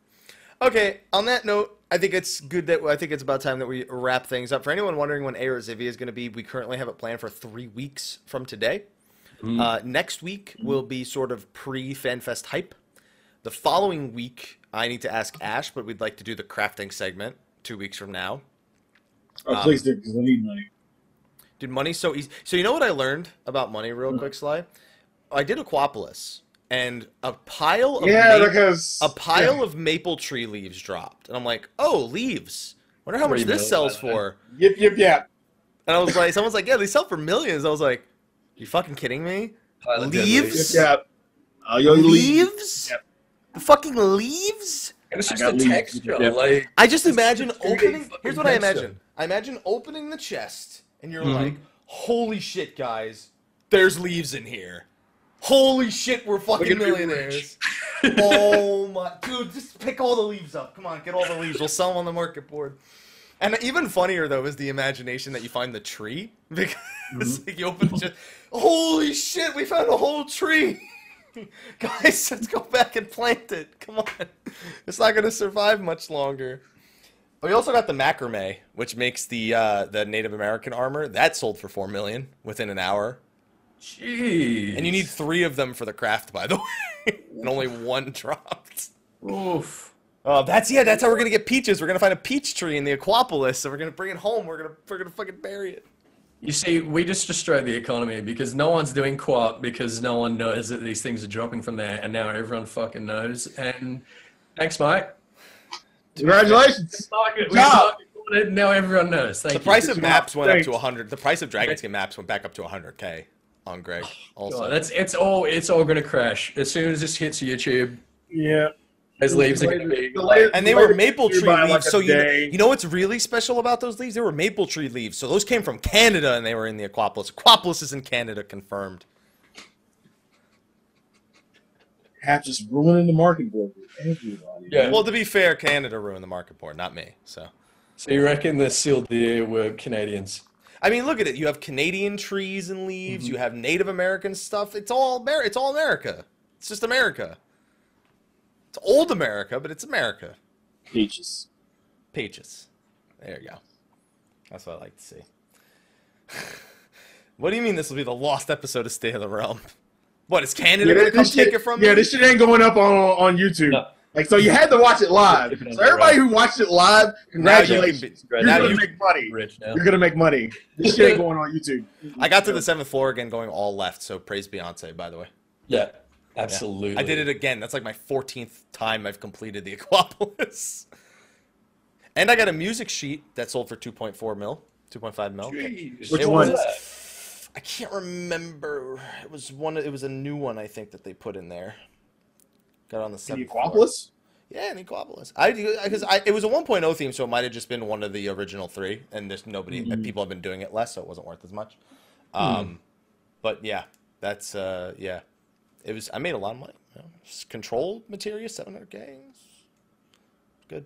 Okay. On that note, I think it's good that I think it's about time that we wrap things up. For anyone wondering when Air Zivia is gonna be, we currently have it planned for three weeks from today. Mm. Uh, next week will be sort of pre FanFest hype. The following week, I need to ask Ash, but we'd like to do the crafting segment two weeks from now. Oh, Um, please do, because I need money. Dude, money's so easy. So you know what I learned about money, real Hmm. quick, Sly? I did Aquapolis, and a pile of Yeah, ma- because a pile of maple tree leaves dropped, and I'm like, oh, leaves. Wonder how much this sells by the way. for. Yep, yep, yep. And I was like, someone's like, yeah, they sell for millions. I was like, you fucking kidding me? Tyler Leaves? Deadly. Yep, yep. Oh, yo. Leaves? Yep. The fucking leaves? And it's just the leaves. texture. Yeah. Like I just imagine just a 3D opening. Here's what I texture. imagine. I imagine opening the chest, and you're Mhm. like, "Holy shit, guys! There's leaves in here. Holy shit, we're fucking gonna be millionaires." oh my, dude, just pick all the leaves up. Come on, get all the leaves. We'll sell them on the market board. And even funnier though is the imagination that you find the tree because Mm-hmm. like, you open the chest. Holy shit, we found a whole tree. Guys, let's go back and plant it. Come on. It's not going to survive much longer. But We also got the macrame, which makes the uh, the Native American armor. That sold for four million within an hour, Jeez. and you need three of them for the craft, by the way, and only one dropped. Oof. Oh, that's yeah. That's how we're gonna get peaches. We're gonna find a peach tree in the Aquapolis, so we're gonna bring it home. We're gonna we're gonna fucking bury it. You see, we just destroyed the economy because no one's doing co-op because no one knows that these things are dropping from there, and now everyone fucking knows. And thanks, Mike. Congratulations. Market, Good job. we it, now everyone knows. Thank The you. price of maps job. went up Thanks. to 100. The price of Dragon Skin maps went back up to 100k on Greg. Also, God, that's it's all it's all gonna crash as soon as this hits YouTube. Yeah. As leaves are gonna be. The latest- and they the were maple tree leaves. like, a so you know, you know what's really special about those leaves? They were maple tree leaves. So those came from Canada and they were in the Aquapolis. Aquapolis is in Canada, confirmed. Half just ruining the market board for everybody. Yeah. Well, to be fair, Canada ruined the market board, not me. So So you reckon the sealed deer were Canadians? I mean, look at it. You have Canadian trees and leaves. Mm-hmm. You have Native American stuff. It's all Amer- It's all America. It's just America. It's old America, but it's America. Peaches. Peaches. There you go. That's what I like to see. what do you mean this will be the lost episode of State of the Realm? What is Canada Yeah, gonna this come shit, take it from yeah, me? this shit ain't going up on on YouTube. No. Like so, you had to watch it live. Keep it on So everybody who watched it live, Now you can congratulations. be- You're gonna you- make money. Rich now. You're gonna make money. This shit ain't going on YouTube. I got to the seventh floor again, going all left. So praise Beyonce, by the way. Yeah, absolutely. I did it again. That's like my 14th time I've completed the Aquapolis. And I got a music sheet that sold for 2.4 mil, 2.5 mil. Jeez. Which It one? was- I can't remember. It was one. It was a new one, I think, that they put in there. Got it on the The seventh. floor. Aquapolis? Yeah, an Aquapolis. I because I it was a 1.0 theme, so it might have just been one of the original three, and there's nobody. Mhm. People have been doing it less, so it wasn't worth as much. Um, but yeah, that's uh, yeah. It was. I made a lot of money. You know, Materia 700 gangs. Good.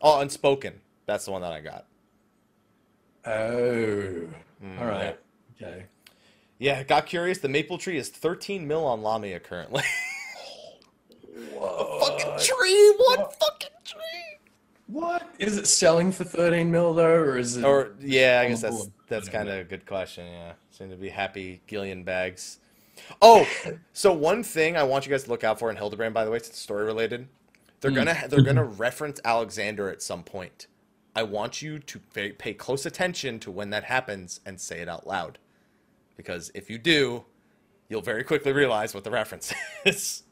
Oh, Unspoken. That's the one that I got. Oh, Mm, all right. Okay. Yeah, got curious. The maple tree is 13 mil on Lamia currently. Whoa. A fucking tree. One fucking tree. What is it selling for 13 mil though, or is it? Or yeah, I guess that's that's kind of a good question. Yeah, seem to be happy Gillian bags. Oh, so one thing I want you guys to look out for in Hildebrand, by the way, it's story related. They're Mm. gonna they're gonna reference Alexander at some point. I want you to pay, pay close attention to when that happens and say it out loud, because if you do, you'll very quickly realize what the reference is.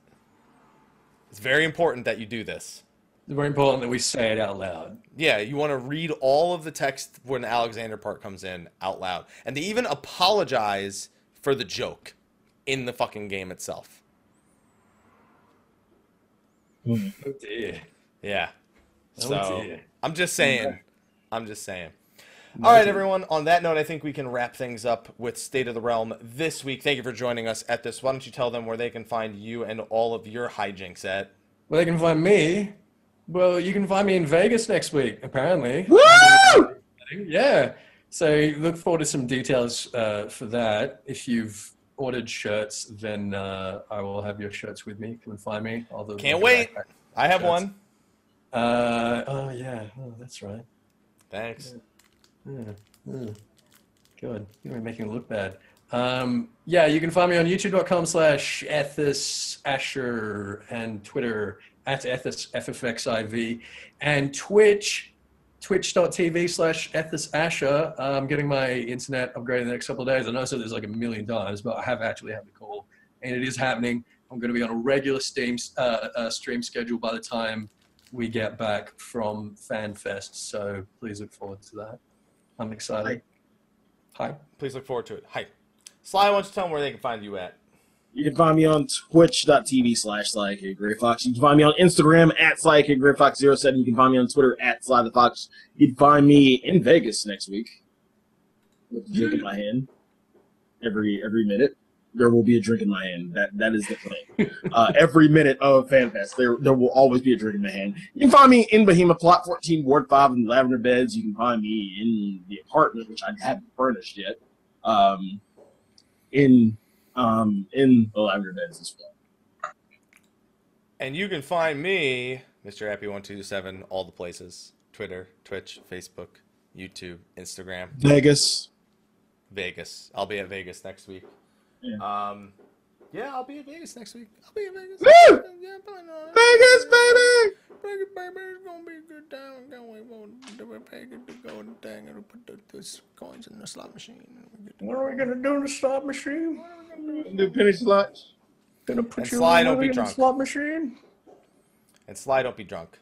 It's very important that you do this. It's very important that we say it out loud. Yeah, you want to read all of the text when the Alexander part comes in out loud. And they even apologize for the joke in the fucking game itself. Oh dear. Yeah. Oh So dear. I'm just saying. I'm just saying. All right, everyone. On that note, I think we can wrap things up with State of the Realm this week. Thank you for joining us at this. Why don't you tell them where they can find you and all of your hijinks at? Well, they can find me. Well, you can find me in Vegas next week, apparently. Woo! Yeah. So look forward to some details uh, for that. If you've ordered shirts, then uh, I will have your shirts with me. Come and find me. All the Can't wait. I have Yes. one. Uh, oh yeah. Oh, that's right. Thanks. Yeah. Yeah. Good. You're making it look bad. Um, yeah, you can find me on youtube.com slash Ethis Asher and Twitter at Ethis FFXIV and Twitch, twitch.tv slash Ethis Asher. I'm getting my internet upgraded in the next couple of days. I know I said this like a million times, but I have actually had the call and it is happening. I'm going to be on a regular stream, uh, uh, stream schedule by the time we get back from FanFest. So please look forward to that. I'm excited. Hi. Please look forward to it. Hi. Sly, why don't you tell them where they can find you at? You can find me on twitch.tv slash SlyKGrayFox. You can find me on Instagram at SlyKGrayFox07. You can find me on Twitter at SlyTheFox. You can find me in Vegas next week with a drink in my hand. Every every minute, there will be a drink in my hand. That That is the plan. uh, every minute of FanFest, there, there will always be a drink in my hand. You can find me in Behemoth Plot 14, Ward 5 in Lavender Beds. You can find me in the apartment, which I haven't furnished yet. Um, in um, in the Lavender Beds as well. And you can find me, Mr. Happy127, all the places Twitter, Twitch, Facebook, YouTube, Instagram, Vegas. Vegas. I'll be at Vegas next week. Yeah. Um, yeah, I'll be at Vegas next week. I'll be at Vegas. Woo! Yeah, I'm planning on it. Vegas, baby! Vegas, baby, it's gonna be a good time. I can't wait for the Vegas to go and thing and put the, the coins in the slot machine. and we get to- What are we gonna do in the slot machine? Do penny slots. Gonna put And you Sly, in don't be the drunk. slot machine? And Sly, don't be drunk.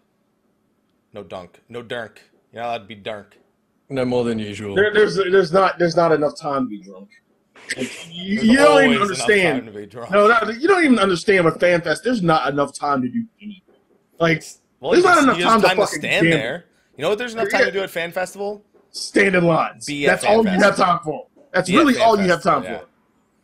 No dunk. No dunk. You're not allowed to be dunk. No more than usual. There, there's there's not there's not enough time to be drunk. Like, you, you don't even understand. time to be drunk. No, no, you don't even understand with FanFest. There's not enough time to do anything. Like Well, There's not just- enough you time to to fucking stand gamble. there. You know what? There's enough time to do at Fan Festival. stand in lines. Be That's all you have time for. That's Be really all you have time yeah. for.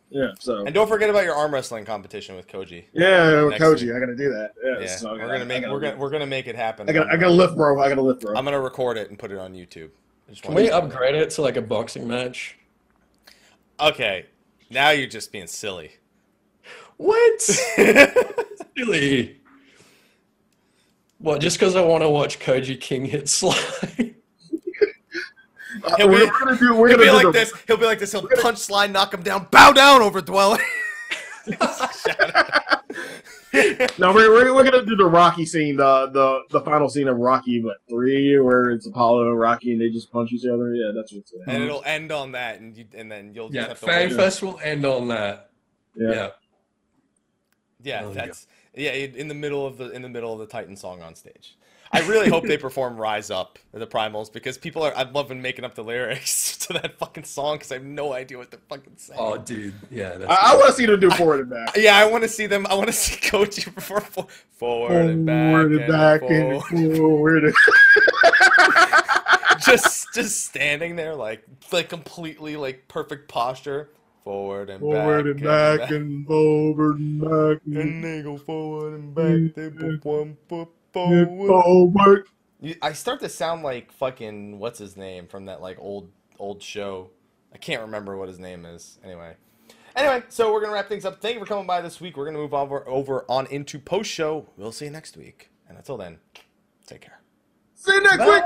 Yeah. So And don't forget about your arm wrestling competition with Koji. yeah, with Koji, week. I gotta do that. Yeah. Yeah, so I we're gonna make gotta we're gonna we're gonna make it happen. I gotta I gotta lift, bro. I gotta lift, bro. I'm gonna record it and put it on YouTube. Can we upgrade it to like a boxing match? Okay, now you're just being silly. What? Silly. What, just because I want to watch Koji King hit Sly? Uh, He'll we're be- gonna do. We're He'll be like the, this. He'll be like this. He'll punch slide, knock him down, bow down over dwelling. no, we're, we're, we're gonna do the Rocky scene, the the the final scene of Rocky, but three, where it's Apollo and Rocky and they just punch each other. Yeah, that's what's and it'll end on that, and you, and then you'll just Yeah, have to Fan. Fest will end on that. Yeah. Yeah. Yeah, that's yeah. in in the middle of the in the middle of the Titan song on stage. I really hope they perform "Rise Up" the Primals because people are. I'm loving making up the lyrics to that fucking song because I have no idea what they're fucking saying. Oh, dude. Yeah. That's I, I want to see them do forward and back. yeah, I want to see them. I want to see Koji perform for, forward and back, Forward and back and forward. forward. and- just just standing there like like completely like perfect posture, forward and Forward back and back and forward and back and and they go forward and back. They boop one boop and forward. forward. I start to sound like fucking what's his name from that like old old show. I can't remember what his name is. Anyway. Anyway, so we're gonna wrap things up. Thank you for coming by this week. We're gonna move over over on into post show. We'll see you next week. And until then, take care. See you next week.